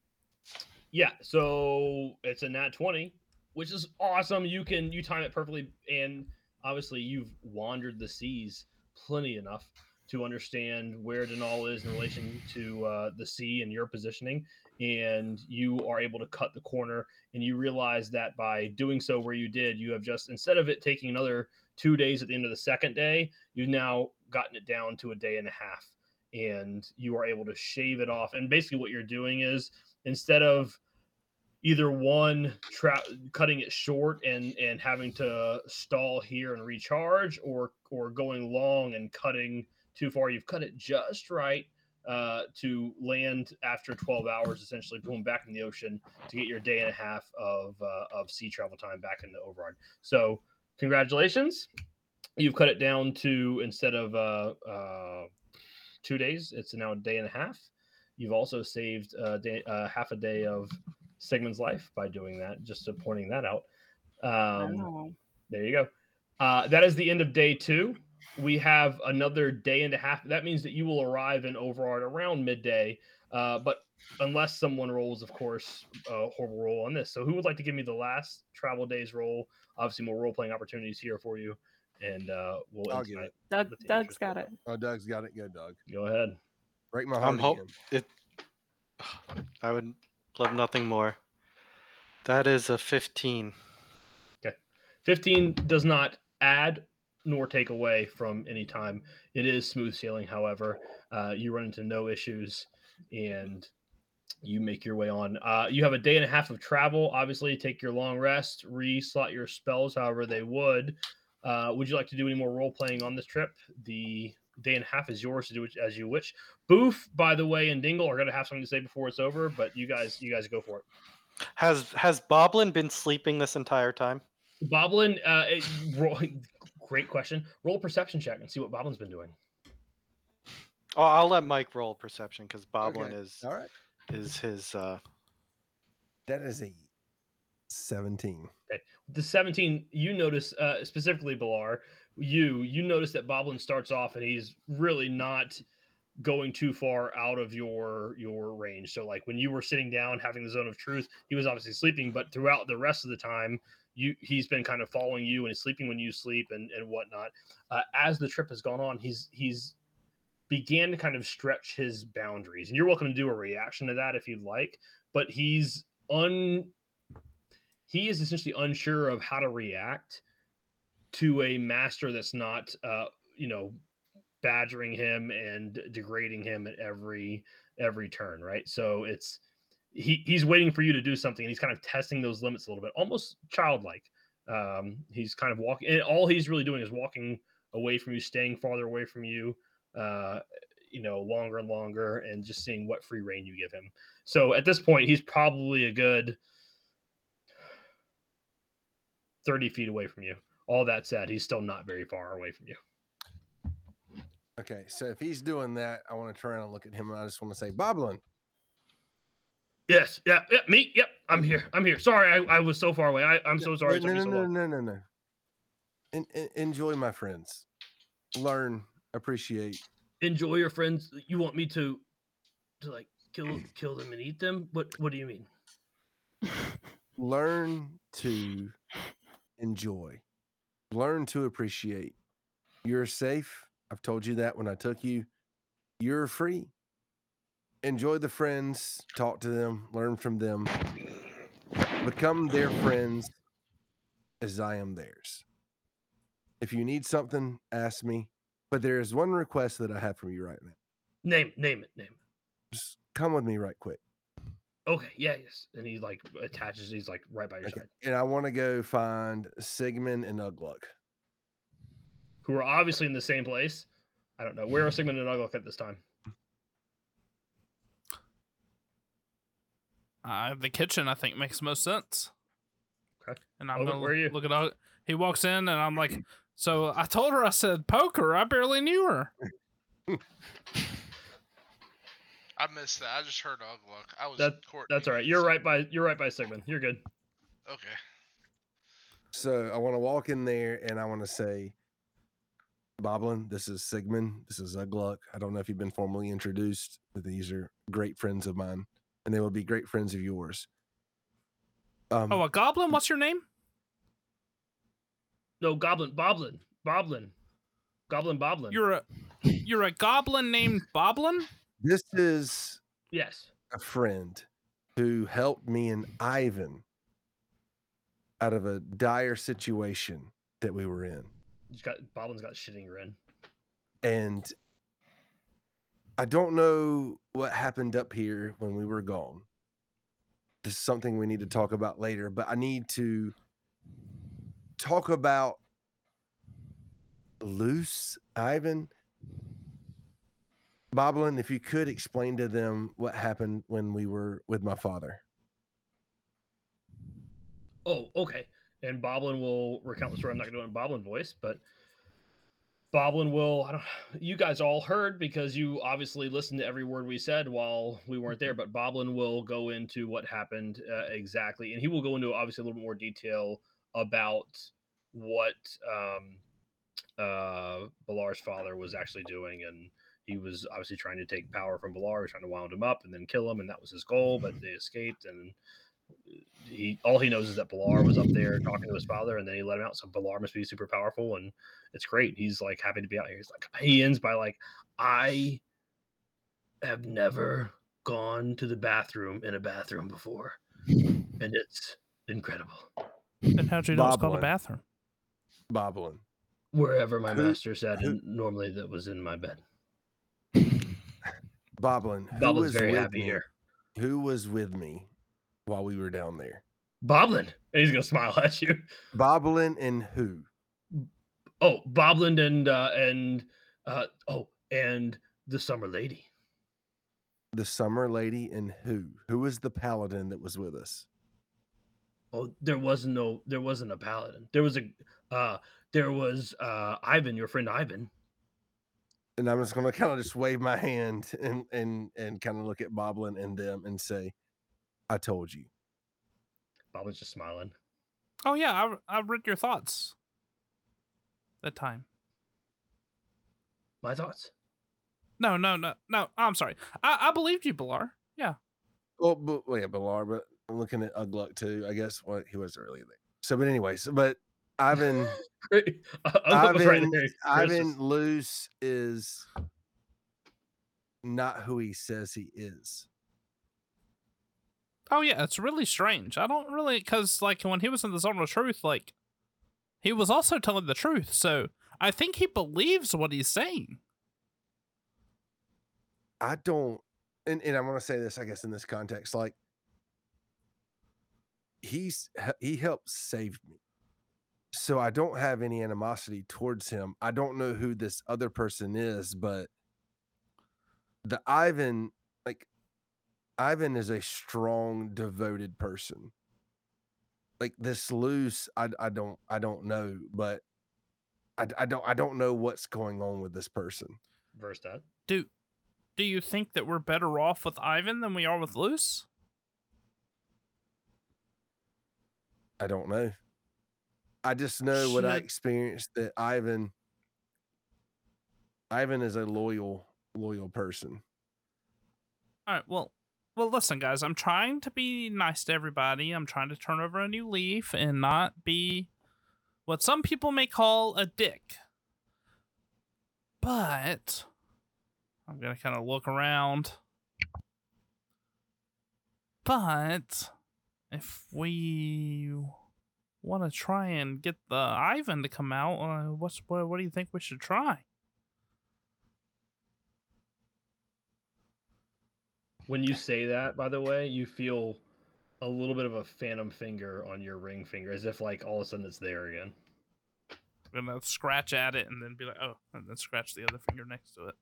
yeah, so it's a nat 20, which is awesome. You can you time it perfectly, and obviously you've wandered the seas plenty enough to understand where Denal is in relation to uh, the sea and your positioning, and you are able to cut the corner. And you realize that by doing so, where you did, you have just instead of it taking another two days at the end of the second day, you've now gotten it down to a day and a half, and you are able to shave it off. And basically, what you're doing is instead of either one tra- cutting it short and and having to stall here and recharge or or going long and cutting too far you've cut it just right uh, to land after 12 hours essentially going back in the ocean to get your day and a half of uh, of sea travel time back into override so congratulations you've cut it down to instead of uh, uh, two days it's now a day and a half you've also saved a day, uh, half a day of Sigmund's life by doing that. Just pointing that out. Um, Oh. There you go. Uh, that is the end of day two. We have another day and a half. That means that you will arrive in Overard around midday. Uh, but unless someone rolls, of course, a horrible roll on this. So who would like to give me the last travel days roll? Obviously, more role playing opportunities here for you, and uh, we'll. I'll end give it. Doug, Doug's got it. Oh, Doug's got it. Go, Doug. Go ahead. Break my heart I'm hope it. I would love nothing more. That is a 15. Okay. 15 does not add nor take away from any time. It is smooth sailing, however. Uh, you run into no issues and you make your way on. Uh, you have a day and a half of travel. Obviously, take your long rest, re slot your spells however they would. Uh, would you like to do any more role playing on this trip? The day and a half is yours to do it as you wish. Boof, by the way, and Dingle are going to have something to say before it's over, but you guys, you guys go for it. Has has Boblin been sleeping this entire time? Boblin, uh, it- roll, great question. Roll a perception check and see what Boblin's been doing. Oh, I'll let Mike roll perception because Boblin Okay, is All right. is his. uh That is a 17. The 17, you notice, uh, specifically Balar, you you notice that Boblin starts off and he's really not going too far out of your your range. So like when you were sitting down having the zone of truth, he was obviously sleeping, but throughout the rest of the time, you he's been kind of following you and he's sleeping when you sleep and and whatnot. Uh, as the trip has gone on, he's he's began to kind of stretch his boundaries, and you're welcome to do a reaction to that if you'd like. But he's un he is essentially unsure of how to react to a master that's not uh you know badgering him and degrading him at every every turn right? So it's he he's waiting for you to do something and he's kind of testing those limits a little bit almost childlike. Um he's kind of walking and all he's really doing is walking away from you staying farther away from you uh you know longer and longer and just seeing what free reign you give him. So at this point he's probably a good 30 feet away from you all that said he's still not very far away from you Okay, so if he's doing that, I want to turn around and look at him, and I just want to say, Boblin, Yes, yeah, yeah, me, yep, I'm here. I'm here. Sorry, I, I was so far away. I, I'm so sorry. No, no, me no, so no, no, no, no. En- en- enjoy, my friends. Learn, appreciate. Enjoy your friends. You want me to, to like kill kill them and eat them? What What do you mean? Learn to enjoy. Learn to appreciate. You're safe. I've told you that when I took you. You're free. Enjoy the friends. Talk to them. Learn from them. Become their friends as I am theirs. If you need something, ask me. But there is one request that I have from you right now. Name name it name. it. Just come with me right quick. Okay, yeah, yes. And he like attaches. He's like right by your Okay. side. And I want to go find Sigmund and Ugluk. Who are obviously in the same place. I don't know. Where are Sigmund and Ugluk at this time? Uh, the kitchen, I think, makes most sense. Okay. And I'm Ugluk, gonna where are you? look at Ug- He walks in, and I'm like, so I told her I said poker. I barely knew her. I missed that. I just heard Ugluk. I was That, Courtney. that's all right. You're right by you're right by Sigmund. You're good. Okay. So I want to walk in there and I want to say, Boblin, this is Sigmund. This is Ugluk. I don't know if you've been formally introduced, but these are great friends of mine, and they will be great friends of yours. Um, Oh, a goblin? What's your name? No, Goblin, Boblin, Boblin, Goblin, Boblin. You're a you're a goblin named Boblin. This is yes. a friend who helped me and Ivan out of a dire situation that we were in. He's got Boblin's got shitting grin. and I don't know what happened up here when we were gone. This is something we need to talk about later, but I need to talk about Luce Ivan. Boblin, if you could explain to them what happened when we were with my father. Oh, okay. And Boblin will recount the story. I'm not gonna do it in Boblin voice, but Boblin will. I don't. You guys all heard because you obviously listened to every word we said while we weren't there. But Boblin will go into what happened uh, exactly, and he will go into obviously a little bit more detail about what um, uh, Balar's father was actually doing, and he was obviously trying to take power from Balar, he was trying to wound him up and then kill him, and that was his goal. But they escaped, and he all he knows is that Balar was up there talking to his father, and then he let him out. So Balar must be super powerful, and it's great. He's like happy to be out here. He's like he ends by like, I have never gone to the bathroom in a bathroom before, and it's incredible. And how'd you know it's called a bathroom? Boblin. Wherever my master sat, and normally that was in my bed. Boblin. who Boblin's was very with happy me- here. Who was with me while we were down there? Boblin, and he's gonna smile at you. Boblin and who? Oh, Boblin and uh, and uh, oh, and the summer lady. The summer lady and who? Who was the paladin that was with us? Oh, there was no, there wasn't a paladin. There was a, uh, there was uh, Ivan, your friend Ivan. And I'm just gonna kind of just wave my hand and and and kind of look at Boblin and them and say, "I told you." Boblin's just smiling. Oh yeah, I I read your thoughts. That time. My thoughts. No, no, no, no. I'm sorry. I I believed you, Balar. Yeah. Well, but well, yeah, Balar, but I'm looking at Ugluck too. I guess well, he was earlier there. So, but anyways, but Ivan, Great. Ugluk was right Ivan, there. Ivan Luce is not who he says he is. Oh yeah, it's really strange. I don't really because like when he was in the zone of truth, like he was also telling the truth. So I think he believes what he's saying. I don't, and, and I want to say this, I guess, in this context, like he's he- he helped save me, so I don't have any animosity towards him. I don't know who this other person is, but the Ivan, like Ivan, is a strong, devoted person. Like this Luce, I I don't I don't know, but I I don't I don't know what's going on with this person. Verse that. Do do you think that we're better off with Ivan than we are with Luce? I don't know. I just know what I experienced that Ivan Ivan is a loyal loyal person. All right. Well, well, listen, guys. I'm trying to be nice to everybody. I'm trying to turn over a new leaf and not be what some people may call a dick. But I'm gonna kind of look around. But if we want to try and get the Ivan to come out, uh, what's what? What do you think we should try? When you say that, by the way, you feel a little bit of a phantom finger on your ring finger, as if like all of a sudden it's there again. I'm gonna scratch at it and then be like, oh, and then scratch the other finger next to it.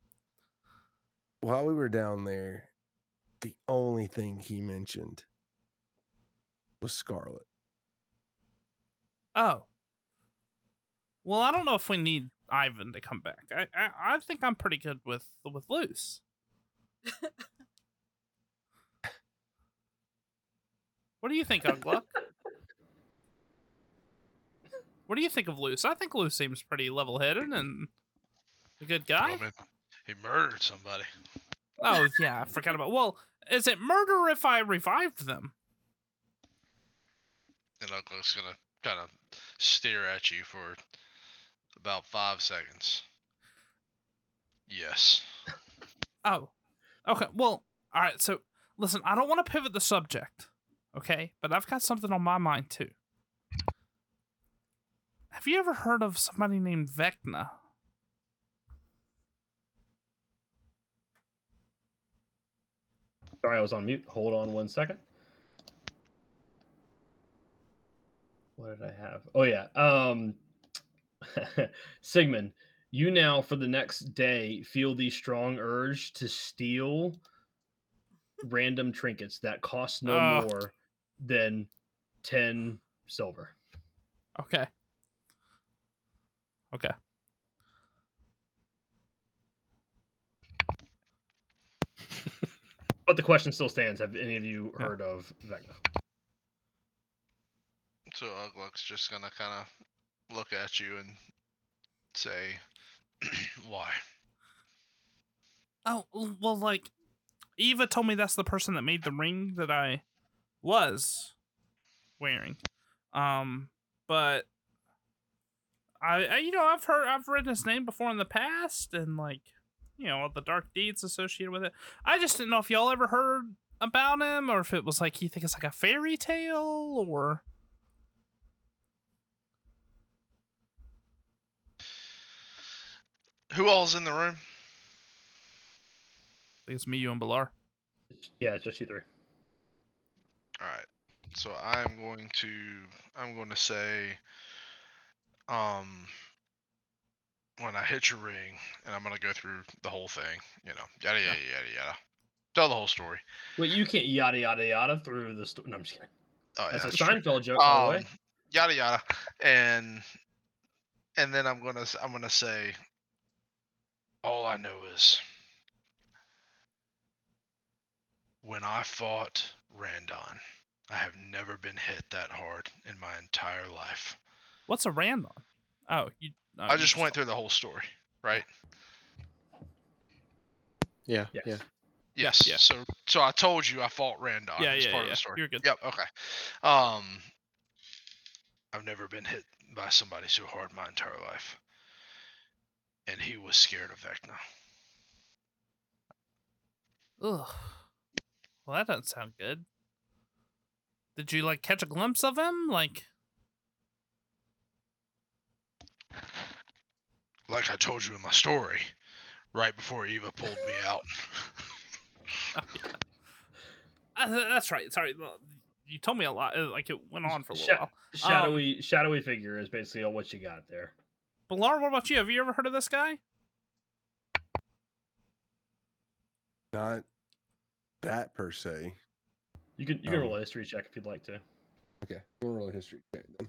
While we were down there, the only thing he mentioned was Scarlet. Oh. Well, I don't know if we need Ivan to come back. I I, I think I'm pretty good with with Luce. what do you think, Ugluck? what do you think of Luce? I think Luce seems pretty level headed and a good guy. I mean, he murdered somebody. Oh yeah, I forgot about. Well, is it murder if I revived them? And Ugluck's gonna kind of stare at you for about five seconds. Yes. Oh, okay. Well, all right. So listen, I don't want to pivot the subject, okay? But I've got something on my mind too. Have you ever heard of somebody named Vecna? Sorry, I was on mute. Hold on one second. What did I have? Oh yeah. Um Sigmund, you now for the next day feel the strong urge to steal random trinkets that cost no Ugh. more than 10 silver. Okay. Okay. But the question still stands. Have any of you Yeah. heard of Vecna? So Ugluck's just gonna kind of look at you and say, "Why?" Oh well, like Eva told me that's the person that made the ring that I was wearing. Um, but I, I, you know, I've heard, I've read his name before in the past, and like, you know, all the dark deeds associated with it. I just didn't know if y'all ever heard about him, or if it was like you think it's like a fairy tale, or Who all's in the room? I think it's me, you, and Balar. Yeah, it's just you three. All right. So I'm going to I'm going to say um when I hit your ring and I'm going to go through the whole thing, you know. Yada yada yada yada. Tell the whole story. Wait, you can't yada yada yada through the story. No, I'm just kidding. Oh, yeah, That's yeah, a true. Seinfeld joke, by the way. Um, yada yada. And and then I'm going to I'm going to say all I know is when I fought Randon, I have never been hit that hard in my entire life. What's a Randon? Oh, you. oh, I you just went through the whole story, right? Yeah, Yes. yeah. Yes. yeah. So so I told you I fought Randon. Yeah, as yeah, part of yeah. the story. You're good. Yep. Okay. Um, I've never been hit by somebody so hard my entire life, and he was scared of Vecna. Ugh. Well, that doesn't sound good. Did you like catch a glimpse of him? Like, Like I told you in my story, right before Eva pulled me out. uh, that's right. Sorry, you told me a lot. Like it went on for a little Sha- while. shadowy shadowy figure is basically all what you got there. Balar, what about you? Have you ever heard of this guy? Not that per se. You can you can Um, roll a history check if you'd like to. Okay, we'll roll a history check then.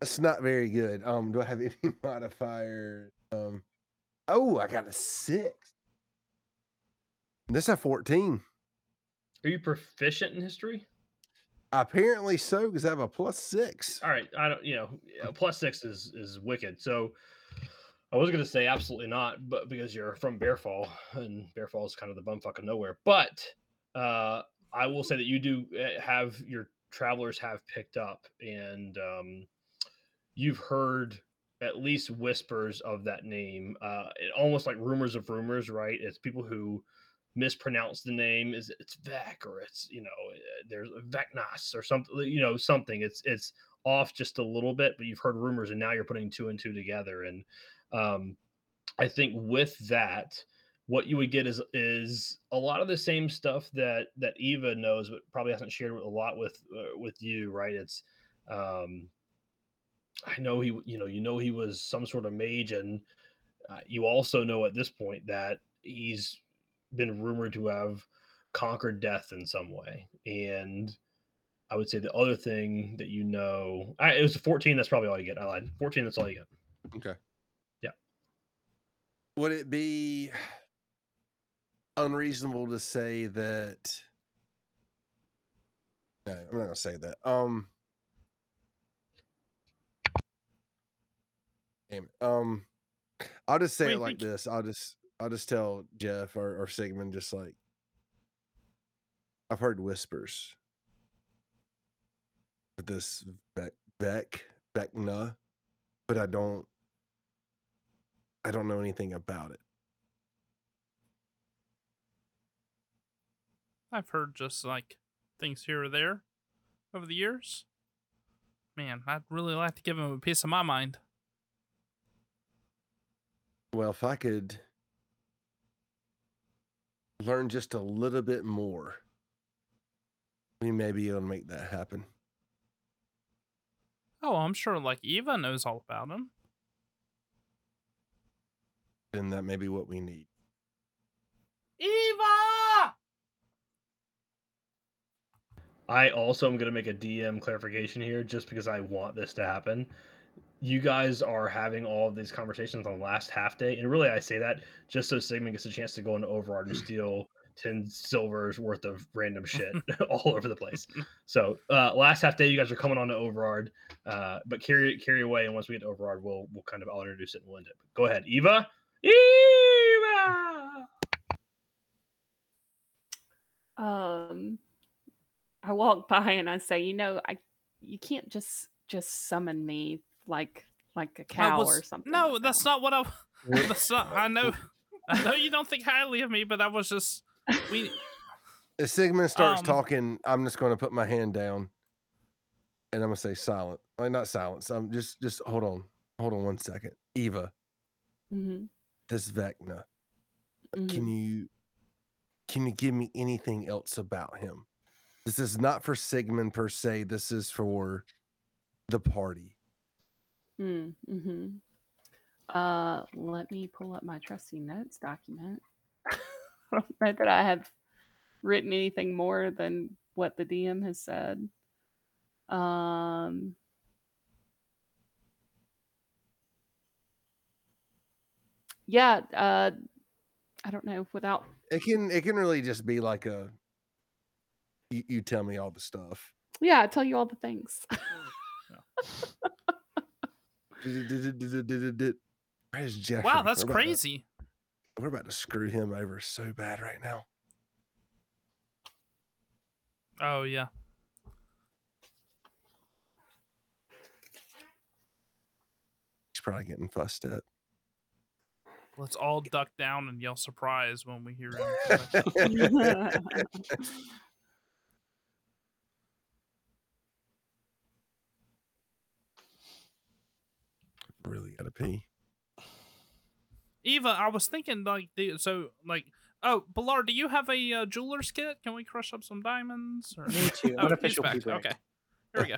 That's not very good. Um, do I have any modifiers? Um, oh, I got a six. This is a fourteen. Are you proficient in history? Apparently so, because I have a plus six. All right, I don't. You know, plus six is is wicked. So I was gonna say absolutely not, but because you're from Bearfall and Bearfall is kind of the bumfuck of nowhere. But uh, I will say that you do uh, have your travelers have picked up, and um, you've heard at least whispers of that name, uh, almost like rumors of rumors. Right? It's people who mispronounce the name is it's Vec or it's you know uh, there's Vecnas or something you know something. It's it's off just a little bit but you've heard rumors and now you're putting two and two together. And um I think with that what you would get is is a lot of the same stuff that that Eva knows but probably hasn't shared a lot with uh, with you right? It's um I know he, you know, you know he was some sort of mage, and uh, you also know at this point that he's been rumored to have conquered death in some way. And I would say the other thing that you know, I, it was a 14. That's probably all you get. I lied. 14. That's all you get. Okay. Yeah. Would it be unreasonable to say that? No, I'm not gonna say that. Um. Damn it. Um, I'll just say Wait, it like this. I'll just I'll just tell Jeff or, or Sigmund just like I've heard whispers of this Beck Beck Beckna, but I don't I don't know anything about it. I've heard just like things here or there over the years. Man, I'd really like to give him a piece of my mind. Well, if I could learn just a little bit more, we may be able to make that happen. Oh, I'm sure like Eva knows all about him. And that may be what we need. Eva! I also am going to make a DM clarification here just because I want this to happen. You guys are having all of these conversations on the last half day. And really, I say that just so Sigmund gets a chance to go into Overard and steal 10 silvers worth of random shit all over the place. So, uh, last half day, you guys are coming on to Overard, uh, but carry carry away. And once we get to Overard, we'll, we'll kind of, I'll introduce it and we'll end it. Go ahead, Eva. Eva! Um, I walk by and I say, you know, I you can't just just summon me like like a cow was- or something. No, like that's not what I. That's not. I know. I know you don't think highly of me, but I was just. We. If Sigmund starts Um, talking, I'm just going to put my hand down and I'm going to say silent. Like, not silence. I'm just, just hold on. Hold on one second. Eva, Mm-hmm. this Vecna, mhm. can you, can you give me anything else about him? This is not for Sigmund per se. This is for the party. Mm, hmm Uh, let me pull up my trusty notes document. I don't know that I have written anything more than what the DM has said. Um, yeah, uh, I don't know. Without It can, it can really just be like a, you, you tell me all the stuff. yeah, I tell you all the things. Where's Jeffrey? Wow, that's We're about to- crazy. we're about to screw him over so bad right now. Oh yeah. He's probably getting fussed at. Let's all duck down and yell surprise when we hear him. really gotta pee. Eva, I was thinking like the so like oh Balar, do you have a uh, jeweler's kit? Can we crush up some diamonds? Or... Me too. Oh, he's Unofficial back. pee break. Okay, here we go.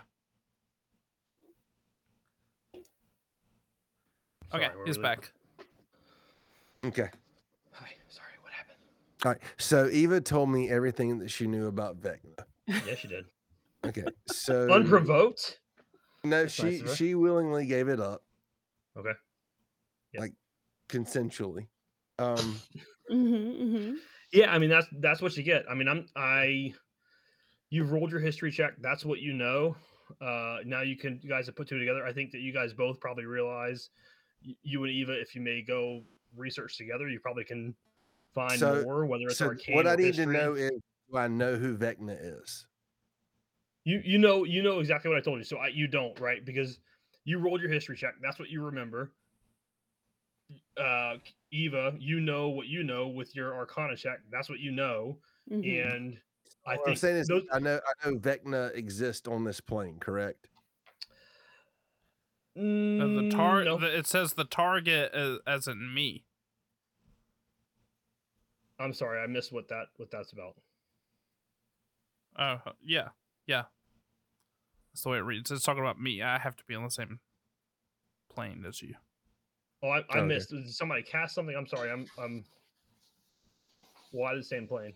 Okay, Sorry, he's we back. Okay. Hi, sorry, what happened? All right. So Eva told me everything that she knew about Vecna. Yes, she did. Okay. So Unprovoked? No, That's she of her. she willingly gave it up Okay. Yeah. Like consensually. Um mm-hmm, Yeah, I mean that's that's what you get. I mean, I'm I you've rolled your history check. That's what you know. Uh now you can you guys have put two together. I think that you guys both probably realize you and Eva, if you may go research together, you probably can find so, more, whether it's so arcane. what or I need to know is do I know who Vecna is? You you know you know exactly what I told you. So I, you don't right because you rolled your history check. That's what you remember. Uh, Eva, you know what you know with your Arcana check. That's what you know, Mhm. and I What I'm saying is those, I know I know Vecna exists on this plane, correct? Uh, the Mm, tar- no. the, it says the target as, as in me. I'm sorry, I missed what that what that's about. Oh yeah, yeah. That's the way it reads. It's talking about me. I have to be on the same plane as you. Oh, I, I Okay. missed. Did somebody cast something? I'm sorry. I'm I'm. Why the same plane?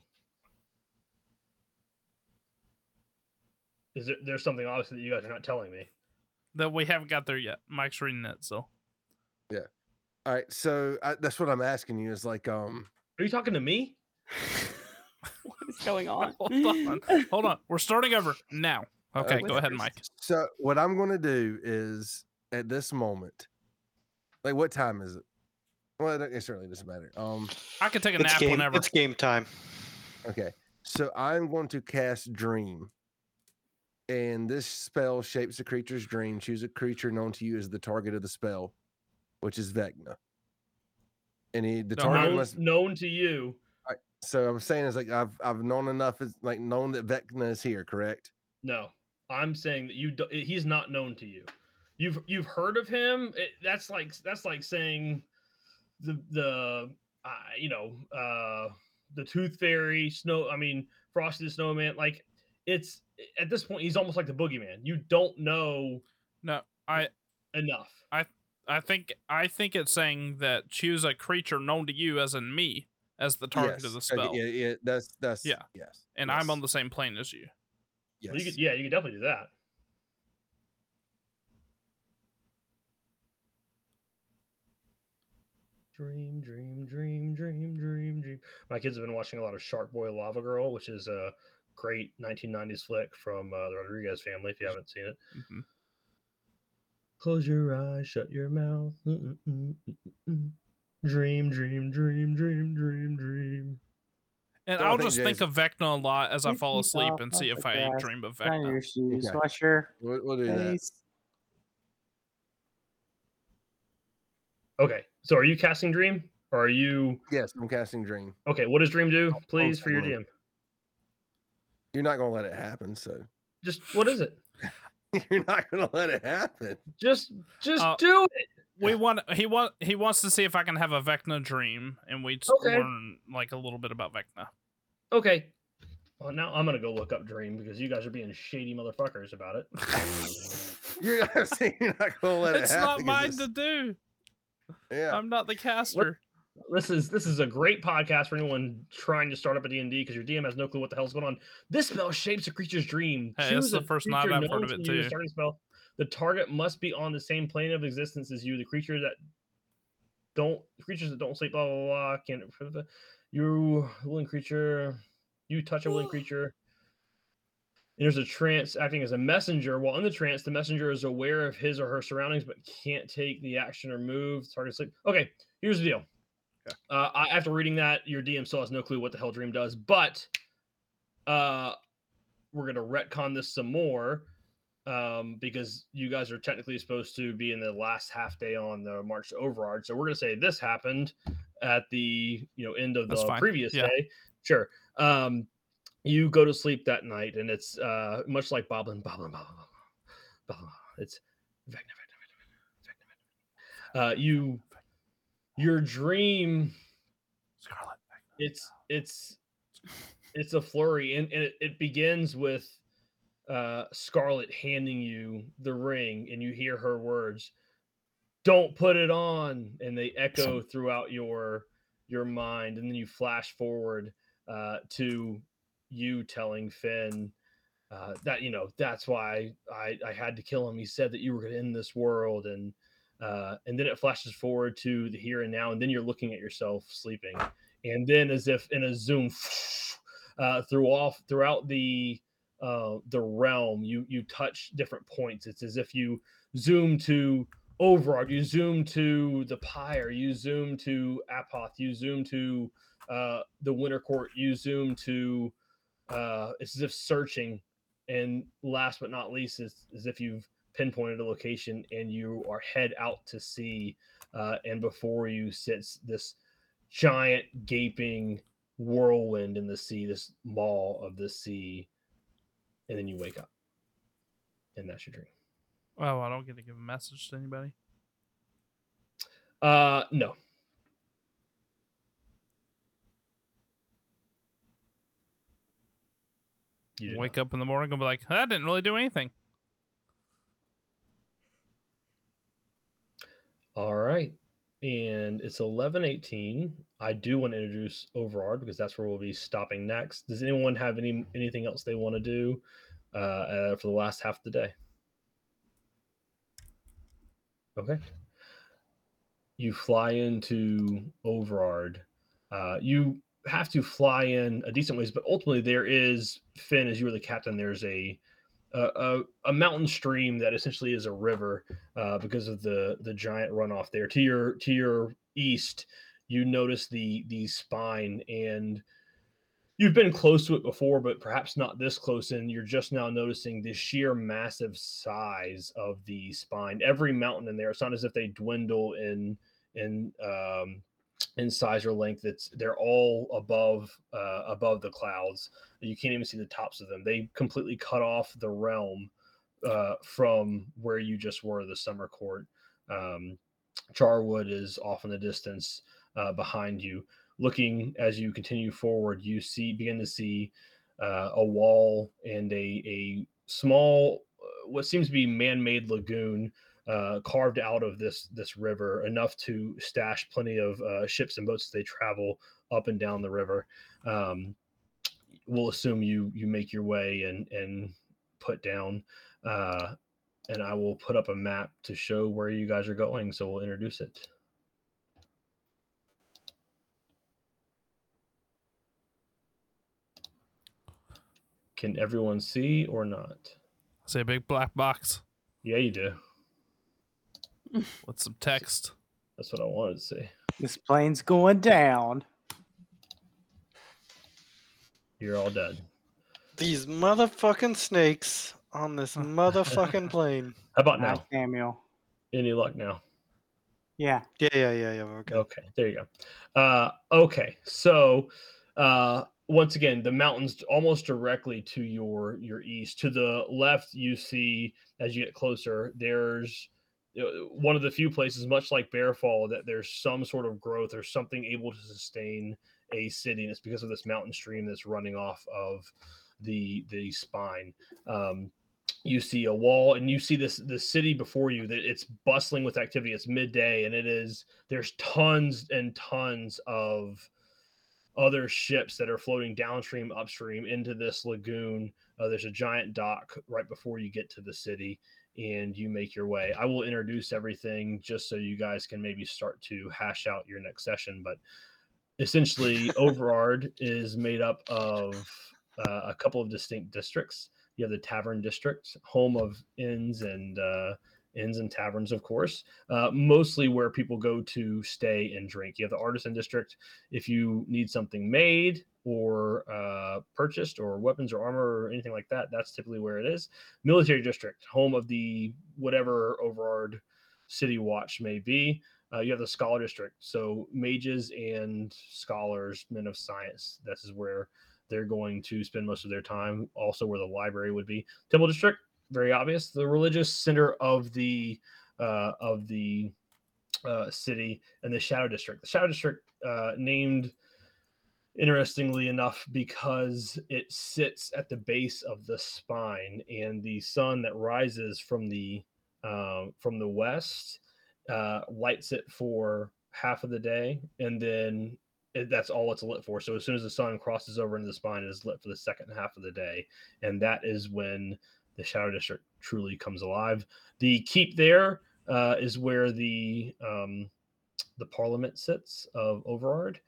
Is there there's something obviously that you guys are not telling me? That we haven't got there yet. Mike's reading it, so Yeah. All right, so I, that's what I'm asking you is like, um, Are you talking to me? what is going on? hold on, hold on. We're starting over now. Okay, Okay. go ahead, Mike. so what I'm going to do is at this moment, like, what time is it? Well, it, it certainly doesn't matter. Um, I can take a nap game. whenever. It's game time. okay, so I'm going to cast Dream, and this spell shapes a creature's dream. Choose a creature known to you as the target of the spell, which is Vecna. And he, the No, target known, must known to you. So I'm saying is like I've I've known enough is like known that Vecna is here, correct? No, I'm saying that you. Do, he's not known to you. You've you've heard of him. It, that's like that's like saying the the uh, you know uh the Tooth Fairy, Snow. I mean Frosty the Snowman. Like it's at this point he's almost like the boogeyman. You don't know No, I enough. I I think I think it's saying that choose a creature known to you as in me as the target of the Yes, okay, spell. Yeah, yeah, that's that's Yeah. yes. And I'm on the same plane as you. Yes. You could, yeah, you could definitely do that. Dream, dream, dream, dream, dream, dream. My kids have been watching a lot of Shark Boy Lava Girl, which is a great 1990s flick from uh, the Rodriguez family. If you haven't seen it, Mhm. close your eyes, shut your mouth. Mm, mm, mm, mm, mm. Dream, dream, dream, dream, dream, dream. And So I I'll think just think of Vecna a lot as I fall asleep and see if I dream of Vecna. your shoes. Okay. Wash your We'll, we'll do that. Okay, so are you casting Dream, or are you Yes, I'm casting Dream. okay? What does Dream do, please, for your someone. DM? You're not gonna let it happen, so Just what is it? you're not gonna let it happen. Just, just Uh, do it. We want he want he wants to see if I can have a Vecna dream, and we just Okay. learn like a little bit about Vecna. Okay. Well, now I'm gonna go look up Dream because you guys are being shady motherfuckers about it. You're not saying you're not gonna let it. it's not mine it's- to do. Yeah. I'm not the caster. This is this is a great podcast for anyone trying to start up a D&D because your DM has no clue what the hell's going on. This spell shapes a creature's dream. Hey, this is the first night I've heard of it to too. Starting spell. The target must be on the same plane of existence as you. The creature that don't creatures that don't sleep blah blah blah Can't you willing creature you touch a willing creature There's a trance acting as a messenger. While in the trance the messenger is aware of his or her surroundings but can't take the action or move. Target sleep. Okay here's the deal. Uh, I, after reading that your dm still has no clue what the hell dream does but uh we're gonna retcon this some more um, because you guys are technically supposed to be in the last half day on the March to Overard. So we're gonna say this happened at the you know end of That's the fine. previous Yeah. day. Sure. Um, you go to sleep that night, and it's uh, much like Boblin, Boblin, Boblin, Boblin, Boblin. It's. Uh, you your dream Scarlet. it's it's it's a flurry and, and it, it begins with uh scarlet handing you the ring and you hear her words don't put it on and they echo throughout your your mind. And then you flash forward uh to you telling finn uh that you know that's why i i had to kill him. He said that you were going to end this world. And uh and then it flashes forward to the here and now and then you're looking at yourself sleeping. And then as if in a zoom uh, through off throughout the uh, the realm, you you touch different points. It's as if you zoom to Overard, you zoom to the Pyre, you zoom to Apoth, you zoom to uh, the Winter Court, you zoom to. Uh, it's as if searching, and last but not least, is as if you've pinpointed a location and you are head out to sea, uh, and before you sits this giant gaping whirlwind in the sea, this maw of the sea, and then you wake up, and that's your dream. Oh, I don't get to give a message to anybody. Uh, no. You Wake up in the morning and be like, I didn't really do anything. All right. And it's 11:18. I do want to introduce Overard because that's where we'll be stopping next. Does anyone have any anything else they want to do uh, uh, for the last half of the day? Okay. You fly into Overard. Uh, you have to fly in a decent ways, but ultimately there is Finn, as you were the captain. There's a a, a, a mountain stream that essentially is a river uh, because of the the giant runoff there. To your to your east, you notice the the spine and you've been close to it before, but perhaps not this close. And you're just now noticing the sheer massive size of the spine. Every mountain in there, it's not as if they dwindle in in um, in size or length. It's they're all above uh, above the clouds. You can't even see the tops of them. They completely cut off the realm uh, from where you just were, the summer court. Um, Charwood is off in the distance uh, behind you. Looking as you continue forward, you see begin to see uh, a wall and a a small, uh, what seems to be man-made lagoon uh, carved out of this this river, enough to stash plenty of uh, ships and boats as they travel up and down the river. Um, we'll assume you you make your way and and put down, uh, and I will put up a map to show where you guys are going. So we'll introduce it. Can everyone see or not? I Say a big black box Yeah, you do. What's some text. That's what I wanted to see. This plane's going down. You're all dead. These motherfucking snakes on this motherfucking plane. How about Hi, now? Samuel. Any luck now? Yeah. Yeah, yeah, yeah, yeah. We're. Okay, there you go. Uh, okay, so uh, once again, the mountains almost directly to your your east. To the left, you see as you get closer, there's one of the few places, much like Bearfall, that there's some sort of growth or something able to sustain a city, and it's because of this mountain stream that's running off of the the spine. Um, you see a wall and you see this the city before you that it's bustling with activity it's midday and it is there's tons and tons of other ships that are floating downstream upstream into this lagoon. Uh, there's a giant dock right before you get to the city and you make your way. I will introduce everything just so you guys can maybe start to hash out your next session but essentially overard is made up of uh, a couple of distinct districts. You have the tavern district, home of inns and uh, inns and taverns, of course, uh, mostly where people go to stay and drink. You have the artisan district if you need something made or uh, purchased or weapons or armor or anything like that. That's typically where it is. Military district, home of the whatever Overard City Watch may be. Uh, you have the scholar district, so mages and scholars, men of science. This is where they're going to spend most of their time. Also, where the library would be. Temple District, very obvious, the religious center of the uh, of the uh, city, and the Shadow District. The Shadow District, uh, named interestingly enough, because it sits at the base of the spine, and the sun that rises from the um, from the west uh, lights it for half of the day, and then it, that's all it's lit for. So as soon as the sun crosses over into the spine, it is lit for the second half of the day, and that is when the Shadow District truly comes alive. The keep there uh, is where the um, the Parliament sits of Overard,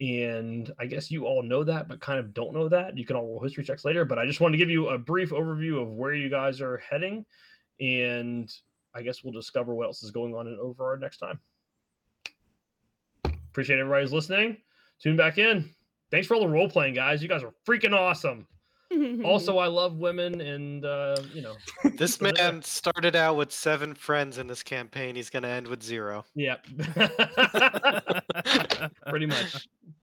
and I guess you all know that, but kind of don't know that. You can all roll history checks later, but I just wanted to give you a brief overview of where you guys are heading, and I guess we'll discover what else is going on in Overard next time. Appreciate everybody's listening. Tune back in. Thanks for all the role playing, guys. You guys are freaking awesome. Also, I love women, and uh, you know, This man started out with seven friends in this campaign. He's going to end with zero. Yep. pretty much.